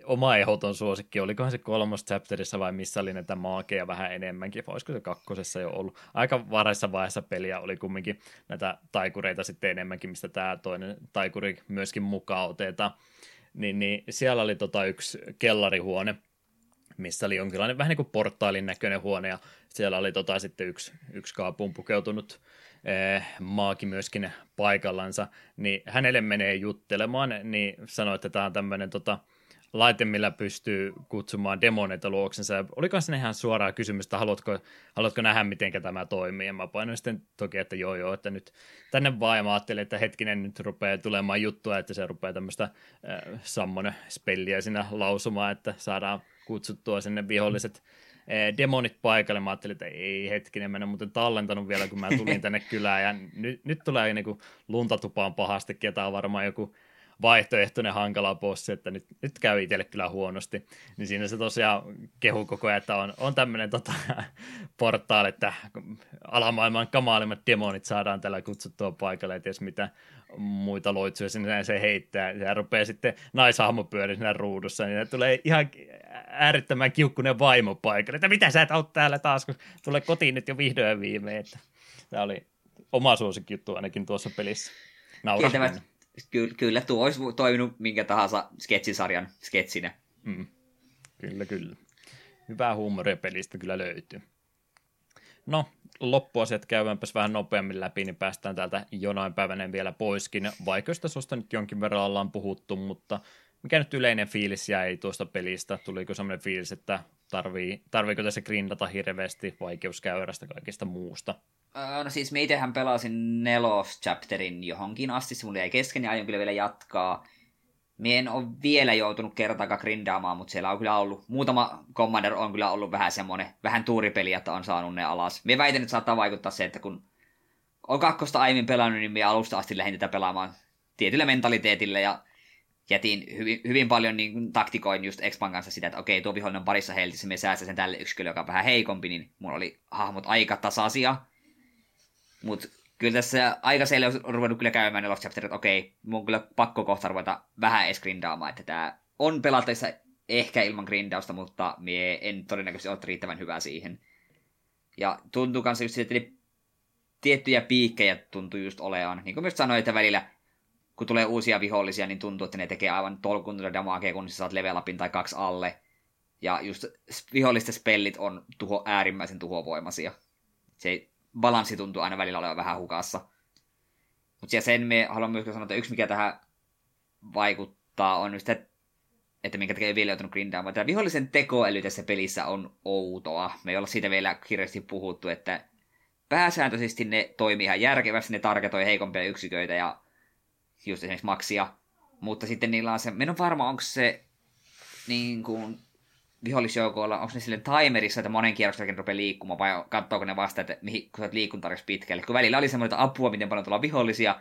oma ehdoton suosikki, olikohan se kolmos chapterissa vai missä oli näitä maakeja vähän enemmänkin, olisiko se kakkosessa jo ollut. Aika varhaisessa vaiheessa peliä oli kumminkin näitä taikureita sitten enemmänkin, mistä tämä toinen taikuri myöskin mukaan otetaan. Niin, niin siellä oli tota yksi kellarihuone, missä oli jonkinlainen vähän niin kuin portaalin näköinen huone, ja siellä oli tota sitten yksi, yksi kaapuun pukeutunut eh, maaki myöskin paikallansa, niin hänelle menee juttelemaan, niin sanoi, että tämä on tämmöinen tota, laite, millä pystyy kutsumaan demoneita luoksensa. Oliko se ihan suoraa kysymystä, haluatko, haluatko nähdä, miten tämä toimii? Ja mä painoin sitten toki, että joo joo, että nyt tänne vaan, ja mä ajattelin, että hetkinen nyt rupeaa tulemaan juttua, että se rupeaa tämmöistä äh, sammon spelliä siinä lausumaan, että saadaan kutsuttua sinne viholliset äh, demonit paikalle. Mä ajattelin, että ei hetkinen, mennä muuten tallentanut vielä, kun mä tulin tänne kylään, ja nyt, nyt tulee niinku luntatupaan pahasti, ketä on varmaan joku vaihtoehtoinen hankala bossi, että nyt, nyt käy itselle kyllä huonosti. Niin siinä se tosiaan kehu koko ajan, että on, on tämmöinen tota, portaali, että alamaailman kamaalimmat demonit saadaan tällä kutsuttua paikalle, että mitä muita loitsuja sinne se heittää. Ja rupeaa sitten naishahmo pyöri siinä ruudussa, niin tulee ihan äärettömän kiukkunen vaimo paikalle, että mitä sä et ole täällä taas, kun tulee kotiin nyt jo vihdoin viimein. Että tämä oli oma suosikkijuttu ainakin tuossa pelissä. Ky- kyllä, tuo olisi toiminut minkä tahansa sketsisarjan sketsinä. Mm. Kyllä, kyllä. Hyvää huumoria pelistä kyllä löytyy. No, loppuasiat käyväänpäs vähän nopeammin läpi, niin päästään täältä jonain päivänä vielä poiskin. Vaikeista sosta nyt jonkin verran ollaan puhuttu, mutta mikä nyt yleinen fiilis jäi tuosta pelistä? Tuliko sellainen fiilis, että tarvii, tarviiko tässä grindata hirveästi vaikeuskäyrästä kaikista muusta? no siis me itsehän pelasin nelos chapterin johonkin asti, se mulla jäi kesken ja aion kyllä vielä jatkaa. Mie en ole vielä joutunut kertaakaan grindaamaan, mutta siellä on kyllä ollut, muutama Commander on kyllä ollut vähän semmoinen, vähän tuuripeli, että on saanut ne alas. Me väitän, että saattaa vaikuttaa se, että kun on kakkosta aiemmin pelannut, niin minä alusta asti lähdin tätä pelaamaan tietyllä mentaliteetillä ja jätin hyvin, hyvin paljon niin taktikoin just Expan kanssa sitä, että okei, tuo vihollinen on parissa heltissä, me säästän sen tälle yksikölle, joka on vähän heikompi, niin mulla oli hahmot aika tasaisia. Mutta kyllä tässä aika selvä on ruvennut kyllä käymään ne Lost että okei, mun on kyllä pakko kohta ruveta vähän edes grindaamaan, että tämä on pelattaessa ehkä ilman grindausta, mutta mie en todennäköisesti ole riittävän hyvä siihen. Ja tuntuu kanssa just että tiettyjä piikkejä tuntuu just olevan. Niin kuin myös sanoin, että välillä kun tulee uusia vihollisia, niin tuntuu, että ne tekee aivan tolkunta damakea, kun sä saat level upin tai kaksi alle. Ja just vihollisten spellit on tuho, äärimmäisen tuhovoimaisia. Se balanssi tuntuu aina välillä olevan vähän hukassa. Mutta sen me haluan myös sanoa, että yksi mikä tähän vaikuttaa on just, että, että minkä takia ei vielä joutunut grindaamaan. Tämä vihollisen tekoäly tässä pelissä on outoa. Me ei olla siitä vielä kirjasti puhuttu, että pääsääntöisesti ne toimii ihan järkevästi, ne targetoi heikompia yksiköitä ja just esimerkiksi maksia. Mutta sitten niillä on se, en ole varma, onko se niin kuin vihollisjoukoilla, onko ne sille timerissa, että monen kierroksen rupeaa liikkumaan, vai katsoako ne vasta, että mihin, kun sä liikun tarjoksi pitkälle. Kun välillä oli semmoinen apua, miten paljon tulla vihollisia,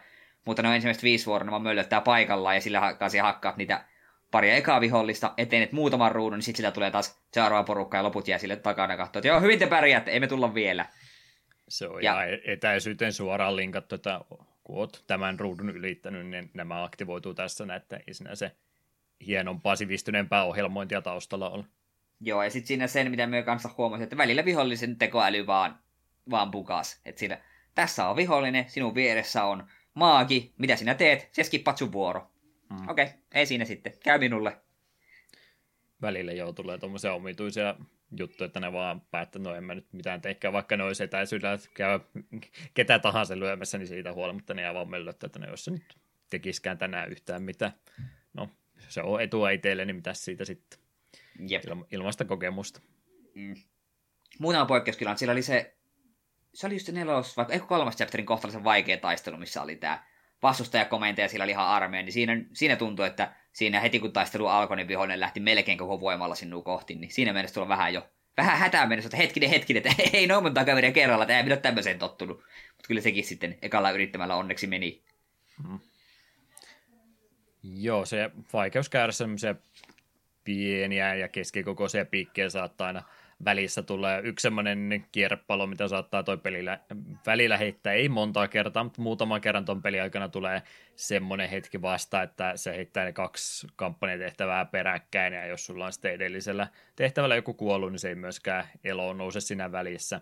mutta ne on ensimmäiset viisi vuoroa, ne vaan möllöttää paikallaan, ja sillä kanssa hakkaat niitä paria ekaa vihollista, etenet muutaman ruudun, niin sitten sillä tulee taas seuraava porukka, ja loput jää sille takana katsoa, että joo, hyvin te pärjäätte, emme tulla vielä. Se on ja, ja etäisyyteen suoraan linkattu, että kun olet tämän ruudun ylittänyt, niin nämä aktivoituu tässä, että ei siinä se hienompaa sivistyneempää ohjelmointia taustalla ole. Joo, ja sitten siinä sen, mitä me kanssa huomasin, että välillä vihollisen tekoäly vaan, vaan bukas. Että siinä, tässä on vihollinen, sinun vieressä on maagi, mitä sinä teet? Se skippat sun vuoro. Mm. Okei, okay, ei siinä sitten, käy minulle. Välillä joo tulee tuommoisia omituisia juttu, että ne vaan päättää, no en mä nyt mitään teekään, vaikka ne olisi etäisyydellä, että käy ketä tahansa lyömässä, niin siitä huolimatta ne jää vaan möllöttää, että ne jos se nyt tekiskään tänään yhtään mitä. No, se on etua itselle, niin mitä siitä sitten? Jep. Ilma, ilmaista kokemusta. Mm. Muutama poikkeus kyllä, siellä oli se, se oli just se nelos, vaikka eikö kolmas chapterin kohtalaisen vaikea taistelu, missä oli tämä vastustajakomentaja, sillä oli ihan armeija, niin siinä, siinä tuntui, että siinä heti kun taistelu alkoi, niin vihollinen lähti melkein koko voimalla sinua kohti, niin siinä mielessä tulla vähän jo vähän hätää mennessä, että hetkinen, hetkinen, että ei noin monta kaveria kerralla, että ei minä ole tämmöiseen tottunut. Mutta kyllä sekin sitten ekalla yrittämällä onneksi meni. Hmm. Joo, se vaikeus käydä semmoisia pieniä ja keskikokoisia piikkejä saattaa aina välissä tulee yksi semmoinen kierrepallo, mitä saattaa toi pelillä, välillä heittää, ei montaa kertaa, mutta muutaman kerran ton pelin aikana tulee semmoinen hetki vasta, että se heittää ne kaksi kampanjatehtävää peräkkäin, ja jos sulla on sitten edellisellä tehtävällä joku kuollut, niin se ei myöskään eloon nouse siinä välissä.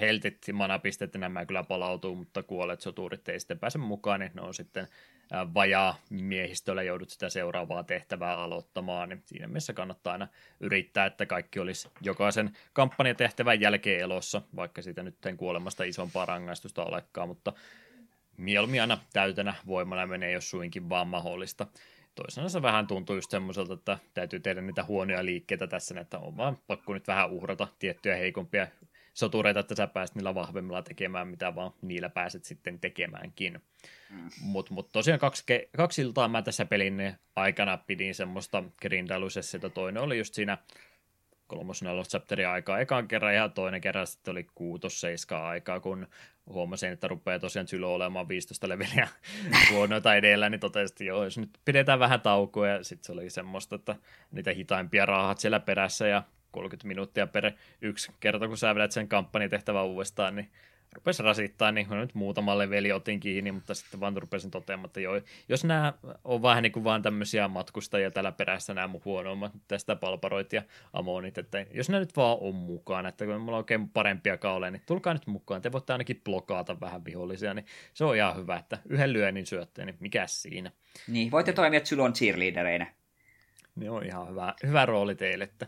Heltit, manapistet, nämä kyllä palautuu, mutta kuolet soturit ei sitten pääse mukaan, niin ne on sitten vajaa miehistöllä joudut sitä seuraavaa tehtävää aloittamaan, niin siinä mielessä kannattaa aina yrittää, että kaikki olisi jokaisen kampanjatehtävän jälkeen elossa, vaikka siitä nyt kuolemasta isompaa rangaistusta olekaan, mutta mieluummin aina täytänä voimana menee, jos suinkin vaan mahdollista. Toisaalta se vähän tuntuu just semmoiselta, että täytyy tehdä niitä huonoja liikkeitä tässä, että on vaan pakko nyt vähän uhrata tiettyjä heikompia sotureita, että sä pääset niillä vahvemmilla tekemään, mitä vaan niillä pääset sitten tekemäänkin. Mm. Mutta mut tosiaan kaksi, kaksi iltaa mä tässä pelin aikana pidin semmoista grindailusessiota. Toinen oli just siinä kolmos chapterin aikaa ekan kerran ja toinen kerran sitten oli kuutos seiska aikaa, kun huomasin, että rupeaa tosiaan sylo olemaan 15 leveliä huonoita edellä, niin totesin, että joo, jos nyt pidetään vähän taukoa ja sitten se oli semmoista, että niitä hitaimpia raahat siellä perässä ja 30 minuuttia per yksi kerta, kun sä vedät sen kampanjatehtävän uudestaan, niin rupesi rasittaa, niin nyt muutama leveli otin kiinni, mutta sitten vaan rupesin toteamaan, että joo, jos nämä on vähän niin kuin vaan tämmöisiä matkustajia täällä perässä, nämä mun huonommat tästä palparoit ja amonit, että jos ne nyt vaan on mukaan, että kun mulla on oikein parempia kauleja, niin tulkaa nyt mukaan, te voitte ainakin blokaata vähän vihollisia, niin se on ihan hyvä, että yhden lyönnin syötteen, niin mikä siinä. Niin, voitte toimia Zylon cheerleadereinä. Niin on ihan hyvä, hyvä rooli teille, että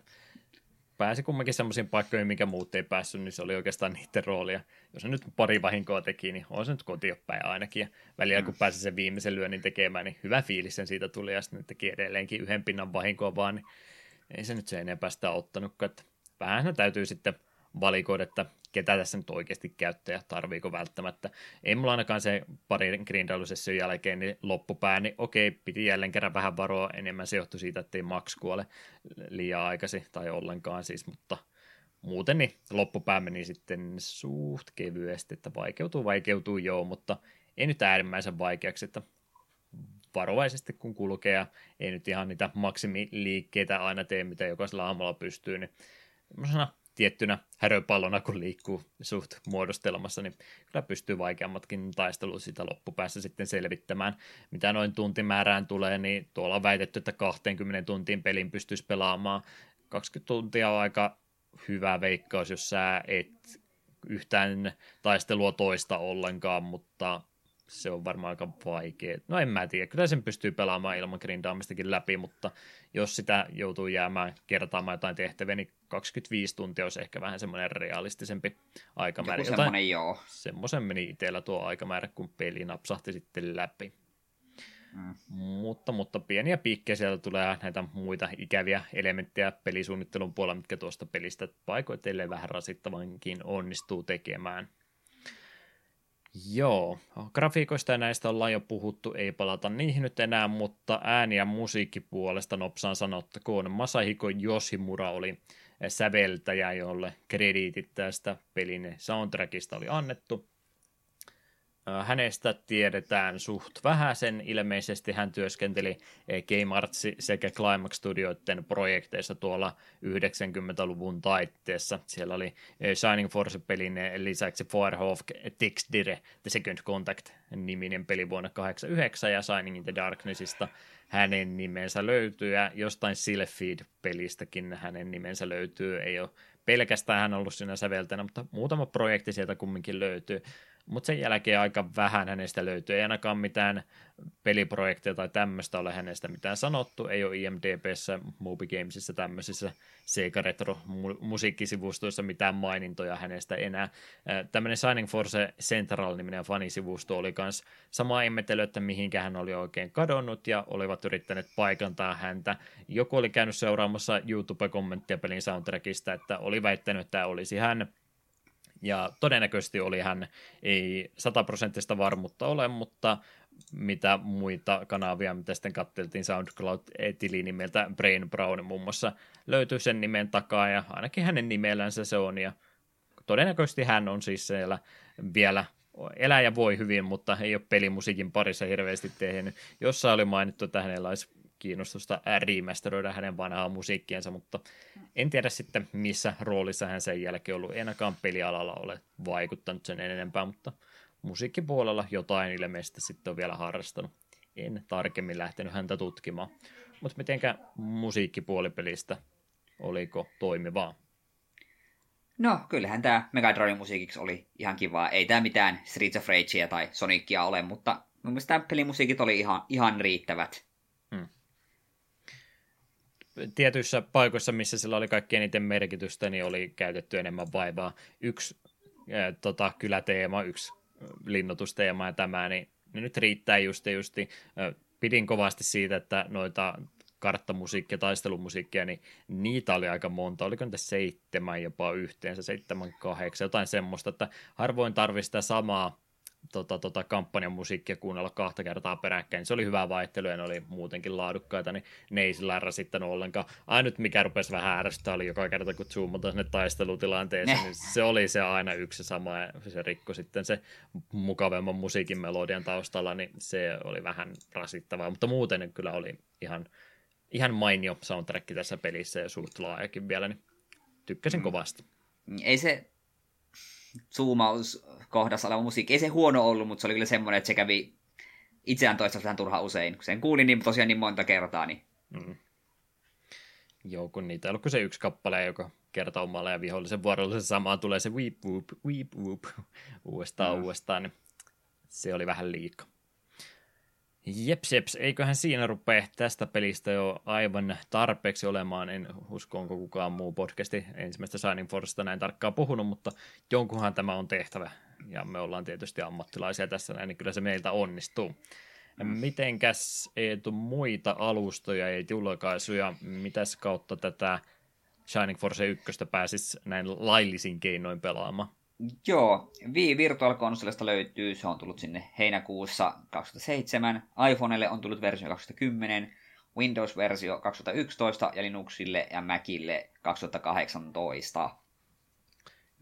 pääsi kumminkin semmoisiin paikkoihin, mikä muut ei päässyt, niin se oli oikeastaan niiden roolia. Jos se nyt pari vahinkoa teki, niin on se nyt kotiopäin ainakin. Ja välillä kun pääsi sen viimeisen lyönnin tekemään, niin hyvä fiilis sen siitä tuli, ja sitten teki edelleenkin yhden pinnan vahinkoa vaan, niin ei se nyt se enempää sitä ottanutkaan. Että vähän täytyy sitten valikoida, että ketä tässä nyt oikeasti käyttää ja tarviiko välttämättä. Ei mulla ainakaan se parin grindailusession jälkeen niin loppupää, niin okei, piti jälleen kerran vähän varoa, enemmän se johtui siitä, että ei Max kuole liian aikaisin tai ollenkaan siis, mutta muuten niin loppupää meni sitten suht kevyesti, että vaikeutuu, vaikeutuu joo, mutta ei nyt äärimmäisen vaikeaksi, että varovaisesti kun kulkee ja ei nyt ihan niitä maksimiliikkeitä aina tee, mitä jokaisella aamulla pystyy, niin tiettynä häröpallona, kun liikkuu suht muodostelmassa, niin kyllä pystyy vaikeammatkin taistelut sitä loppupäässä sitten selvittämään. Mitä noin tuntimäärään tulee, niin tuolla on väitetty, että 20 tuntiin pelin pystyisi pelaamaan. 20 tuntia on aika hyvä veikkaus, jos sä et yhtään taistelua toista ollenkaan, mutta se on varmaan aika vaikea. No en mä tiedä, kyllä sen pystyy pelaamaan ilman grindaamistakin läpi, mutta jos sitä joutuu jäämään kertaamaan jotain tehtäviä, niin 25 tuntia olisi ehkä vähän semmoinen realistisempi aikamäärä. Joku semmoinen joo. Semmoisen meni itsellä tuo aikamäärä, kun peli napsahti sitten läpi. Mm. Mutta, mutta pieniä piikkejä sieltä tulee näitä muita ikäviä elementtejä pelisuunnittelun puolella, mitkä tuosta pelistä paikoitellen vähän rasittavankin onnistuu tekemään. Joo, grafiikoista ja näistä ollaan jo puhuttu, ei palata niihin nyt enää, mutta ääni- ja musiikkipuolesta nopsaan sanottakoon. Masahiko Yoshimura oli säveltäjä, jolle krediitit tästä pelin soundtrackista oli annettu. Hänestä tiedetään suht vähäsen. Ilmeisesti hän työskenteli Game Arts sekä Climax Studioiden projekteissa tuolla 90-luvun taitteessa. Siellä oli Shining Force-pelin lisäksi Firehawk Dire The Second Contact-niminen peli vuonna 1989 ja Shining in the Darknessista hänen nimensä löytyy ja jostain Silphid-pelistäkin hänen nimensä löytyy. Ei ole pelkästään hän ollut siinä säveltänä, mutta muutama projekti sieltä kumminkin löytyy mutta sen jälkeen aika vähän hänestä löytyy. Ei ainakaan mitään peliprojekteja tai tämmöistä ole hänestä mitään sanottu. Ei ole IMDBssä, Moby Gamesissa, tämmöisissä Sega Retro musiikkisivustoissa mitään mainintoja hänestä enää. Tämmöinen Signing Force Central-niminen fanisivusto oli myös sama ihmetely, että mihinkä hän oli oikein kadonnut ja olivat yrittäneet paikantaa häntä. Joku oli käynyt seuraamassa YouTube-kommenttia pelin soundtrackista, että oli väittänyt, että tämä olisi hän – ja todennäköisesti oli hän, ei sataprosenttista varmuutta ole, mutta mitä muita kanavia, mitä sitten katteltiin SoundCloud-tili nimeltä Brain Brown muun muassa löytyy sen nimen takaa ja ainakin hänen nimellänsä se on ja todennäköisesti hän on siis siellä vielä elää ja voi hyvin, mutta ei ole pelimusiikin parissa hirveästi tehnyt. Jossain oli mainittu, että hänellä olisi kiinnostusta remasteroida hänen vanhaa musiikkiensa, mutta en tiedä sitten missä roolissa hän sen jälkeen ollut. Ei ainakaan pelialalla ole vaikuttanut sen enempää, mutta musiikkipuolella jotain ilmeisesti sitten on vielä harrastanut. En tarkemmin lähtenyt häntä tutkimaan. Mutta mitenkä musiikkipuolipelistä, oliko toimivaa? No, kyllähän tämä Megadronin musiikiksi oli ihan kivaa. Ei tämä mitään Streets of Ragea tai Sonicia ole, mutta mun mielestä pelimusiikit oli ihan, ihan riittävät tietyissä paikoissa, missä sillä oli kaikkein eniten merkitystä, niin oli käytetty enemmän vaivaa. Yksi ää, tota, kyläteema, yksi linnoitusteema ja tämä, niin, niin nyt riittää justi justi. Pidin kovasti siitä, että noita karttamusiikkia, taistelumusiikkia, niin niitä oli aika monta. Oliko niitä seitsemän jopa yhteensä, seitsemän, kahdeksan, jotain semmoista, että harvoin tarvii sitä samaa tota, tota, kampanjan musiikkia kuunnella kahta kertaa peräkkäin. Se oli hyvä vaihtelu ja ne oli muutenkin laadukkaita, niin ne ei sillä rasittanut ollenkaan. Ainut mikä rupesi vähän ärsyttää oli joka kerta, kun zoomataan sinne taistelutilanteeseen, niin se oli se aina yksi sama ja se rikko sitten se mukavemman musiikin melodian taustalla, niin se oli vähän rasittavaa, mutta muuten kyllä oli ihan, ihan mainio soundtrack tässä pelissä ja suht laajakin vielä, niin tykkäsin mm. kovasti. Ei se zoomaus kohdassa oleva musiikki. Ei se huono ollut, mutta se oli kyllä semmoinen, että se kävi itseään toista vähän turha usein. Kun sen kuulin niin tosiaan niin monta kertaa, niin... Mm. Joo, kun niitä ei ollut se yksi kappale, joka kerta omalla ja vihollisen vuorolla se sama tulee se weep whoop, weep whoop uudestaan mm. uudestaan, niin se oli vähän liikaa. Jeps, jeps, eiköhän siinä rupea tästä pelistä jo aivan tarpeeksi olemaan. En usko, onko kukaan muu podcasti ensimmäistä Shining Forcesta näin tarkkaan puhunut, mutta jonkunhan tämä on tehtävä. Ja me ollaan tietysti ammattilaisia tässä näin, niin kyllä se meiltä onnistuu. Mitenkäs Eetu muita alustoja ja julkaisuja, mitäs kautta tätä Shining Force 1 pääsisi näin laillisin keinoin pelaamaan? Joo, Wii Virtual Consolesta löytyy, se on tullut sinne heinäkuussa 2007, iPhonelle on tullut versio 2010, Windows-versio 2011 ja Linuxille ja Macille 2018.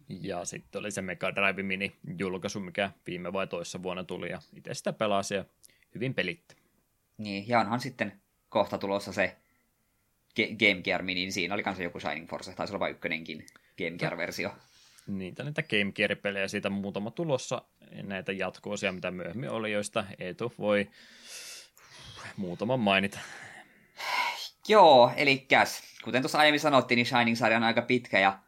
Ja sitten oli se Mega Drive Mini julkaisu, mikä viime vai toissa vuonna tuli, ja itse sitä pelasi ja hyvin pelitti. Niin, ja onhan sitten kohta tulossa se Game Gear Mini, niin siinä oli kanssa joku Shining Force, taisi olla vain ykkönenkin Game Gear-versio niitä niitä Game Gear-pelejä siitä muutama tulossa, näitä jatkoosia, mitä myöhemmin oli, joista Eetu voi muutaman mainita. Joo, eli kuten tuossa aiemmin sanottiin, niin Shining-sarja on aika pitkä ja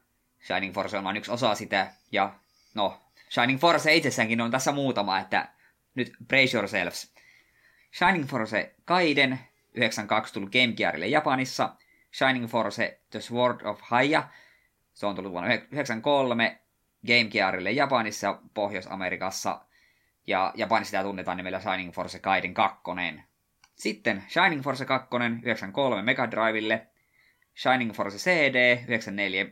Shining Force on vain yksi osa sitä. Ja no, Shining Force itsessäänkin on tässä muutama, että nyt brace yourselves. Shining Force Kaiden 92 tullut Game Gearille Japanissa. Shining Force The Sword of Haya se on tullut vuonna 1993 Game Gearille Japanissa ja Pohjois-Amerikassa. Ja Japanissa sitä tunnetaan nimellä Shining Force Gaiden 2. Sitten Shining Force 2 93 Mega Drivelle. Shining Force CD 94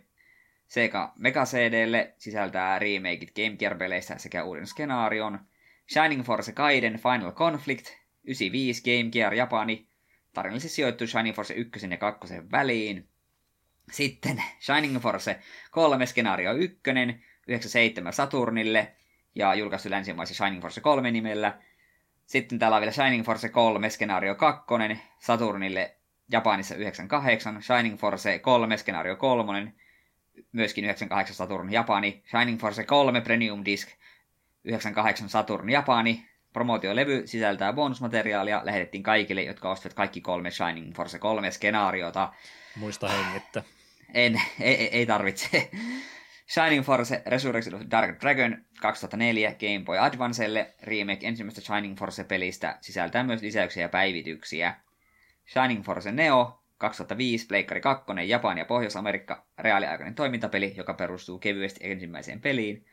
Sega Mega CDlle sisältää remakeit Game Gear-peleistä sekä uuden skenaarion. Shining Force Gaiden Final Conflict 95 Game Gear Japani tarinallisesti sijoittuu Shining Force 1 ja 2 väliin. Sitten Shining Force 3 skenaario 1, 97 Saturnille ja julkaistu länsimaissa Shining Force 3 nimellä. Sitten täällä on vielä Shining Force 3 skenaario 2 Saturnille Japanissa 98, Shining Force 3 skenaario 3 myöskin 98 Saturn Japani, Shining Force 3 Premium Disc 98 Saturn Japani, Promotiolevy sisältää bonusmateriaalia, lähetettiin kaikille, jotka ostivat kaikki kolme Shining Force 3 skenaariota. Muista hengittää. En, ei, ei tarvitse. Shining Force Resurrection of Dark Dragon 2004 Game Boy Advancelle remake ensimmäistä Shining Force-pelistä sisältää myös lisäyksiä ja päivityksiä. Shining Force Neo 2005 Pleikkari 2 Japan ja Pohjois-Amerikka reaaliaikainen toimintapeli, joka perustuu kevyesti ensimmäiseen peliin.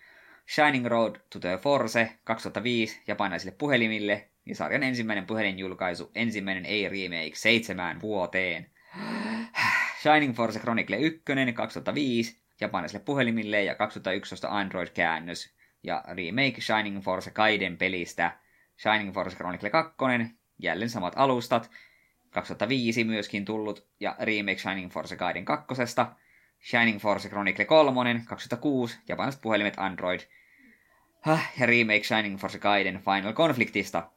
Shining Road to the Force 2005 japanaisille puhelimille ja sarjan ensimmäinen puhelinjulkaisu, ensimmäinen ei-remake seitsemään vuoteen. Shining Force Chronicle 1 2005 japanilaisille puhelimille ja 2011 Android-käännös ja remake Shining Force Gaiden pelistä Shining Force Chronicle 2, jälleen samat alustat, 2005 myöskin tullut ja remake Shining Force Gaiden 2, Shining Force Chronicle 3, 2006, japanilaiset puhelimet Android, ja remake Shining Force Gaiden Final Conflictista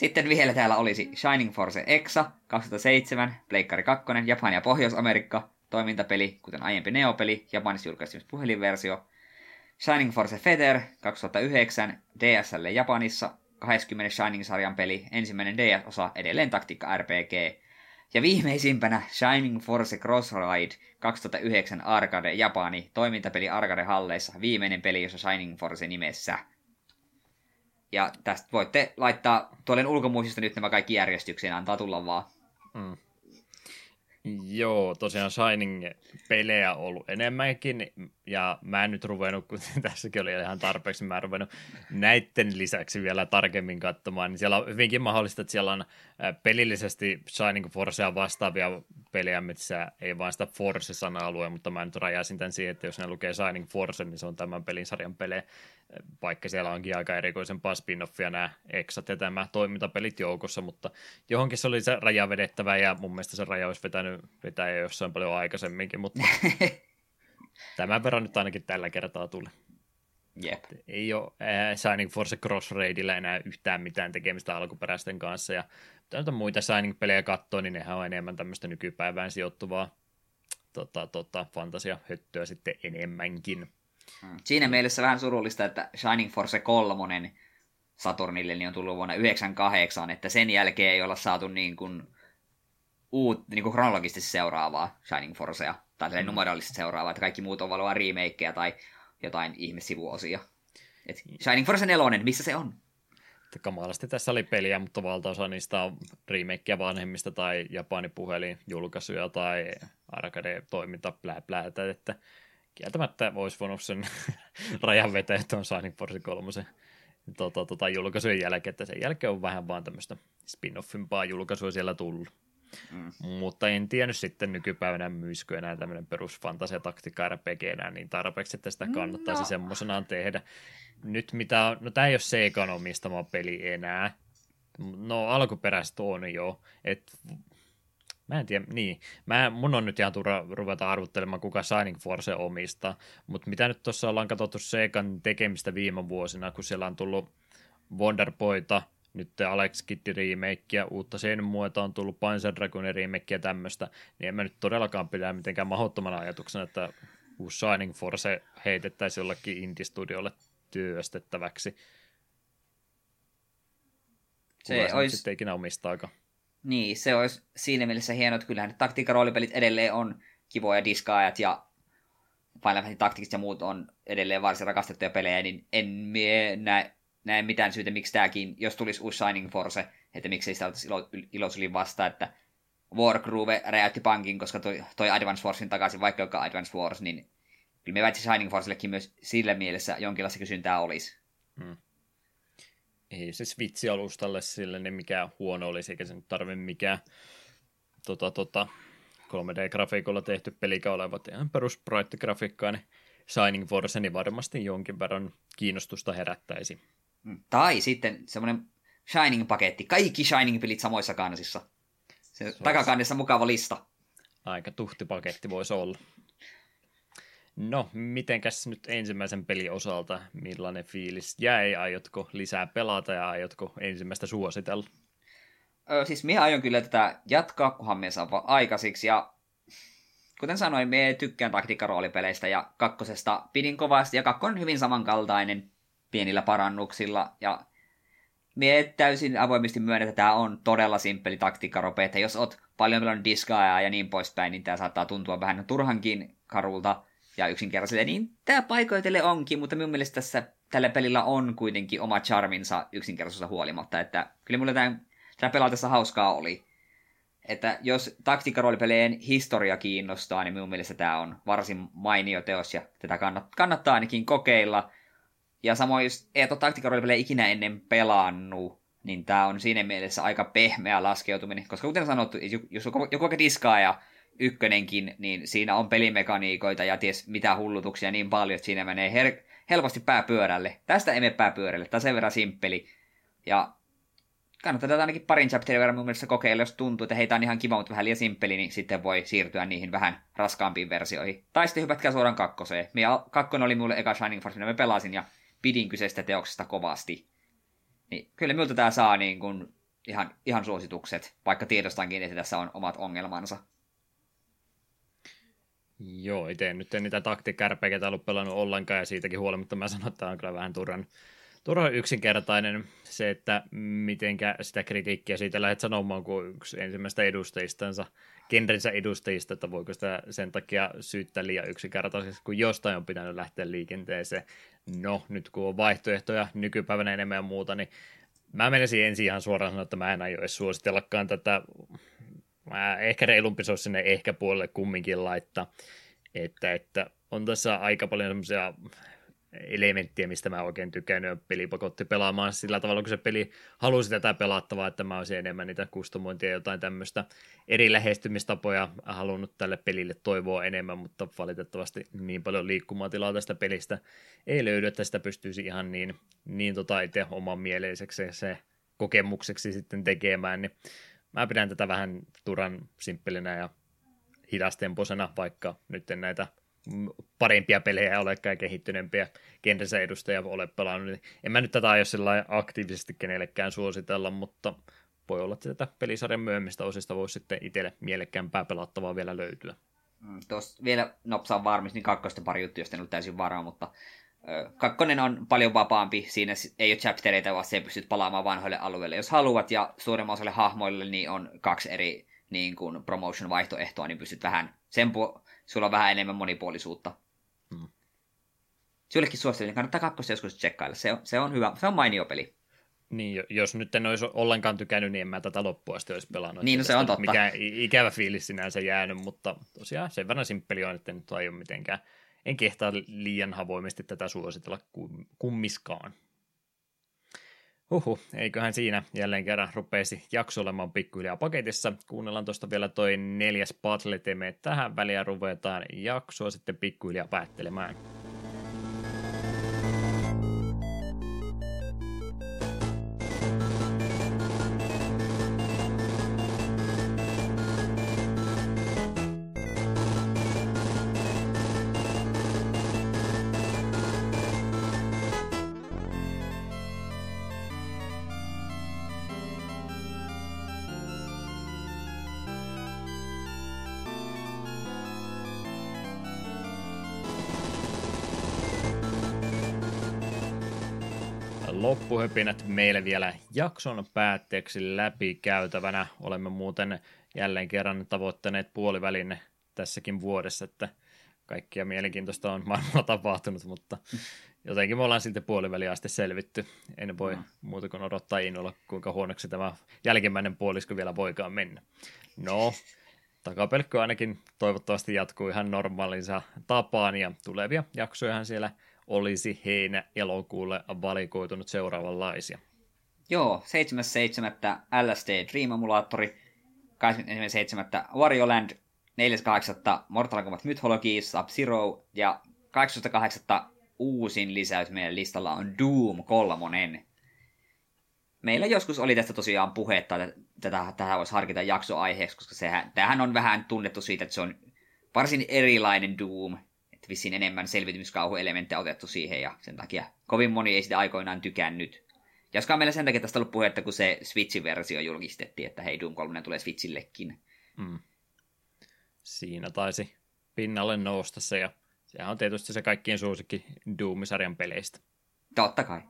sitten vielä täällä olisi Shining Force Exa 2007, Pleikkari 2, Japani ja Pohjois-Amerikka, toimintapeli, kuten aiempi Neopeli, Japanissa julkaistu puhelinversio. Shining Force Feather 2009, DSL Japanissa, 20 Shining-sarjan peli, ensimmäinen DS-osa, edelleen taktiikka RPG. Ja viimeisimpänä Shining Force Cross Ride 2009 Arcade Japani, toimintapeli Arcade-halleissa, viimeinen peli, jossa Shining Force nimessä. Ja tästä voitte laittaa tuolle ulkomuistista nyt nämä kaikki järjestykseen, antaa tulla vaan. Mm. Joo, tosiaan Shining-pelejä ollut enemmänkin, ja mä en nyt ruvennut, kun tässäkin oli ihan tarpeeksi, mä en ruvennut näiden lisäksi vielä tarkemmin katsomaan, niin siellä on hyvinkin mahdollista, että siellä on pelillisesti Shining Forcea vastaavia pelejä, missä ei vain sitä Force-sanaa lue, mutta mä nyt rajaisin tämän siihen, että jos ne lukee Shining Force, niin se on tämän pelin sarjan pelejä, vaikka siellä onkin aika erikoisempaa spin-offia nämä Exat ja tämä toimintapelit joukossa, mutta johonkin se oli se raja vedettävä ja mun mielestä se raja olisi vetänyt vetää jossain paljon aikaisemminkin, mutta tämän verran nyt ainakin tällä kertaa tuli. Jep. Ei ole äh, Shining Force Crossraidilla enää yhtään mitään tekemistä alkuperäisten kanssa, ja mitä muita Shining-pelejä katsoo, niin nehän on enemmän tämmöistä nykypäivään sijoittuvaa tota, tota, fantasia-höttöä sitten enemmänkin. Mm. Siinä mielessä vähän surullista, että Shining Force 3 Saturnille niin on tullut vuonna 98, että sen jälkeen ei olla saatu niin kuin, uut, niin kuin kronologisesti seuraavaa Shining Forcea, tai mm. numeraalisesti seuraavaa, että kaikki muut on vaan remakeja tai jotain ihmesivuosia. Et Shining Force 4, missä se on? Kamalasti tässä oli peliä, mutta valtaosa niistä on remakeja vanhemmista tai Japanin puhelin julkaisuja tai arcade-toiminta plää pläätä, että kieltämättä olisi voinut sen rajan vetää tuon Shining Force 3 tota, tota, julkaisujen jälkeen, että sen jälkeen on vähän vaan tämmöistä spin-offimpaa julkaisua siellä tullut. Mm. Mutta en tiennyt sitten nykypäivänä myisikö enää tämmöinen perusfantasia taktiikka RPG enää niin tarpeeksi, että sitä kannattaisi no. semmoisenaan tehdä. Nyt mitä on, no tämä ei ole Seikan omistama peli enää. No alkuperäistä on jo, että Mä en tiedä, niin. Mä, mun on nyt ihan turha ruveta arvuttelemaan, kuka Shining Force omistaa, mutta mitä nyt tuossa ollaan katsottu Seikan tekemistä viime vuosina, kun siellä on tullut Wonderboyta, nyt Alex Kidd ja uutta sen muuta on tullut Panzer Dragonin remake ja tämmöistä, niin en mä nyt todellakaan pidä mitenkään mahdottomana ajatuksena, että uusi Shining Force heitettäisiin jollekin indie-studiolle työstettäväksi. Se olisi... sitten ikinä omistaakaan. Niin, se olisi siinä mielessä hienoa, että kyllähän taktiikkaroolipelit edelleen on kivoja diskaajat ja Final Fantasy Tactics ja muut on edelleen varsin rakastettuja pelejä, niin en näe, näe mitään syytä, miksi tämäkin, jos tulisi uusi Shining Force, että miksei sitä oltaisi ilo, ilosulin vasta, että Wargroove räjäytti pankin, koska toi, toi Advance Forcein takaisin, vaikka joka Advance Force, niin kyllä me väitsi Shining Forcellekin myös sillä mielessä jonkinlaista kysyntää olisi. Hmm ei se Switch-alustalle sille niin mikä huono olisi, eikä se nyt tarvi mikään tota, tota, 3D-grafiikolla tehty pelikä olevat ihan perus grafiikkaa niin Shining Force niin varmasti jonkin verran kiinnostusta herättäisi. Mm. Tai sitten semmoinen Shining-paketti, kaikki Shining-pelit samoissa kansissa. Se, se takakannessa mukava lista. Aika tuhti paketti voisi olla. No, mitenkäs nyt ensimmäisen pelin osalta, millainen fiilis jäi? Aiotko lisää pelata ja aiotko ensimmäistä suositella? Öö, siis minä aion kyllä tätä jatkaa, kunhan me saa aikaisiksi. Ja kuten sanoin, me tykkään taktiikkaroolipeleistä ja kakkosesta pidin kovasti. Ja kakkonen on hyvin samankaltainen pienillä parannuksilla. Ja me täysin avoimesti myönnän, että tämä on todella simppeli taktiikkarope, jos oot paljon pelannut diskaa ja niin poispäin, niin tämä saattaa tuntua vähän turhankin karulta ja yksinkertaiselle, niin tämä paikoitelle onkin, mutta minun mielestä tässä tällä pelillä on kuitenkin oma charminsa yksinkertaisuudesta huolimatta, että kyllä mulle tämä, tämä pelatessa hauskaa oli. Että jos taktiikkaroolipelien historia kiinnostaa, niin minun mielestä tämä on varsin mainio teos ja tätä kannattaa ainakin kokeilla. Ja samoin, jos et ole taktiikkaroolipelejä ikinä ennen pelannut, niin tämä on siinä mielessä aika pehmeä laskeutuminen, koska kuten sanottu, jos joku, joku vaikka diskaa ja ykkönenkin, niin siinä on pelimekaniikoita ja ties mitä hullutuksia niin paljon, että siinä menee her- helposti pääpyörälle. Tästä emme pääpyörälle, tämä sen verran simppeli. Ja kannattaa tätä ainakin parin chapterin verran mun mielestä kokeilla, jos tuntuu, että heitä on ihan kiva, mutta vähän liian simppeli, niin sitten voi siirtyä niihin vähän raskaampiin versioihin. Tai sitten hypätkää suoraan kakkoseen. Minä, kakkonen oli mulle eka Shining Force, mitä mä pelasin, ja pidin kyseistä teoksesta kovasti. Niin kyllä miltä tämä saa niin kun ihan, ihan suositukset, vaikka tiedostankin, että tässä on omat ongelmansa. Joo, itse nyt en niitä taktikärpeitä ollut pelannut ollenkaan ja siitäkin huolimatta mä sanon, että on kyllä vähän turhan, turhan yksinkertainen se, että mitenkä sitä kritiikkiä siitä lähdet sanomaan kuin yksi ensimmäistä edustajistansa, genrensä edustajista, että voiko sitä sen takia syyttää liian yksinkertaisesti, kun jostain on pitänyt lähteä liikenteeseen. No, nyt kun on vaihtoehtoja nykypäivänä enemmän ja muuta, niin mä menisin ensin ihan suoraan sanoa, että mä en aio edes suositellakaan tätä Mä ehkä reilumpi se olisi sinne ehkä puolelle kumminkin laittaa. Että, että on tässä aika paljon semmoisia elementtiä, mistä mä oikein tykännyt, peli pakotti pelaamaan sillä tavalla, kun se peli halusi tätä pelattavaa, että mä olisin enemmän niitä kustomointia ja jotain tämmöistä eri lähestymistapoja halunnut tälle pelille toivoa enemmän, mutta valitettavasti niin paljon liikkumatilaa tästä pelistä ei löydy, että sitä pystyisi ihan niin, niin tota itse oman mieleiseksi se kokemukseksi sitten tekemään, niin mä pidän tätä vähän turan simppelinä ja hidastemposena, vaikka nyt näitä parempia pelejä olekaan kehittyneempiä kentänsä edustajia ole pelannut, niin en mä nyt tätä aio aktiivisesti kenellekään suositella, mutta voi olla, että tätä pelisarjan myöhemmistä osista voisi sitten itselle mielekkäämpää pelattavaa vielä löytyä. Mm, Tuossa vielä nopsaan varmasti, niin kakkosta pari juttu, josta en ollut täysin varaa, mutta kakkonen on paljon vapaampi. Siinä ei ole chaptereita, vaan se pystyt palaamaan vanhoille alueille, jos haluat, ja suurimman osalle hahmoille niin on kaksi eri niin kuin promotion-vaihtoehtoa, niin pystyt vähän, sen pu- sulla on vähän enemmän monipuolisuutta. Hmm. Sullekin suosittelen, kannattaa kakkosta joskus tsekkailla. Se on, se on hyvä, se on mainio peli. Niin, jos nyt en olisi ollenkaan tykännyt, niin en mä tätä loppuun asti olisi pelannut. Niin, no se on totta. Mikä ikävä fiilis sinänsä jäänyt, mutta tosiaan sen verran simppeli on, että nyt aio mitenkään. En kehtaa liian havoimesti tätä suositella kummiskaan. Huhu, eiköhän siinä jälleen kerran rupeisi jakso olemaan pikkuhiljaa paketissa. Kuunnellaan tuosta vielä toi neljäs battle tähän väliin ja ruvetaan jaksoa sitten pikkuhiljaa päättelemään. Loppuhöpinät meille vielä jakson päätteeksi läpi käytävänä. Olemme muuten jälleen kerran tavoittaneet puolivälin tässäkin vuodessa, että kaikkia mielenkiintoista on maailmalla tapahtunut, mutta jotenkin me ollaan sitten puoliväliä asti selvitty. En voi mm. muuta kuin odottaa innolla, kuinka huonoksi tämä jälkimmäinen puolisko vielä voikaan mennä. No, takapelkkö ainakin toivottavasti jatkuu ihan normaalinsa tapaan ja tulevia jaksojahan siellä – olisi heinä-elokuulle valikoitunut seuraavanlaisia. Joo, 7.7. LSD Dream Emulaattori, 27. Wario Land, 4.8. Mortal Kombat Mythology, Sub-Zero ja 18.8. uusin lisäys meidän listalla on Doom 3. Meillä joskus oli tästä tosiaan puhetta, että tätä, tähän voisi harkita jaksoaiheeksi, koska sehän, tämähän on vähän tunnettu siitä, että se on varsin erilainen Doom, vissiin enemmän selvitymiskauhuelementtejä otettu siihen, ja sen takia kovin moni ei sitä aikoinaan tykännyt. Joskaan meillä sen takia tästä ollut puhetta, kun se Switchin versio julkistettiin, että hei, Doom 3 tulee Switchillekin. Mm. Siinä taisi pinnalle nousta se, ja sehän on tietysti se kaikkien suosikki Doom-sarjan peleistä. Totta kai.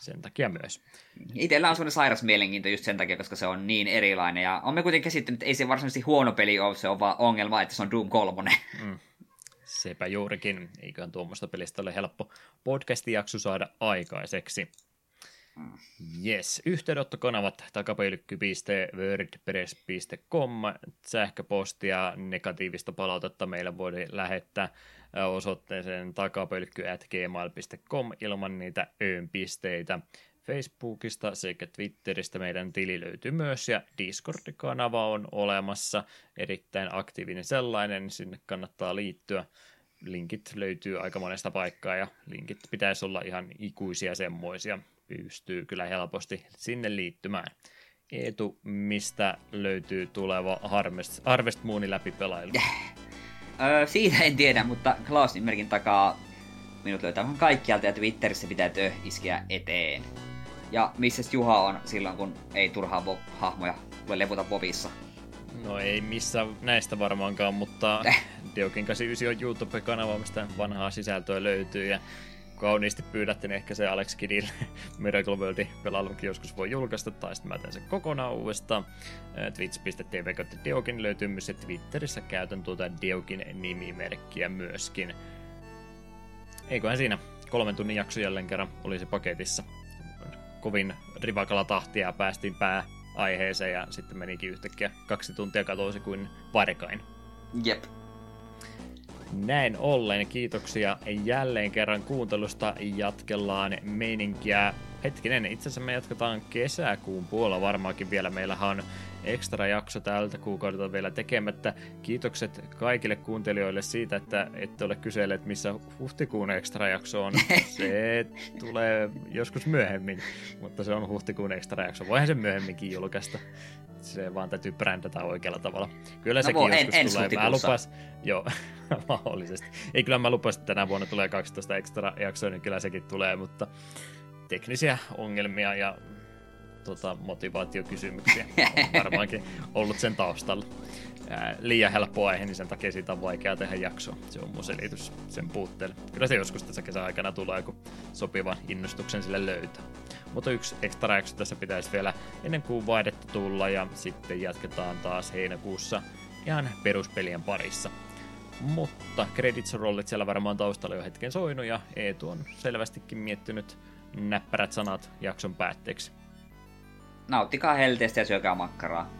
Sen takia myös. Itellä on sellainen sairas mielenkiinto just sen takia, koska se on niin erilainen. Ja on me kuitenkin käsittänyt, että ei se varsinaisesti huono peli ole, se on vaan ongelma, että se on Doom 3. Mm. Sepä juurikin, eiköhän tuommoista pelistä ole helppo podcast-jakso saada aikaiseksi. Yes, yhteydenottokanavat takapeilykky.wordpress.com, sähköpostia, negatiivista palautetta meillä voi lähettää osoitteeseen takapeilykky.gmail.com ilman niitä öönpisteitä. Facebookista sekä Twitteristä meidän tili löytyy myös ja Discord-kanava on olemassa, erittäin aktiivinen sellainen, sinne kannattaa liittyä. Linkit löytyy aika monesta paikkaa ja linkit pitäisi olla ihan ikuisia semmoisia, pystyy kyllä helposti sinne liittymään. Eetu, mistä löytyy tuleva Harvest, Harvest Moonin läpipelailu? öö, siitä en tiedä, mutta Klaus merkin takaa minut löytää kaikkialta ja Twitterissä pitää iskeä eteen. Ja missä Juha on silloin, kun ei turhaa bo- hahmoja voi levuta bobissa? No ei missä näistä varmaankaan, mutta äh. Diokin 89 on YouTube-kanava, mistä vanhaa sisältöä löytyy ja kauniisti pyydätte, niin ehkä se Alex Kidille Miracle Worldin pelailukin joskus voi julkaista, tai sitten mä teen sen kokonaan uudestaan. Twitch.tv kautta Diokin löytyy myös, ja Twitterissä käytän tuota Diokin nimimerkkiä myöskin. Eiköhän siinä kolmen tunnin jakso jälleen kerran olisi paketissa kovin rivakalla tahtia päästiin pääaiheeseen ja sitten menikin yhtäkkiä kaksi tuntia katosi kuin varkain. Jep. Näin ollen, kiitoksia jälleen kerran kuuntelusta. Jatkellaan meininkiä. Hetkinen, itse asiassa me jatketaan kesäkuun puolella varmaankin vielä. Meillähän on ekstra jakso tältä kuukaudelta vielä tekemättä. Kiitokset kaikille kuuntelijoille siitä, että ette ole kyselleet, missä huhtikuun ekstra jakso on. Se tulee joskus myöhemmin, mutta se on huhtikuun ekstra jakso. Voihan se myöhemminkin julkaista. Se vaan täytyy brändätä oikealla tavalla. Kyllä no, sekin voi, joskus en, tulee. Mä lupas, joo, mahdollisesti. Ei kyllä mä lupasin, että tänä vuonna tulee 12 ekstra jaksoa, niin kyllä sekin tulee, mutta teknisiä ongelmia ja tota, motivaatiokysymyksiä. Varmaankin ollut sen taustalla. Ää, liian helppo aihe, niin sen takia siitä on vaikea tehdä jaksoa. Se on mun selitys sen puutteelle. Kyllä se joskus tässä kesän aikana tulee, kun sopivan innostuksen sille löytää. Mutta yksi extra jakso tässä pitäisi vielä ennen kuin vaihdetta tulla ja sitten jatketaan taas heinäkuussa ihan peruspelien parissa. Mutta credits rollit siellä varmaan taustalla jo hetken soinut ja Eetu on selvästikin miettinyt näppärät sanat jakson päätteeksi. Nauttikaa helteestä ja syökää makkaraa.